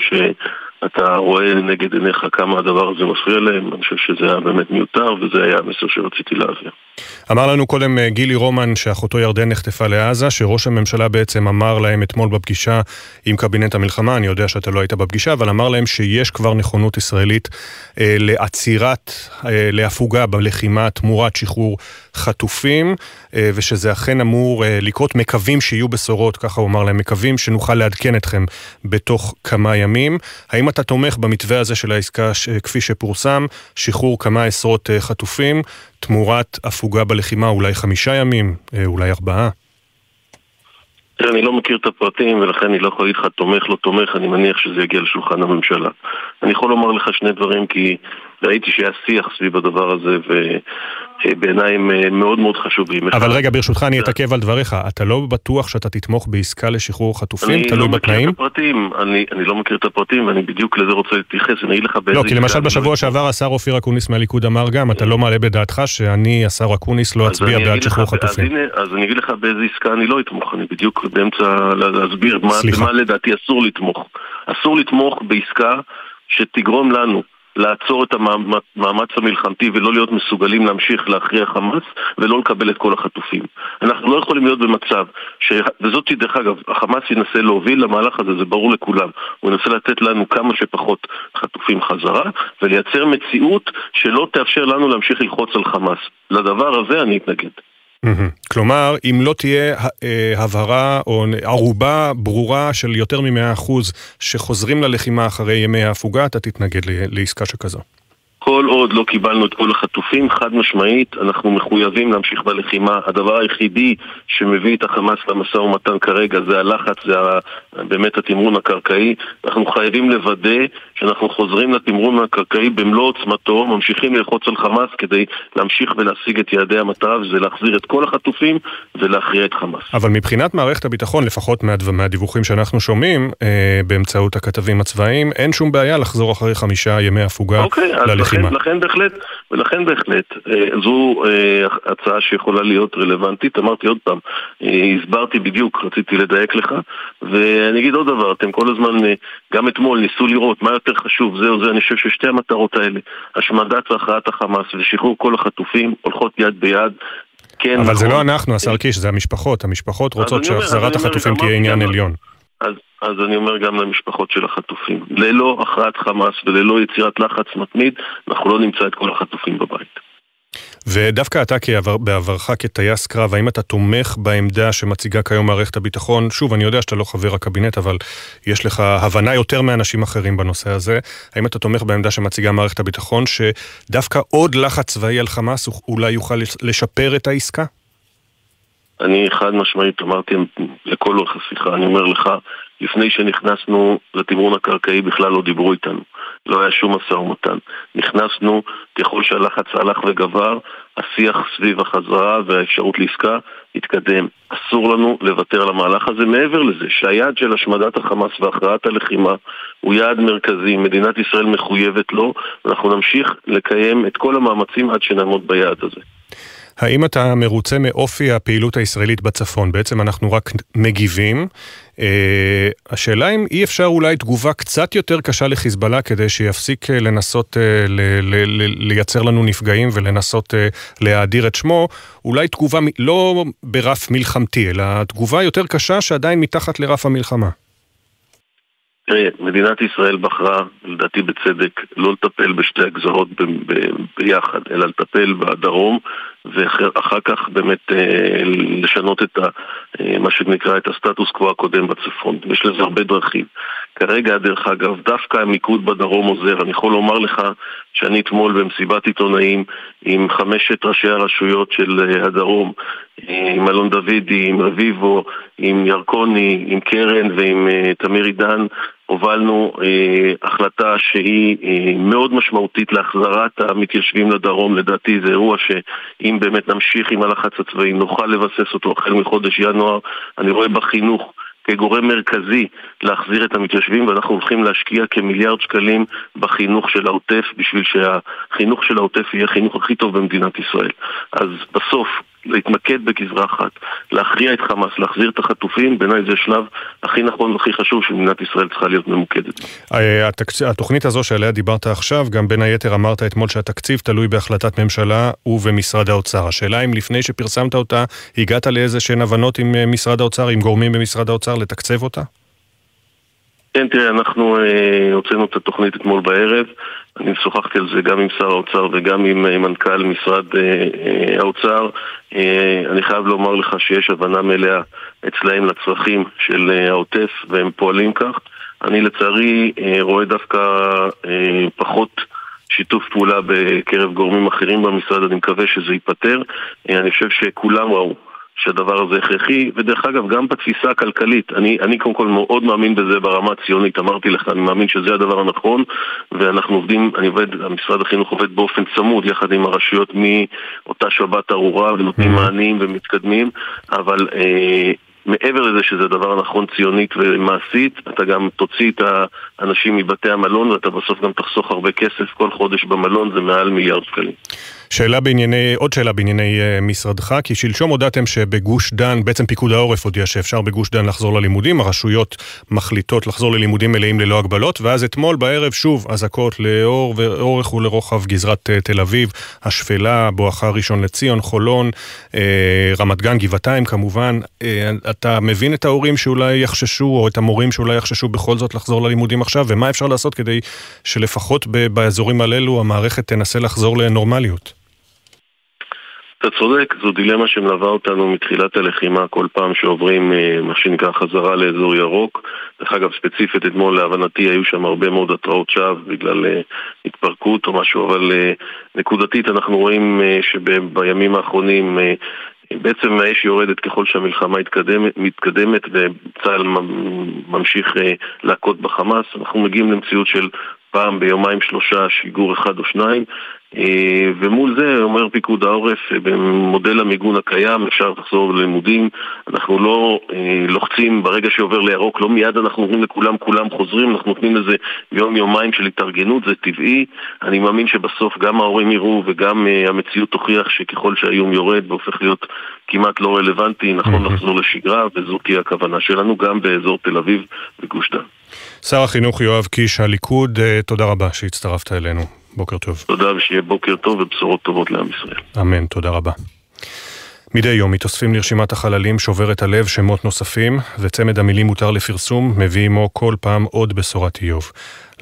שאתה רואה לנגד עיניך כמה הדבר הזה מפריע להם, אני חושב שזה היה באמת מיותר, וזה היה המסר שרציתי להעביר. אמר לנו קודם גילי רומן שאחותו ירדן נחטפה לעזה, שראש הממשלה בעצם אמר להם אתמול בפגישה עם קבינט המלחמה, אני יודע שאתה לא היית בפגישה, אבל אמר להם שיש כבר נכונות ישראלית אה, לעצירת, אה, להפוגה בלחימה תמורת שחרור חטופים, אה, ושזה אכן אמור אה, לקרות, מקווים שיהיו בשורות, ככה הוא אמר להם, מקווים שנוכל לעדכן אתכם בתוך כמה ימים. האם אתה תומך במתווה הזה של העסקה ש... כפי שפורסם, שחרור כמה עשרות אה, חטופים, תמורת הפוגה בלחימה, אולי חמישה ימים, אולי ארבעה? אני לא מכיר את הפרטים ולכן אני לא יכול להגיד לך תומך לא תומך, אני מניח שזה יגיע לשולחן הממשלה. אני יכול לומר לך שני דברים כי ראיתי שהיה שיח סביב הדבר הזה ובעיניי הם מאוד מאוד חשובים. אבל רגע, ברשותך אני אתעכב על דבריך. אתה לא בטוח שאתה תתמוך בעסקה לשחרור חטופים? תלוי בתנאים? אני לא מכיר את הפרטים, אני, לא מכיר את הפרטים ואני בדיוק לזה רוצה להתייחס, אני אגיד לך באיזה... לא, כי למשל בשבוע שעבר השר אופיר אקוניס מהליכוד אמר גם, אתה לא מעלה בדעתך שאני, השר אקוניס, לא אצביע בעד שחרור חטופים. אז אני אגיד לך באיזה עסקה אני לא אתמוך, אני בדיוק באמצע להסביר מה לדעתי אסור לתמוך. אסור לתמוך בעסקה שתגרום לנו לעצור את המאמץ המלחמתי ולא להיות מסוגלים להמשיך להכריע חמאס ולא לקבל את כל החטופים. אנחנו לא יכולים להיות במצב, ש... וזאת דרך אגב, החמאס ינסה להוביל למהלך הזה, זה ברור לכולם. הוא ינסה לתת לנו כמה שפחות חטופים חזרה ולייצר מציאות שלא תאפשר לנו להמשיך ללחוץ על חמאס. לדבר הזה אני אתנגד. כלומר, אם לא תהיה הבהרה או ערובה ברורה של יותר מ-100% שחוזרים ללחימה אחרי ימי ההפוגה, אתה תתנגד לעסקה שכזו. כל עוד לא קיבלנו את כל החטופים, חד משמעית, אנחנו מחויבים להמשיך בלחימה. הדבר היחידי שמביא את החמאס למשא ומתן כרגע זה הלחץ, זה באמת התמרון הקרקעי. אנחנו חייבים לוודא שאנחנו חוזרים לתמרון הקרקעי במלוא עוצמתו, ממשיכים ללחוץ על חמאס כדי להמשיך ולהשיג את יעדי המטרה, וזה להחזיר את כל החטופים ולהכריע את חמאס. אבל מבחינת מערכת הביטחון, לפחות מהדיווחים שאנחנו שומעים אה, באמצעות הכתבים הצבאיים, אין שום בעיה לחזור אחרי חמישה ימי הפוגה אוקיי, ללחימה. לכן, לכן בהחלט, ולכן בהחלט, אה, זו אה, הצעה שיכולה להיות רלוונטית. אמרתי עוד פעם, אה, הסברתי בדיוק, רציתי לדייק לך, ואני אגיד עוד דבר, אתם כל הזמן, גם אתמול ניסו לראות מה יותר חשוב, זה או זה, אני חושב ששתי המטרות האלה, השמדת והכרעת החמאס ושחרור כל החטופים, הולכות יד ביד. כן, אבל נכון. זה לא אנחנו, השר קיש, זה המשפחות. המשפחות רוצות שהחזרת החטופים תהיה עניין עליון. אז, אז אני אומר גם למשפחות של החטופים, ללא הכרעת חמאס וללא יצירת לחץ מתמיד, אנחנו לא נמצא את כל החטופים בבית. ודווקא אתה כעבר, בעברך כטייס קרב, האם אתה תומך בעמדה שמציגה כיום מערכת הביטחון? שוב, אני יודע שאתה לא חבר הקבינט, אבל יש לך הבנה יותר מאנשים אחרים בנושא הזה. האם אתה תומך בעמדה שמציגה מערכת הביטחון, שדווקא עוד לחץ צבאי על חמאס אולי יוכל לשפר את העסקה? אני חד משמעית אמרתי לכל אורך השיחה, אני אומר לך, לפני שנכנסנו לתמרון הקרקעי בכלל לא דיברו איתנו. לא היה שום משא ומתן. נכנסנו, ככל שהלחץ הלך וגבר, השיח סביב החזרה והאפשרות לעסקה התקדם. אסור לנו לוותר על המהלך הזה. מעבר לזה, שהיעד של השמדת החמאס והכרעת הלחימה הוא יעד מרכזי, מדינת ישראל מחויבת לו, ואנחנו נמשיך לקיים את כל המאמצים עד שנעמוד ביעד הזה. האם אתה מרוצה מאופי הפעילות הישראלית בצפון? בעצם אנחנו רק מגיבים. Uh, השאלה אם אי אפשר אולי תגובה קצת יותר קשה לחיזבאללה כדי שיפסיק uh, לנסות uh, ל- ל- ל- לייצר לנו נפגעים ולנסות uh, להאדיר את שמו, אולי תגובה לא ברף מלחמתי, אלא תגובה יותר קשה שעדיין מתחת לרף המלחמה. תראה, מדינת ישראל בחרה, לדעתי בצדק, לא לטפל בשתי הגזרות ב- ב- ביחד, אלא לטפל בדרום ואחר כך באמת אה, לשנות את ה, אה, מה שנקרא את הסטטוס קוו הקודם בצפון. יש לזה הרבה דרכים. כרגע, דרך אגב, דווקא המיקוד בדרום עוזר. אני יכול לומר לך שאני אתמול במסיבת עיתונאים עם חמשת ראשי הרשויות של אה, הדרום, עם אלון דוידי, עם רביבו, עם ירקוני, עם קרן ועם אה, תמיר עידן, הובלנו אה, החלטה שהיא אה, מאוד משמעותית להחזרת המתיישבים לדרום. לדעתי זה אירוע שאם באמת נמשיך עם הלחץ הצבאי נוכל לבסס אותו החל מחודש ינואר. אני רואה בחינוך כגורם מרכזי להחזיר את המתיישבים ואנחנו הולכים להשקיע כמיליארד שקלים בחינוך של העוטף בשביל שהחינוך של העוטף יהיה החינוך הכי טוב במדינת ישראל. אז בסוף להתמקד בגזרה אחת, להכריע את חמאס, להחזיר את החטופים, בעיניי זה השלב הכי נכון והכי חשוב שמדינת ישראל צריכה להיות ממוקדת. אה, התוכנית הזו שעליה דיברת עכשיו, גם בין היתר אמרת אתמול שהתקציב תלוי בהחלטת ממשלה ובמשרד האוצר. השאלה אם לפני שפרסמת אותה, הגעת לאיזה שהן הבנות עם אה, משרד האוצר, עם גורמים במשרד האוצר, לתקצב אותה? כן, תראה, אנחנו אה, הוצאנו את התוכנית אתמול בערב. אני שוחחתי על זה גם עם שר האוצר וגם עם אה, מנכ"ל משרד אה, האוצר. אני חייב לומר לך שיש הבנה מלאה אצלהם לצרכים של העוטף והם פועלים כך. אני לצערי אה, רואה דווקא פחות שיתוף פעולה בקרב גורמים אחרים במשרד, אני מקווה שזה ייפתר. אני חושב שכולם ראו שהדבר הזה הכרחי, ודרך אגב, גם בתפיסה הכלכלית, אני, אני קודם כל מאוד מאמין בזה ברמה הציונית, אמרתי לך, אני מאמין שזה הדבר הנכון, ואנחנו עובדים, אני עובד, המשרד החינוך עובד באופן צמוד יחד עם הרשויות מאותה שבת ארורה, ונותנים mm-hmm. מענים ומתקדמים, אבל אה, מעבר לזה שזה דבר נכון ציונית ומעשית, אתה גם תוציא את האנשים מבתי המלון ואתה בסוף גם תחסוך הרבה כסף כל חודש במלון, זה מעל מיליארד שקלים. שאלה בענייני, עוד שאלה בענייני uh, משרדך, כי שלשום הודעתם שבגוש דן, בעצם פיקוד העורף הודיע שאפשר בגוש דן לחזור ללימודים, הרשויות מחליטות לחזור ללימודים מלאים ללא הגבלות, ואז אתמול בערב שוב אזעקות לאור ואורך ולרוחב גזרת uh, תל אביב, השפלה, בואכה ראשון לציון, חולון, uh, רמת גן, גבעתיים כמובן. אתה מבין את ההורים שאולי יחששו, או את המורים שאולי יחששו בכל זאת לחזור ללימודים עכשיו, ומה אפשר לעשות כדי שלפחות באזורים הללו המערכת תנסה לחזור לנורמליות? אתה צודק, זו דילמה שמלווה אותנו מתחילת הלחימה כל פעם שעוברים אה, מה שנקרא חזרה לאזור ירוק. דרך אגב, ספציפית אתמול להבנתי היו שם הרבה מאוד התראות שווא בגלל uh, התפרקות או משהו, אבל uh, נקודתית אנחנו רואים שבימים האחרונים בעצם האש יורדת ככל שהמלחמה מתקדמת, מתקדמת וצה"ל ממשיך להכות בחמאס. אנחנו מגיעים למציאות של פעם ביומיים שלושה שיגור אחד או שניים אה, ומול זה אומר פיקוד העורף, אה, במודל המיגון הקיים אפשר לחזור ללימודים, אנחנו לא אה, לוחצים ברגע שעובר לירוק, לא מיד אנחנו אומרים לכולם, כולם חוזרים, אנחנו נותנים לזה יום-יומיים של התארגנות, זה טבעי. אני מאמין שבסוף גם ההורים יראו וגם המציאות תוכיח שככל שהאיום יורד והופך להיות כמעט לא רלוונטי, נכון לחזור לשגרה, וזו תהיה הכוונה שלנו גם באזור תל אביב וגוש דן. שר החינוך יואב קיש, הליכוד, תודה רבה שהצטרפת אלינו. בוקר טוב. תודה ושיהיה בוקר טוב ובשורות טובות לעם ישראל. אמן, תודה רבה. מדי יום מתאספים לרשימת החללים שוברת הלב שמות נוספים, וצמד המילים מותר לפרסום מביא עמו כל פעם עוד בשורת איוב.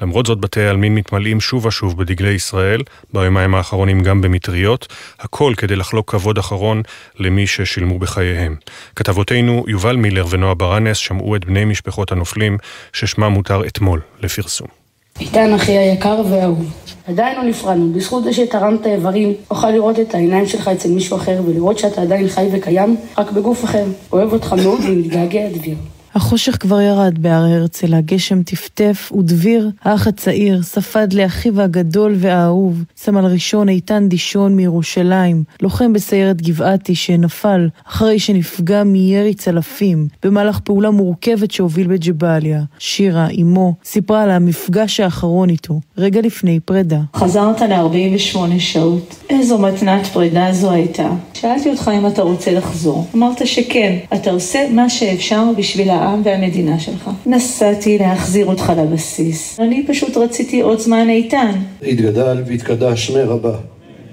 למרות זאת בתי העלמין מתמלאים שוב ושוב בדגלי ישראל, ביומיים האחרונים גם במטריות, הכל כדי לחלוק כבוד אחרון למי ששילמו בחייהם. כתבותינו יובל מילר ונועה ברנס שמעו את בני משפחות הנופלים, ששמם מותר אתמול לפרסום. איתן אחי היקר והאהוב. עדיין לא נפרדנו, בזכות זה שתרמת איברים, אוכל לראות את העיניים שלך אצל מישהו אחר ולראות שאתה עדיין חי וקיים, רק בגוף אחר. אוהב אותך מאוד ומתגעגע דביר. החושך כבר ירד בהר הרצל, הגשם טפטף, ודביר, האח הצעיר, ספד לאחיו הגדול והאהוב, סמל ראשון איתן דישון מירושלים, לוחם בסיירת גבעתי שנפל אחרי שנפגע מירי צלפים, במהלך פעולה מורכבת שהוביל בג'באליה. שירה, אמו, סיפרה על המפגש האחרון איתו, רגע לפני פרידה. חזרת ל-48 שעות. איזו מתנת פרידה זו הייתה. שאלתי אותך אם אתה רוצה לחזור. אמרת שכן. אתה עושה מה שאפשר בשביל העם והמדינה שלך. נסעתי להחזיר אותך לבסיס. אני פשוט רציתי עוד זמן איתן. התגדל והתקדש שמי רבה.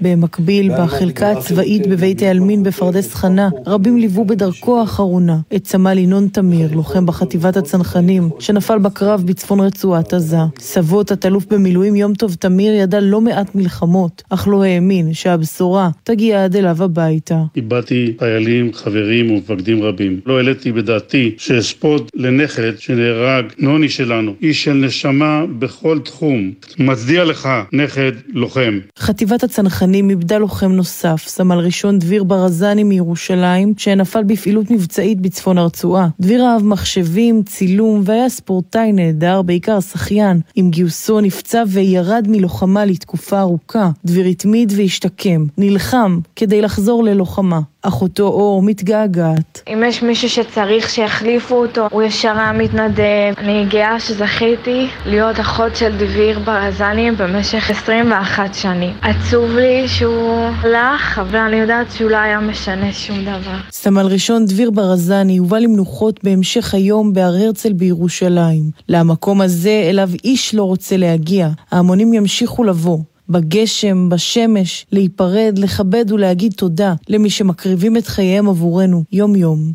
במקביל, בחלקה הצבאית בבית העלמין בפרדס חנה, רבים ליוו בדרכו האחרונה את סמל ינון תמיר, לוחם בחטיבת הצנחנים, שנפל בקרב בצפון רצועת עזה. סבו תת-אלוף במילואים יום טוב תמיר ידע לא מעט מלחמות, אך לא האמין שהבשורה תגיע עד אליו הביתה. איבדתי חיילים, חברים ומפקדים רבים. לא העליתי בדעתי שאספוד לנכד שנהרג, נוני שלנו, איש של נשמה בכל תחום. מצדיע לך, נכד לוחם. חטיבת הצנחנים הצנחנים איבדה לוחם נוסף, סמל ראשון דביר ברזני מירושלים, שנפל בפעילות מבצעית בצפון הרצועה. דביר אהב מחשבים, צילום, והיה ספורטאי נהדר, בעיקר שחיין. עם גיוסו נפצע וירד מלוחמה לתקופה ארוכה. דביר התמיד והשתקם, נלחם כדי לחזור ללוחמה. אחותו אור מתגעגעת. אם יש מישהו שצריך שיחליפו אותו, הוא ישר היה מתנדב. אני גאה שזכיתי להיות אחות של דביר ברזני במשך 21 שנים. עצוב לי שהוא הלך, אבל אני יודעת שהוא לא היה משנה שום דבר. סמל ראשון דביר ברזני הובא למנוחות בהמשך היום בהר הרצל בירושלים. למקום הזה אליו איש לא רוצה להגיע. ההמונים ימשיכו לבוא. בגשם, בשמש, להיפרד, לכבד ולהגיד תודה למי שמקריבים את חייהם עבורנו יום-יום.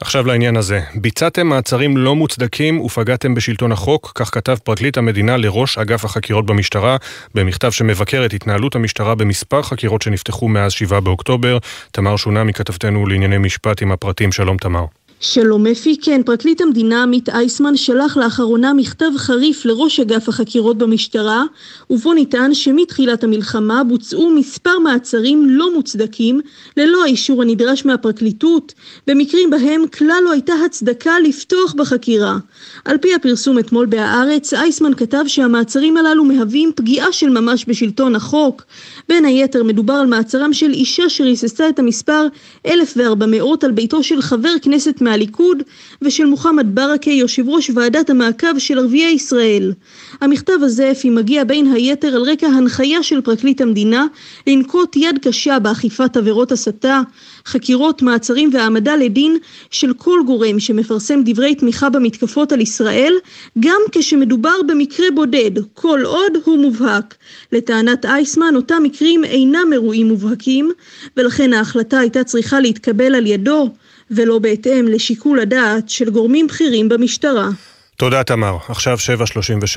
עכשיו לעניין הזה. ביצעתם מעצרים לא מוצדקים ופגעתם בשלטון החוק, כך כתב פרקליט המדינה לראש אגף החקירות במשטרה, במכתב שמבקר את התנהלות המשטרה במספר חקירות שנפתחו מאז 7 באוקטובר. תמר שונה מכתבתנו לענייני משפט עם הפרטים. שלום תמר. שלום אפי, כן, פרקליט המדינה עמית אייסמן שלח לאחרונה מכתב חריף לראש אגף החקירות במשטרה, ובו נטען שמתחילת המלחמה בוצעו מספר מעצרים לא מוצדקים, ללא האישור הנדרש מהפרקליטות, במקרים בהם כלל לא הייתה הצדקה לפתוח בחקירה. על פי הפרסום אתמול בהארץ, אייסמן כתב שהמעצרים הללו מהווים פגיעה של ממש בשלטון החוק. בין היתר מדובר על מעצרם של אישה שריססה את המספר 1400 על ביתו של חבר כנסת מהליכוד ושל מוחמד ברכה יושב ראש ועדת המעקב של ערביי ישראל. המכתב הזה אפי מגיע בין היתר על רקע הנחיה של פרקליט המדינה לנקוט יד קשה באכיפת עבירות הסתה, חקירות, מעצרים והעמדה לדין של כל גורם שמפרסם דברי תמיכה במתקפות על ישראל, גם כשמדובר במקרה בודד, כל עוד הוא מובהק. לטענת אייסמן, אותם מקרים אינם אירועים מובהקים, ולכן ההחלטה הייתה צריכה להתקבל על ידו, ולא בהתאם לשיקול הדעת של גורמים בכירים במשטרה. תודה תמר, עכשיו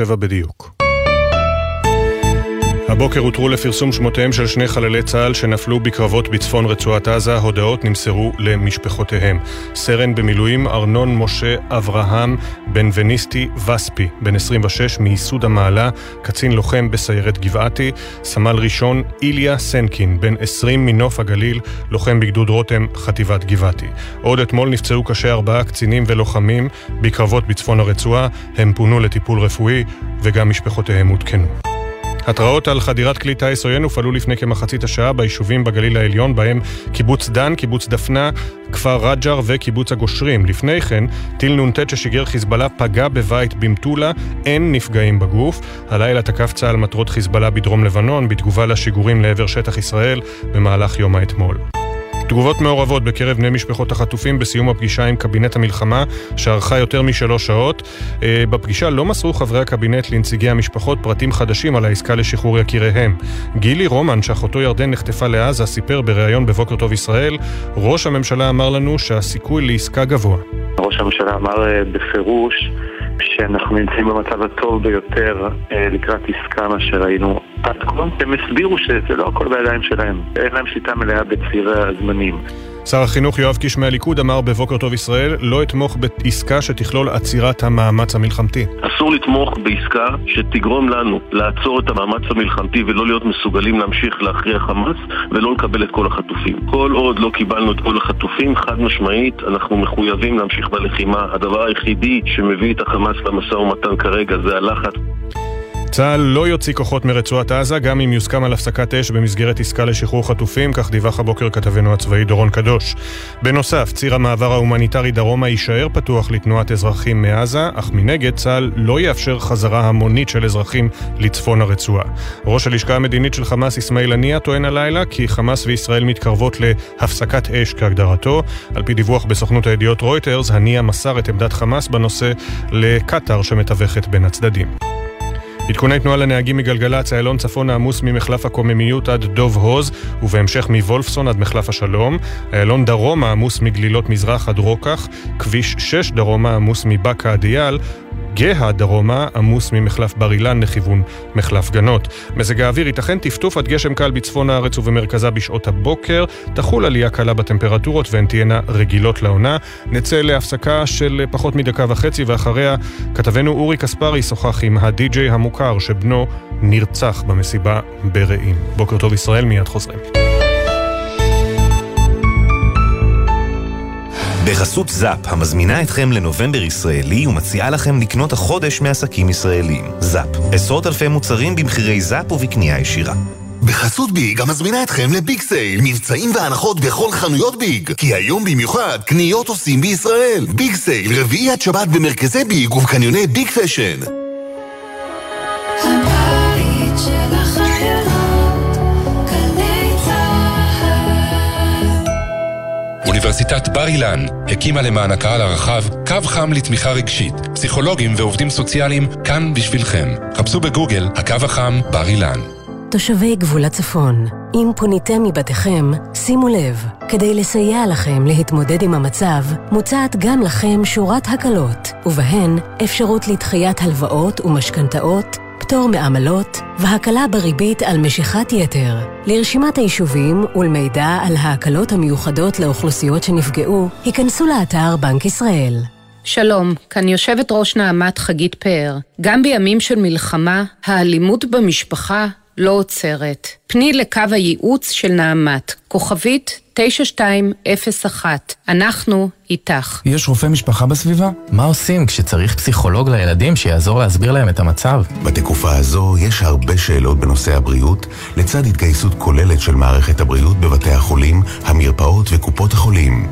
7.37 בדיוק. הבוקר הותרו לפרסום שמותיהם של שני חללי צה"ל שנפלו בקרבות בצפון רצועת עזה, הודעות נמסרו למשפחותיהם. סרן במילואים ארנון משה אברהם בן וניסטי וספי, בן 26 מייסוד המעלה, קצין לוחם בסיירת גבעתי, סמל ראשון איליה סנקין, בן 20 מנוף הגליל, לוחם בגדוד רותם, חטיבת גבעתי. עוד אתמול נפצעו קשה ארבעה קצינים ולוחמים בקרבות בצפון הרצועה, הם פונו לטיפול רפואי וגם משפחותיהם עודכנו. התראות על חדירת כלי טיס עוין הופעלו לפני כמחצית השעה ביישובים בגליל העליון, בהם קיבוץ דן, קיבוץ דפנה, כפר רג'ר וקיבוץ הגושרים. לפני כן, טיל נ"ט ששיגר חיזבאללה פגע בבית במטולה, אין נפגעים בגוף. הלילה תקף צה"ל מטרות חיזבאללה בדרום לבנון, בתגובה לשיגורים לעבר שטח ישראל במהלך יום האתמול. תגובות מעורבות בקרב בני משפחות החטופים בסיום הפגישה עם קבינט המלחמה, שארכה יותר משלוש שעות. אה, בפגישה לא מסרו חברי הקבינט לנציגי המשפחות פרטים חדשים על העסקה לשחרור יקיריהם. גילי רומן, שאחותו ירדן נחטפה לעזה, סיפר בריאיון בבוקר טוב ישראל, ראש הממשלה אמר לנו שהסיכוי לעסקה גבוה. ראש הממשלה אמר אה, בפירוש שאנחנו נמצאים במצב הטוב ביותר אה, לקראת עסקה מאשר היינו עד כה. הם הסבירו שזה לא הכל בידיים שלהם, אין להם שליטה מלאה בציר הזמנים. שר החינוך יואב קיש מהליכוד אמר בבוקר טוב ישראל לא אתמוך בעסקה שתכלול עצירת המאמץ המלחמתי. אסור לתמוך בעסקה שתגרום לנו לעצור את המאמץ המלחמתי ולא להיות מסוגלים להמשיך להכריע חמאס ולא לקבל את כל החטופים. כל עוד לא קיבלנו את כל החטופים, חד משמעית אנחנו מחויבים להמשיך בלחימה. הדבר היחידי שמביא את החמאס למשא ומתן כרגע זה הלחץ. צה"ל לא יוציא כוחות מרצועת עזה, גם אם יוסכם על הפסקת אש במסגרת עסקה לשחרור חטופים, כך דיווח הבוקר כתבנו הצבאי דורון קדוש. בנוסף, ציר המעבר ההומניטרי דרומה יישאר פתוח לתנועת אזרחים מעזה, אך מנגד צה"ל לא יאפשר חזרה המונית של אזרחים לצפון הרצועה. ראש הלשכה המדינית של חמאס, אסמאעיל הנייה, טוען הלילה כי חמאס וישראל מתקרבות להפסקת אש כהגדרתו. על פי דיווח בסוכנות הידיעות רויטרס, הנייה מסר את עמדת חמאס בנושא הצדדים. עדכוני תנועה לנהגים מגלגלצ, איילון צפון העמוס ממחלף הקוממיות עד דוב הוז, ובהמשך מוולפסון עד מחלף השלום. איילון דרומה עמוס מגלילות מזרח עד רוקח, כביש 6 דרומה עמוס מבאקה עד אייל, גאה דרומה עמוס ממחלף בר אילן לכיוון מחלף גנות. מזג האוויר ייתכן טפטוף עד גשם קל בצפון הארץ ובמרכזה בשעות הבוקר, תחול עלייה קלה בטמפרטורות והן תהיינה רגילות לעונה. נצא להפסקה של פחות מדקה וחצי ואחריה כתבנו אורי קספרי שוחח עם הדי-ג'יי המוכר שבנו נרצח במסיבה ברעים. בוקר טוב ישראל, מיד חוזרים. בחסות זאפ, המזמינה אתכם לנובמבר ישראלי ומציעה לכם לקנות החודש מעסקים ישראלים. זאפ, עשרות אלפי מוצרים במחירי זאפ ובקנייה ישירה. בחסות ביג המזמינה אתכם ל Big Sale, מבצעים והנחות בכל חנויות ביג, כי היום במיוחד קניות עושים בישראל. Big Sale, רביעי עד שבת במרכזי ביג ובקניוני ביג פשן. אוניברסיטת בר אילן הקימה למען הקהל הרחב קו חם לתמיכה רגשית. פסיכולוגים ועובדים סוציאליים כאן בשבילכם. חפשו בגוגל הקו החם בר אילן. תושבי גבול הצפון, אם פוניתם מבתיכם, שימו לב, כדי לסייע לכם להתמודד עם המצב, מוצעת גם לכם שורת הקלות, ובהן אפשרות לדחיית הלוואות ומשכנתאות, פטור מעמלות והקלה בריבית על משיכת יתר. לרשימת היישובים ולמידע על ההקלות המיוחדות לאוכלוסיות שנפגעו, היכנסו לאתר בנק ישראל. שלום, כאן יושבת ראש נעמת חגית פאר. גם בימים של מלחמה, האלימות במשפחה לא עוצרת. פני לקו הייעוץ של נעמת, כוכבית 9201. אנחנו איתך. יש רופא משפחה בסביבה? מה עושים כשצריך פסיכולוג לילדים שיעזור להסביר להם את המצב? בתקופה הזו יש הרבה שאלות בנושא הבריאות, לצד התגייסות כוללת של מערכת הבריאות בבתי החולים, המרפאות וקופות החולים.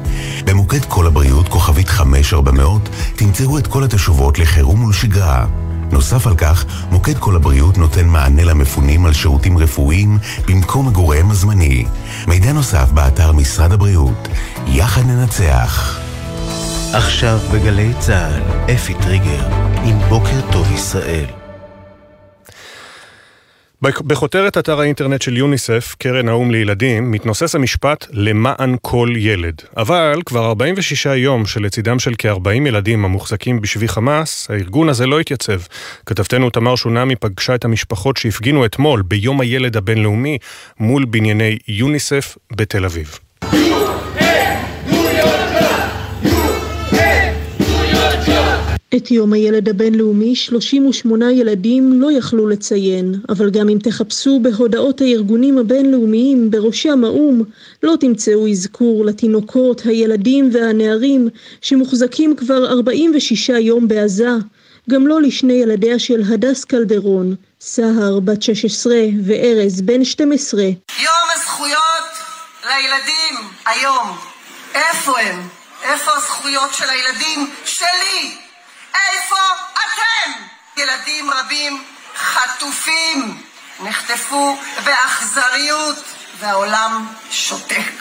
במוקד כל הבריאות, כוכבית 5400, תמצאו את כל התשובות לחירום ולשגרה. נוסף על כך, מוקד כל הבריאות נותן מענה למפונים על שירותים רפואיים במקום מגוריהם הזמני. מידע נוסף באתר משרד הבריאות. יחד ננצח. עכשיו בגלי צה"ל, אפי טריגר, עם בוקר טוב ישראל. בכותרת אתר האינטרנט של יוניסף, קרן האו"ם לילדים, מתנוסס המשפט למען כל ילד. אבל כבר 46 יום שלצידם של כ-40 ילדים המוחזקים בשבי חמאס, הארגון הזה לא התייצב. כתבתנו תמר שונמי פגשה את המשפחות שהפגינו אתמול, ביום הילד הבינלאומי, מול בנייני יוניסף בתל אביב. את יום הילד הבינלאומי 38 ילדים לא יכלו לציין, אבל גם אם תחפשו בהודעות הארגונים הבינלאומיים בראשם האו"ם, לא תמצאו אזכור לתינוקות, הילדים והנערים שמוחזקים כבר 46 יום בעזה, גם לא לשני ילדיה של הדס קלדרון, סהר בת 16 וארז בן 12. יום הזכויות לילדים היום. איפה הם? איפה הזכויות של הילדים שלי? איפה אתם? ילדים רבים חטופים, נחטפו באכזריות, והעולם שותק.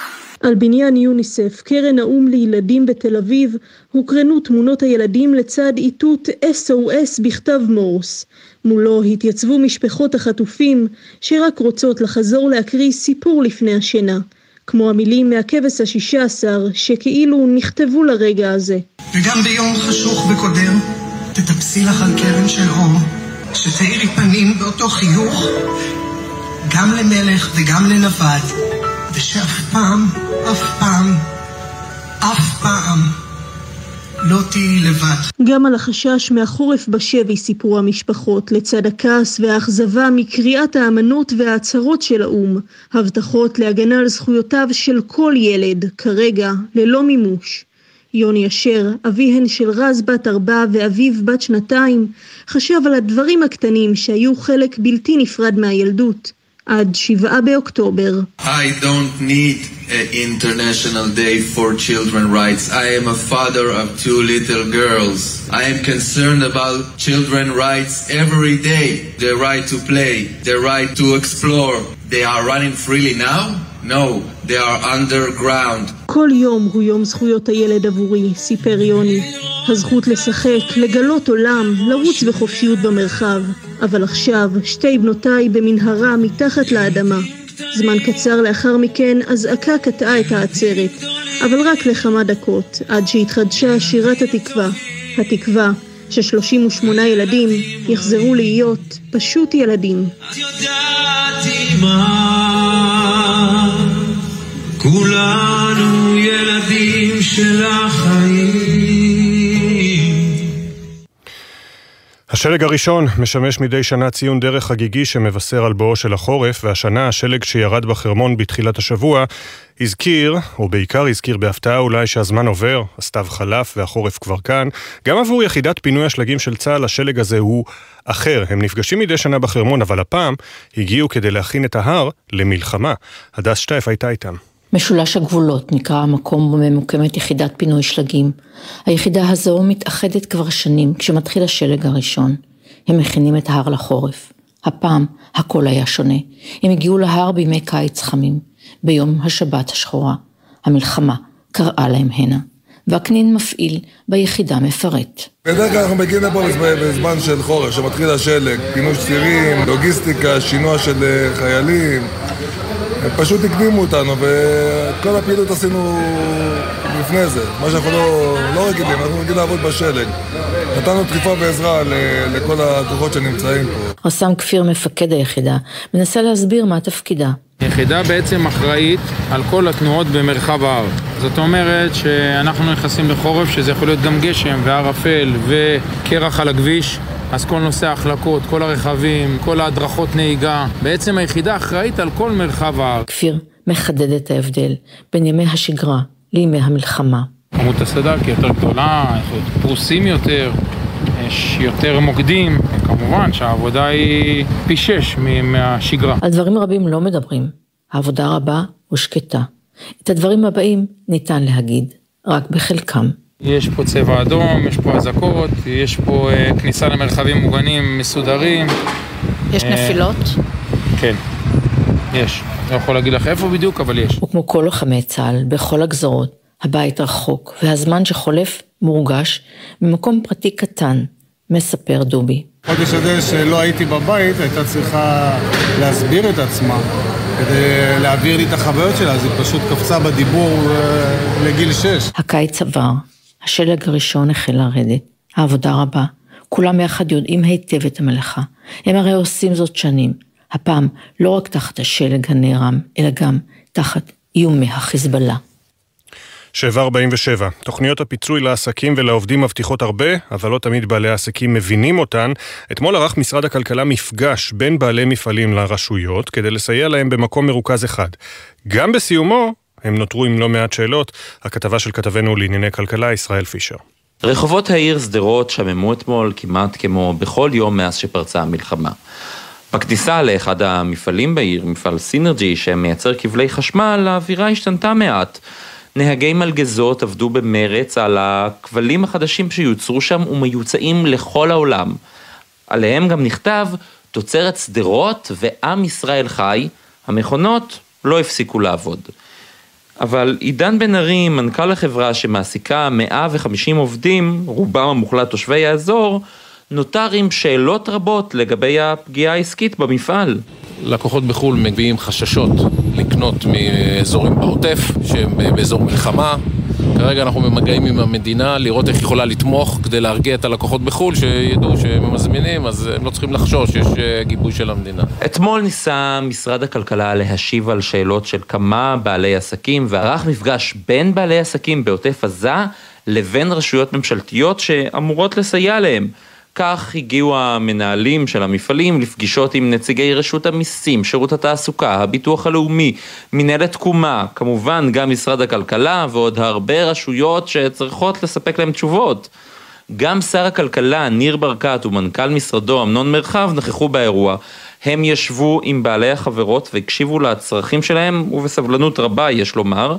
על בניין יוניסף, קרן האו"ם לילדים בתל אביב, הוקרנו תמונות הילדים לצד איתות SOS בכתב מורס. מולו התייצבו משפחות החטופים שרק רוצות לחזור להקריא סיפור לפני השינה. כמו המילים מהכבש השישה עשר שכאילו נכתבו לרגע הזה. וגם ביום חשוך וקודר, תטפסי לך על קרן של אור, שתאירי פנים באותו חיוך, גם למלך וגם לנווד, ושאף פעם, אף פעם, אף פעם לא תהיי לבד. גם על החשש מהחורף בשבי סיפרו המשפחות, לצד הכעס והאכזבה מקריאת האמנות וההצהרות של האו"ם, הבטחות להגנה על זכויותיו של כל ילד, כרגע ללא מימוש. יוני אשר, אביהן של רז בת ארבע ואביו בת שנתיים, חשב על הדברים הקטנים שהיו חלק בלתי נפרד מהילדות. עד שבעה באוקטובר. I don't need an international day for children rights. I am a father of two little girls. I am concerned about children rights every day. Their right to play, their right to explore. They are running freely now? No, they are underground. כל יום הוא יום זכויות הילד עבורי, סיפר יוני. הזכות לשחק, לגלות עולם, לרוץ בחופשיות במרחב. אבל עכשיו, שתי בנותיי במנהרה מתחת לאדמה. זמן קצר לאחר מכן, אזעקה קטעה את העצרת. אבל רק לכמה דקות, עד שהתחדשה שירת התקווה. התקווה ש-38 ילדים יחזרו להיות פשוט ילדים. כולנו ילדים של החיים. השלג הראשון משמש מדי שנה ציון דרך חגיגי שמבשר על בואו של החורף, והשנה השלג שירד בחרמון בתחילת השבוע הזכיר, או בעיקר הזכיר בהפתעה אולי שהזמן עובר, הסתיו חלף והחורף כבר כאן. גם עבור יחידת פינוי השלגים של צה"ל השלג הזה הוא אחר. הם נפגשים מדי שנה בחרמון, אבל הפעם הגיעו כדי להכין את ההר למלחמה. הדס שטייף הייתה איתם. משולש הגבולות נקרא המקום בו ממוקמת יחידת פינוי שלגים. היחידה הזו מתאחדת כבר שנים כשמתחיל השלג הראשון. הם מכינים את ההר לחורף. הפעם הכל היה שונה. הם הגיעו להר בימי קיץ חמים, ביום השבת השחורה. המלחמה קראה להם הנה. וקנין מפעיל ביחידה מפרט. בדרך כלל אנחנו מגיעים לפה בזמן של חורף, שמתחיל השלג, פינוי צירים, לוגיסטיקה, שינוע של אה, חיילים. הם פשוט הקדימו אותנו, ואת כל הפעילות עשינו לפני זה. מה שאנחנו לא, לא רגילים, אנחנו רגילים לעבוד בשלג. נתנו דחיפה ועזרה לכל הכוחות שנמצאים פה. רס"מ כפיר מפקד היחידה מנסה להסביר מה תפקידה. היחידה בעצם אחראית על כל התנועות במרחב ההר. זאת אומרת שאנחנו נכנסים לחורף, שזה יכול להיות גם גשם וערפל וקרח על הכביש. אז כל נושא ההחלקות, כל הרכבים, כל ההדרכות נהיגה, בעצם היחידה אחראית על כל מרחב ההר. כפיר מחדד את ההבדל בין ימי השגרה לימי המלחמה. כמות הסד"כ היא יותר גדולה, אנחנו פרוסים יותר, יש יותר מוקדים, כמובן שהעבודה היא פי שש מהשגרה. על דברים רבים לא מדברים, העבודה רבה ושקטה. את הדברים הבאים ניתן להגיד, רק בחלקם. יש פה צבע אדום, יש פה אזעקות, יש פה אה, כניסה למרחבים מוגנים מסודרים. יש אה, נפילות? כן, יש. לא יכול להגיד לך איפה בדיוק, אבל יש. וכמו כל לוחמי צה"ל, בכל הגזרות, הבית רחוק, והזמן שחולף מורגש במקום פרטי קטן, מספר דובי. חודש הזה שלא הייתי בבית, הייתה צריכה להסביר את עצמה כדי להעביר לי את החוויות שלה, אז היא פשוט קפצה בדיבור אה, לגיל שש. הקיץ עבר, השלג הראשון החל לרדת, העבודה רבה, כולם יחד יודעים היטב את המלאכה. הם הרי עושים זאת שנים, הפעם לא רק תחת השלג הנערם, אלא גם תחת איומי החיזבאללה. 747. תוכניות הפיצוי לעסקים ולעובדים מבטיחות הרבה, אבל לא תמיד בעלי העסקים מבינים אותן. אתמול ערך משרד הכלכלה מפגש בין בעלי מפעלים לרשויות, כדי לסייע להם במקום מרוכז אחד. גם בסיומו, הם נותרו עם לא מעט שאלות. הכתבה של כתבנו לענייני כלכלה, ישראל פישר. רחובות העיר שדרות שממו אתמול כמעט כמו בכל יום מאז שפרצה המלחמה. בכניסה לאחד המפעלים בעיר, מפעל סינרג'י שמייצר כבלי חשמל, האווירה השתנתה מעט. נהגי מלגזות עבדו במרץ על הכבלים החדשים שיוצרו שם ומיוצאים לכל העולם. עליהם גם נכתב תוצרת שדרות ועם ישראל חי, המכונות לא הפסיקו לעבוד. אבל עידן בן ארי, מנכ"ל החברה שמעסיקה 150 עובדים, רובם המוחלט תושבי האזור, נותר עם שאלות רבות לגבי הפגיעה העסקית במפעל. לקוחות בחו"ל מביאים חששות לקנות מאזורים בעוטף, שהם באזור מלחמה. כרגע אנחנו במגעים עם המדינה לראות איך יכולה לתמוך כדי להרגיע את הלקוחות בחו"ל, שידעו שהם מזמינים, אז הם לא צריכים לחשוש, יש אה, גיבוי של המדינה. אתמול ניסה משרד הכלכלה להשיב על שאלות של כמה בעלי עסקים וערך מפגש בין בעלי עסקים בעוטף עזה לבין רשויות ממשלתיות שאמורות לסייע להם. כך הגיעו המנהלים של המפעלים לפגישות עם נציגי רשות המיסים, שירות התעסוקה, הביטוח הלאומי, מנהלת תקומה, כמובן גם משרד הכלכלה ועוד הרבה רשויות שצריכות לספק להם תשובות. גם שר הכלכלה ניר ברקת ומנכ"ל משרדו אמנון מרחב נכחו באירוע. הם ישבו עם בעלי החברות והקשיבו לצרכים שלהם ובסבלנות רבה יש לומר.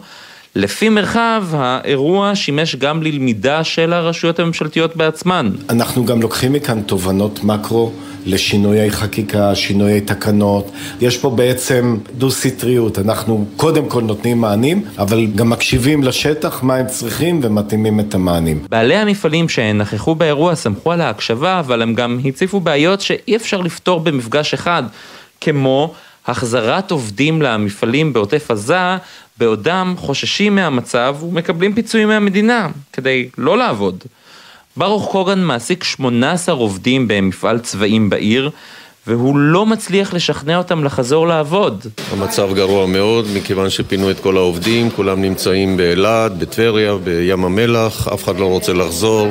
לפי מרחב, האירוע שימש גם ללמידה של הרשויות הממשלתיות בעצמן. אנחנו גם לוקחים מכאן תובנות מקרו לשינויי חקיקה, שינויי תקנות. יש פה בעצם דו-סטריות, אנחנו קודם כל נותנים מענים, אבל גם מקשיבים לשטח מה הם צריכים ומתאימים את המענים. בעלי המפעלים שנכחו באירוע סמכו על ההקשבה, אבל הם גם הציפו בעיות שאי אפשר לפתור במפגש אחד, כמו החזרת עובדים למפעלים בעוטף עזה, בעודם חוששים מהמצב ומקבלים פיצויים מהמדינה, כדי לא לעבוד. ברוך קוגן מעסיק 18 עובדים במפעל צבעים בעיר, והוא לא מצליח לשכנע אותם לחזור לעבוד. המצב גרוע מאוד, מכיוון שפינו את כל העובדים, כולם נמצאים באילת, בטבריה, בים המלח, אף אחד לא רוצה לחזור.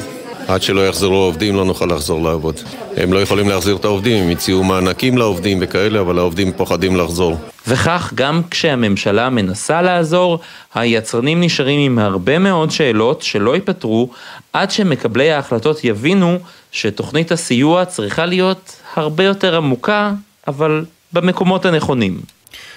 עד שלא יחזרו העובדים לא נוכל לחזור לעבוד. הם לא יכולים להחזיר את העובדים, הם הציעו מענקים לעובדים וכאלה, אבל העובדים פוחדים לחזור. וכך גם כשהממשלה מנסה לעזור, היצרנים נשארים עם הרבה מאוד שאלות שלא ייפתרו עד שמקבלי ההחלטות יבינו שתוכנית הסיוע צריכה להיות הרבה יותר עמוקה, אבל במקומות הנכונים.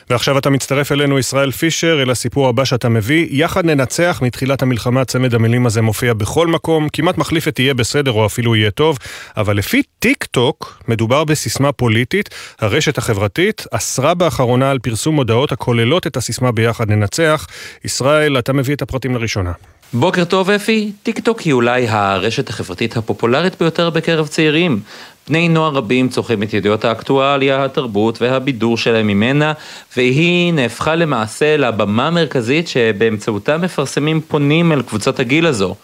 ועכשיו אתה מצטרף אלינו, ישראל פישר, אל הסיפור הבא שאתה מביא. יחד ננצח, מתחילת המלחמה צמד המילים הזה מופיע בכל מקום, כמעט מחליף את יהיה בסדר או אפילו יהיה טוב, אבל לפי טיק טוק מדובר בסיסמה פוליטית. הרשת החברתית אסרה באחרונה על פרסום הודעות הכוללות את הסיסמה ביחד ננצח. ישראל, אתה מביא את הפרטים לראשונה. בוקר טוב אפי, טיק טוק היא אולי הרשת החברתית הפופולרית ביותר בקרב צעירים. בני נוער רבים צורכים את ידיעות האקטואליה, התרבות והבידור שלהם ממנה, והיא נהפכה למעשה לבמה המרכזית שבאמצעותה מפרסמים פונים אל קבוצת הגיל הזו.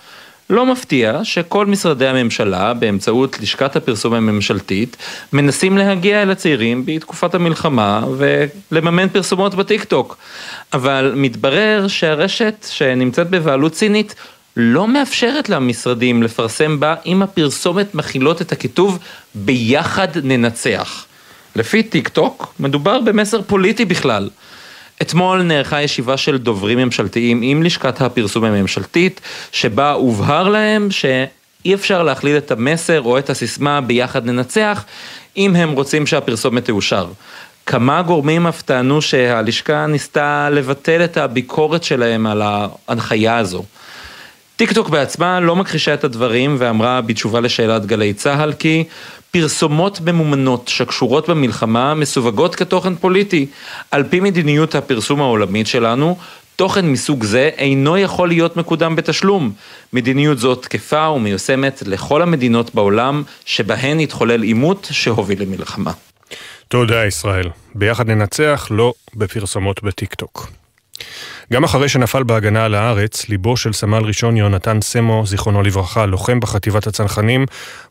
לא מפתיע שכל משרדי הממשלה, באמצעות לשכת הפרסום הממשלתית, מנסים להגיע אל הצעירים בתקופת המלחמה ולממן פרסומות בטיקטוק. אבל מתברר שהרשת שנמצאת בבעלות סינית לא מאפשרת למשרדים לפרסם בה אם הפרסומות מכילות את הכיתוב ביחד ננצח. לפי טיק טוק מדובר במסר פוליטי בכלל. אתמול נערכה ישיבה של דוברים ממשלתיים עם לשכת הפרסום הממשלתית, שבה הובהר להם שאי אפשר להכליל את המסר או את הסיסמה ביחד ננצח, אם הם רוצים שהפרסומת תאושר. כמה גורמים אף טענו שהלשכה ניסתה לבטל את הביקורת שלהם על ההנחיה הזו. טיקטוק בעצמה לא מכחישה את הדברים ואמרה בתשובה לשאלת גלי צה"ל כי פרסומות ממומנות שקשורות במלחמה מסווגות כתוכן פוליטי. על פי מדיניות הפרסום העולמית שלנו, תוכן מסוג זה אינו יכול להיות מקודם בתשלום. מדיניות זו תקפה ומיושמת לכל המדינות בעולם שבהן התחולל עימות שהוביל למלחמה. תודה ישראל. ביחד ננצח, לא בפרסומות בטיקטוק. גם אחרי שנפל בהגנה על הארץ, ליבו של סמל ראשון יונתן סמו, זיכרונו לברכה, לוחם בחטיבת הצנחנים,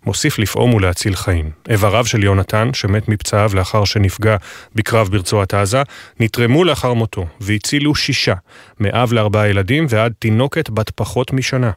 מוסיף לפעום ולהציל חיים. איבריו של יונתן, שמת מפצעיו לאחר שנפגע בקרב ברצועת עזה, נתרמו לאחר מותו, והצילו שישה, מאב לארבעה ילדים ועד תינוקת בת פחות משנה.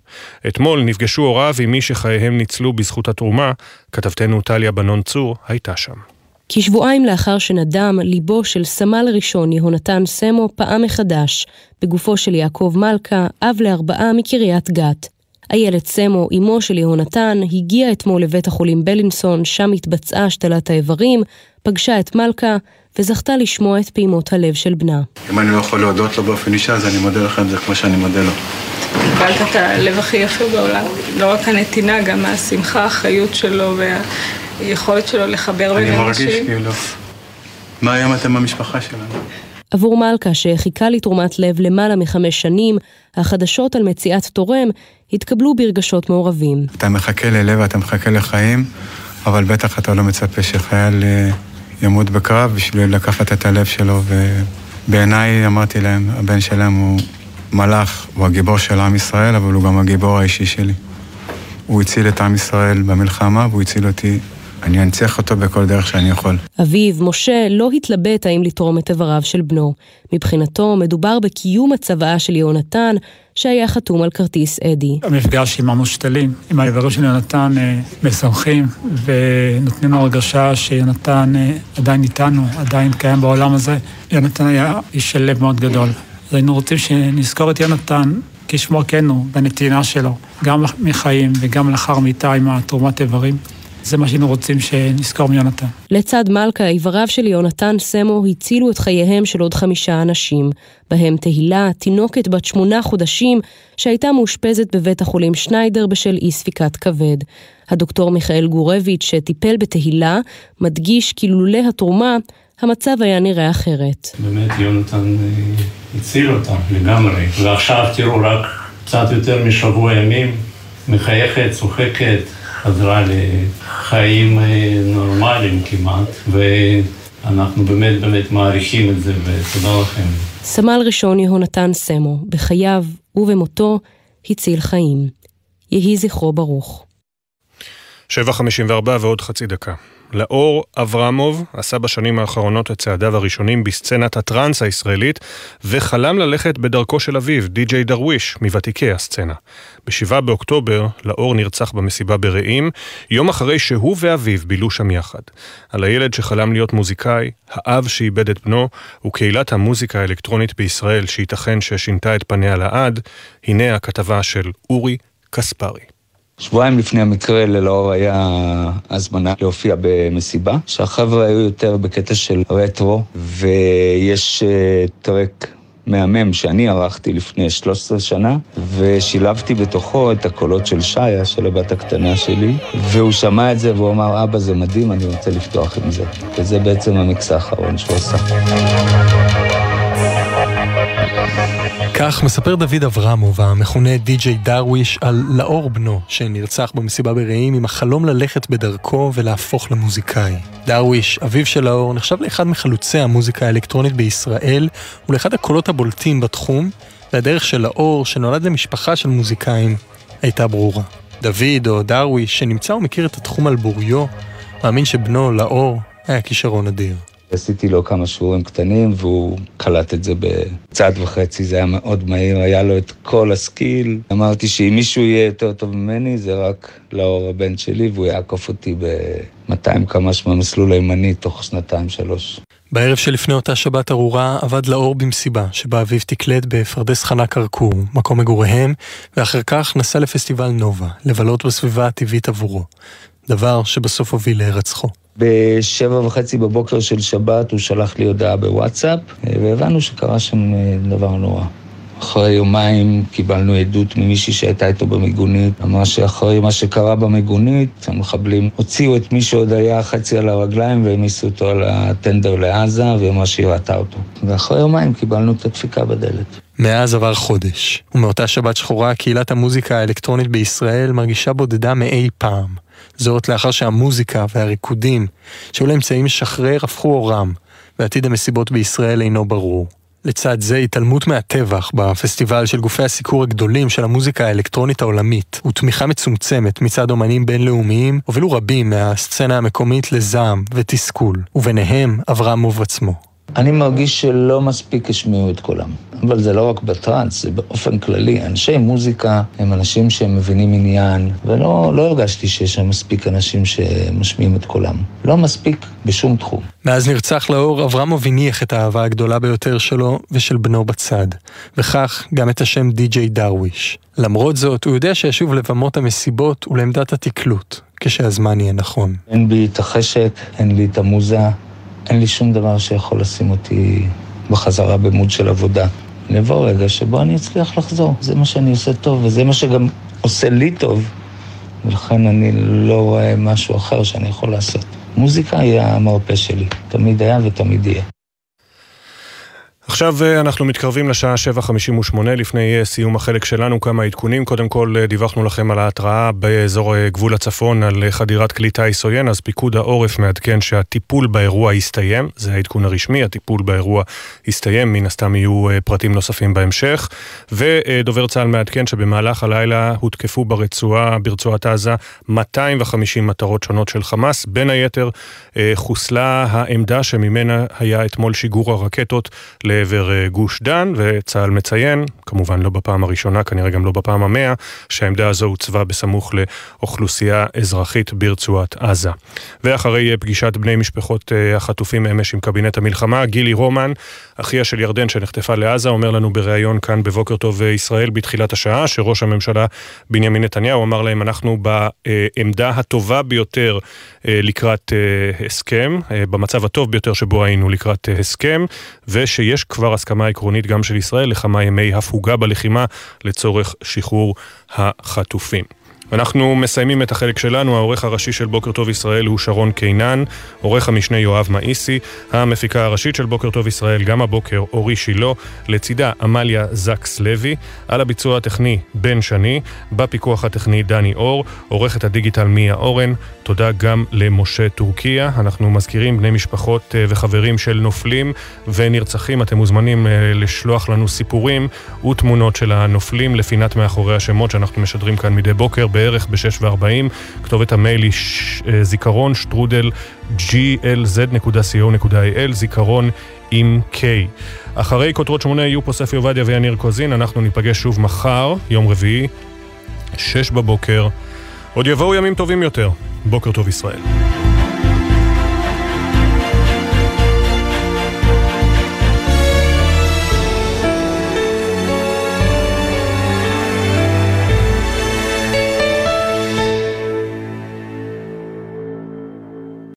אתמול נפגשו הוריו עם מי שחייהם ניצלו בזכות התרומה, כתבתנו טליה בנון צור הייתה שם. כשבועיים לאחר שנדם, ליבו של סמל ראשון יהונתן סמו פעם מחדש, בגופו של יעקב מלכה, אב לארבעה מקריית גת. איילת סמו, אמו של יהונתן, הגיעה אתמול לבית החולים בלינסון, שם התבצעה השתלת האיברים, פגשה את מלכה, וזכתה לשמוע את פעימות הלב של בנה. אם אני לא יכול להודות לו באופן אישי, אז אני מודה לכם, זה כמו שאני מודה לו. קיבלת את הלב הכי יפה בעולם. לא רק הנתינה, גם השמחה, האחריות שלו והיכולת שלו לחבר בין אני אנשים. מרגיש כאילו... מה היום אתם המשפחה שלנו? עבור מלכה, שחיכה לתרומת לב למעלה מחמש שנים, החדשות על מציאת תורם התקבלו ברגשות מעורבים. אתה מחכה ללב, אתה מחכה לחיים, אבל בטח אתה לא מצפה שחייל אה, ימות בקרב בשביל לקחת את הלב שלו, ובעיניי, אמרתי להם, הבן שלהם הוא מלאך, הוא הגיבור של עם ישראל, אבל הוא גם הגיבור האישי שלי. הוא הציל את עם ישראל במלחמה, והוא הציל אותי אני אנציח אותו בכל דרך שאני יכול. אביו, משה, לא התלבט האם לתרום את איבריו של בנו. מבחינתו, מדובר בקיום הצוואה של יהונתן, שהיה חתום על כרטיס אדי. המפגש עם המושתלים, עם האיברים של יונתן, אה, משמחים ונותנים לו הרגשה שיונתן אה, עדיין איתנו, עדיין קיים בעולם הזה. יונתן היה איש של לב מאוד גדול. אז היינו רוצים שנזכור את יונתן כשמו כן הוא, בנתינה שלו, גם מחיים וגם לאחר מיתה עם התרומת איברים. זה מה שהיינו רוצים שנזכור מיונתן. לצד מלכה, איבריו של יונתן סמו הצילו את חייהם של עוד חמישה אנשים, בהם תהילה, תינוקת בת שמונה חודשים, שהייתה מאושפזת בבית החולים שניידר בשל אי ספיקת כבד. הדוקטור מיכאל גורביץ', שטיפל בתהילה, מדגיש כי לולא התרומה, המצב היה נראה אחרת. באמת יונתן אה, הציל אותה לגמרי, ועכשיו תראו רק קצת יותר משבוע ימים, מחייכת, צוחקת, חזרה לחיים אה, נורמליים כמעט, ואנחנו באמת באמת מעריכים את זה, ותודה לכם. סמל ראשון יהונתן סמו, בחייו ובמותו, הציל חיים. יהי זכרו ברוך. 7.54 ועוד חצי דקה. לאור אברמוב עשה בשנים האחרונות את צעדיו הראשונים בסצנת הטראנס הישראלית, וחלם ללכת בדרכו של אביו, די.ג'יי דרוויש, מוותיקי הסצנה. ב-7 באוקטובר, לאור נרצח במסיבה ברעים, יום אחרי שהוא ואביו בילו שם יחד. על הילד שחלם להיות מוזיקאי, האב שאיבד את בנו, וקהילת המוזיקה האלקטרונית בישראל שייתכן ששינתה את פניה לעד, הנה הכתבה של אורי קספרי. שבועיים לפני המקרה ללאור היה הזמנה להופיע במסיבה, שהחבר'ה היו יותר בקטע של רטרו, ויש uh, טרק מהמם שאני ערכתי לפני 13 שנה, ושילבתי בתוכו את הקולות של שיה, של הבת הקטנה שלי, והוא שמע את זה והוא אמר, אבא, זה מדהים, אני רוצה לפתוח עם זה. וזה בעצם המקס האחרון שהוא עשה. כך מספר דוד אברמוב, המכונה די.ג'יי דרוויש, על לאור בנו, שנרצח במסיבה ברעים עם החלום ללכת בדרכו ולהפוך למוזיקאי. דרוויש, אביו של לאור, נחשב לאחד מחלוצי המוזיקה האלקטרונית בישראל, ולאחד הקולות הבולטים בתחום, והדרך של לאור, שנולד למשפחה של מוזיקאים, הייתה ברורה. דוד, או דרוויש, שנמצא ומכיר את התחום על בוריו, מאמין שבנו, לאור, היה כישרון אדיר. עשיתי לו כמה שיעורים קטנים והוא קלט את זה בצעד וחצי, זה היה מאוד מהיר, היה לו את כל הסקיל. אמרתי שאם מישהו יהיה יותר טוב ממני זה רק לאור הבן שלי והוא יעקוף אותי ב-200 קמ"ש מהמסלול הימני תוך שנתיים-שלוש. בערב שלפני אותה שבת ארורה עבד לאור במסיבה שבה אביו תקלט בפרדס חנה כרכור, מקום מגוריהם, ואחר כך נסע לפסטיבל נובה, לבלות בסביבה הטבעית עבורו. דבר שבסוף הוביל להירצחו. בשבע וחצי בבוקר של שבת הוא שלח לי הודעה בוואטסאפ, והבנו שקרה שם אה, דבר נורא. אחרי יומיים קיבלנו עדות ממישהי שהייתה איתו במיגונית, אמרה שאחרי מה שקרה במיגונית, המחבלים הוציאו את מי שעוד היה חצי על הרגליים והעמיסו אותו על הטנדר לעזה, והיא אמרה שהיא ראתה אותו. ואחרי יומיים קיבלנו את הדפיקה בדלת. מאז עבר חודש, ומאותה שבת שחורה קהילת המוזיקה האלקטרונית בישראל מרגישה בודדה מאי פעם. זאת לאחר שהמוזיקה והריקודים שהיו לאמצעים לשחרר הפכו אורם, ועתיד המסיבות בישראל אינו ברור. לצד זה התעלמות מהטבח בפסטיבל של גופי הסיקור הגדולים של המוזיקה האלקטרונית העולמית ותמיכה מצומצמת מצד אומנים בינלאומיים הובילו רבים מהסצנה המקומית לזעם ותסכול, וביניהם אברמוב עצמו. אני מרגיש שלא מספיק השמיעו את קולם. אבל זה לא רק בטראנס, זה באופן כללי. אנשי מוזיקה הם אנשים שהם מבינים עניין, ולא לא הרגשתי שיש שם מספיק אנשים שמשמיעים את קולם. לא מספיק בשום תחום. מאז נרצח לאור, אברמוב הניח את האהבה הגדולה ביותר שלו ושל בנו בצד, וכך גם את השם די.ג'יי דרוויש. למרות זאת, הוא יודע שישוב לבמות המסיבות ולעמדת התקלוט, כשהזמן יהיה נכון. אין בי את החשק, אין לי את המוזה, אין לי שום דבר שיכול לשים אותי בחזרה במוד של עבודה. לבוא רגע שבו אני אצליח לחזור. זה מה שאני עושה טוב, וזה מה שגם עושה לי טוב, ולכן אני לא רואה משהו אחר שאני יכול לעשות. מוזיקה היא המרפא שלי, תמיד היה ותמיד יהיה. עכשיו אה, אנחנו מתקרבים לשעה 7.58 לפני אה, סיום החלק שלנו, כמה עדכונים. קודם כל אה, דיווחנו לכם על ההתראה באזור גבול הצפון על חדירת כלי טיס עוין, אז פיקוד העורף מעדכן שהטיפול באירוע הסתיים, זה העדכון הרשמי, הטיפול באירוע הסתיים, מן הסתם יהיו פרטים נוספים בהמשך. ודובר צה"ל מעדכן שבמהלך הלילה הותקפו ברצועה, ברצועת עזה 250 מטרות שונות של חמאס, בין היתר חוסלה העמדה שממנה היה אתמול שיגור הרקטות לעבר אה, גוש דן, וצה"ל מציין, כמובן לא בפעם הראשונה, כנראה גם לא בפעם המאה, שהעמדה הזו הוצבה בסמוך לאוכלוסייה אזרחית ברצועת עזה. ואחרי אה, פגישת בני משפחות אה, החטופים אמש עם קבינט המלחמה, גילי רומן, אחיה של ירדן שנחטפה לעזה, אומר לנו בריאיון כאן בבוקר טוב ישראל בתחילת השעה, שראש הממשלה בנימין נתניהו אמר להם, אנחנו בעמדה הטובה ביותר לקראת הסכם, במצב הטוב ביותר שבו היינו לקראת הסכם, ושיש כבר הסכמה עקרונית גם של ישראל לכמה ימי הפוגה בלחימה לצורך שחרור החטופים. אנחנו מסיימים את החלק שלנו, העורך הראשי של בוקר טוב ישראל הוא שרון קינן, עורך המשנה יואב מאיסי, המפיקה הראשית של בוקר טוב ישראל גם הבוקר אורי שילה, לצידה עמליה זקס לוי, על הביצוע הטכני בן שני, בפיקוח הטכני דני אור, עורכת הדיגיטל מיה אורן, תודה גם למשה טורקיה, אנחנו מזכירים בני משפחות אה, וחברים של נופלים ונרצחים, אתם מוזמנים אה, לשלוח לנו סיפורים ותמונות של הנופלים לפינת מאחורי השמות שאנחנו משדרים כאן מדי בוקר. בערך ב-6.40. כתובת המייל היא. אה, זיכרון שטרודל glz.co.il, זיכרון עם K. אחרי כותרות שמונה יהיו פה ספי עובדיה ויניר קוזין, אנחנו ניפגש שוב מחר, יום רביעי, שש בבוקר. עוד יבואו ימים טובים יותר. בוקר טוב ישראל.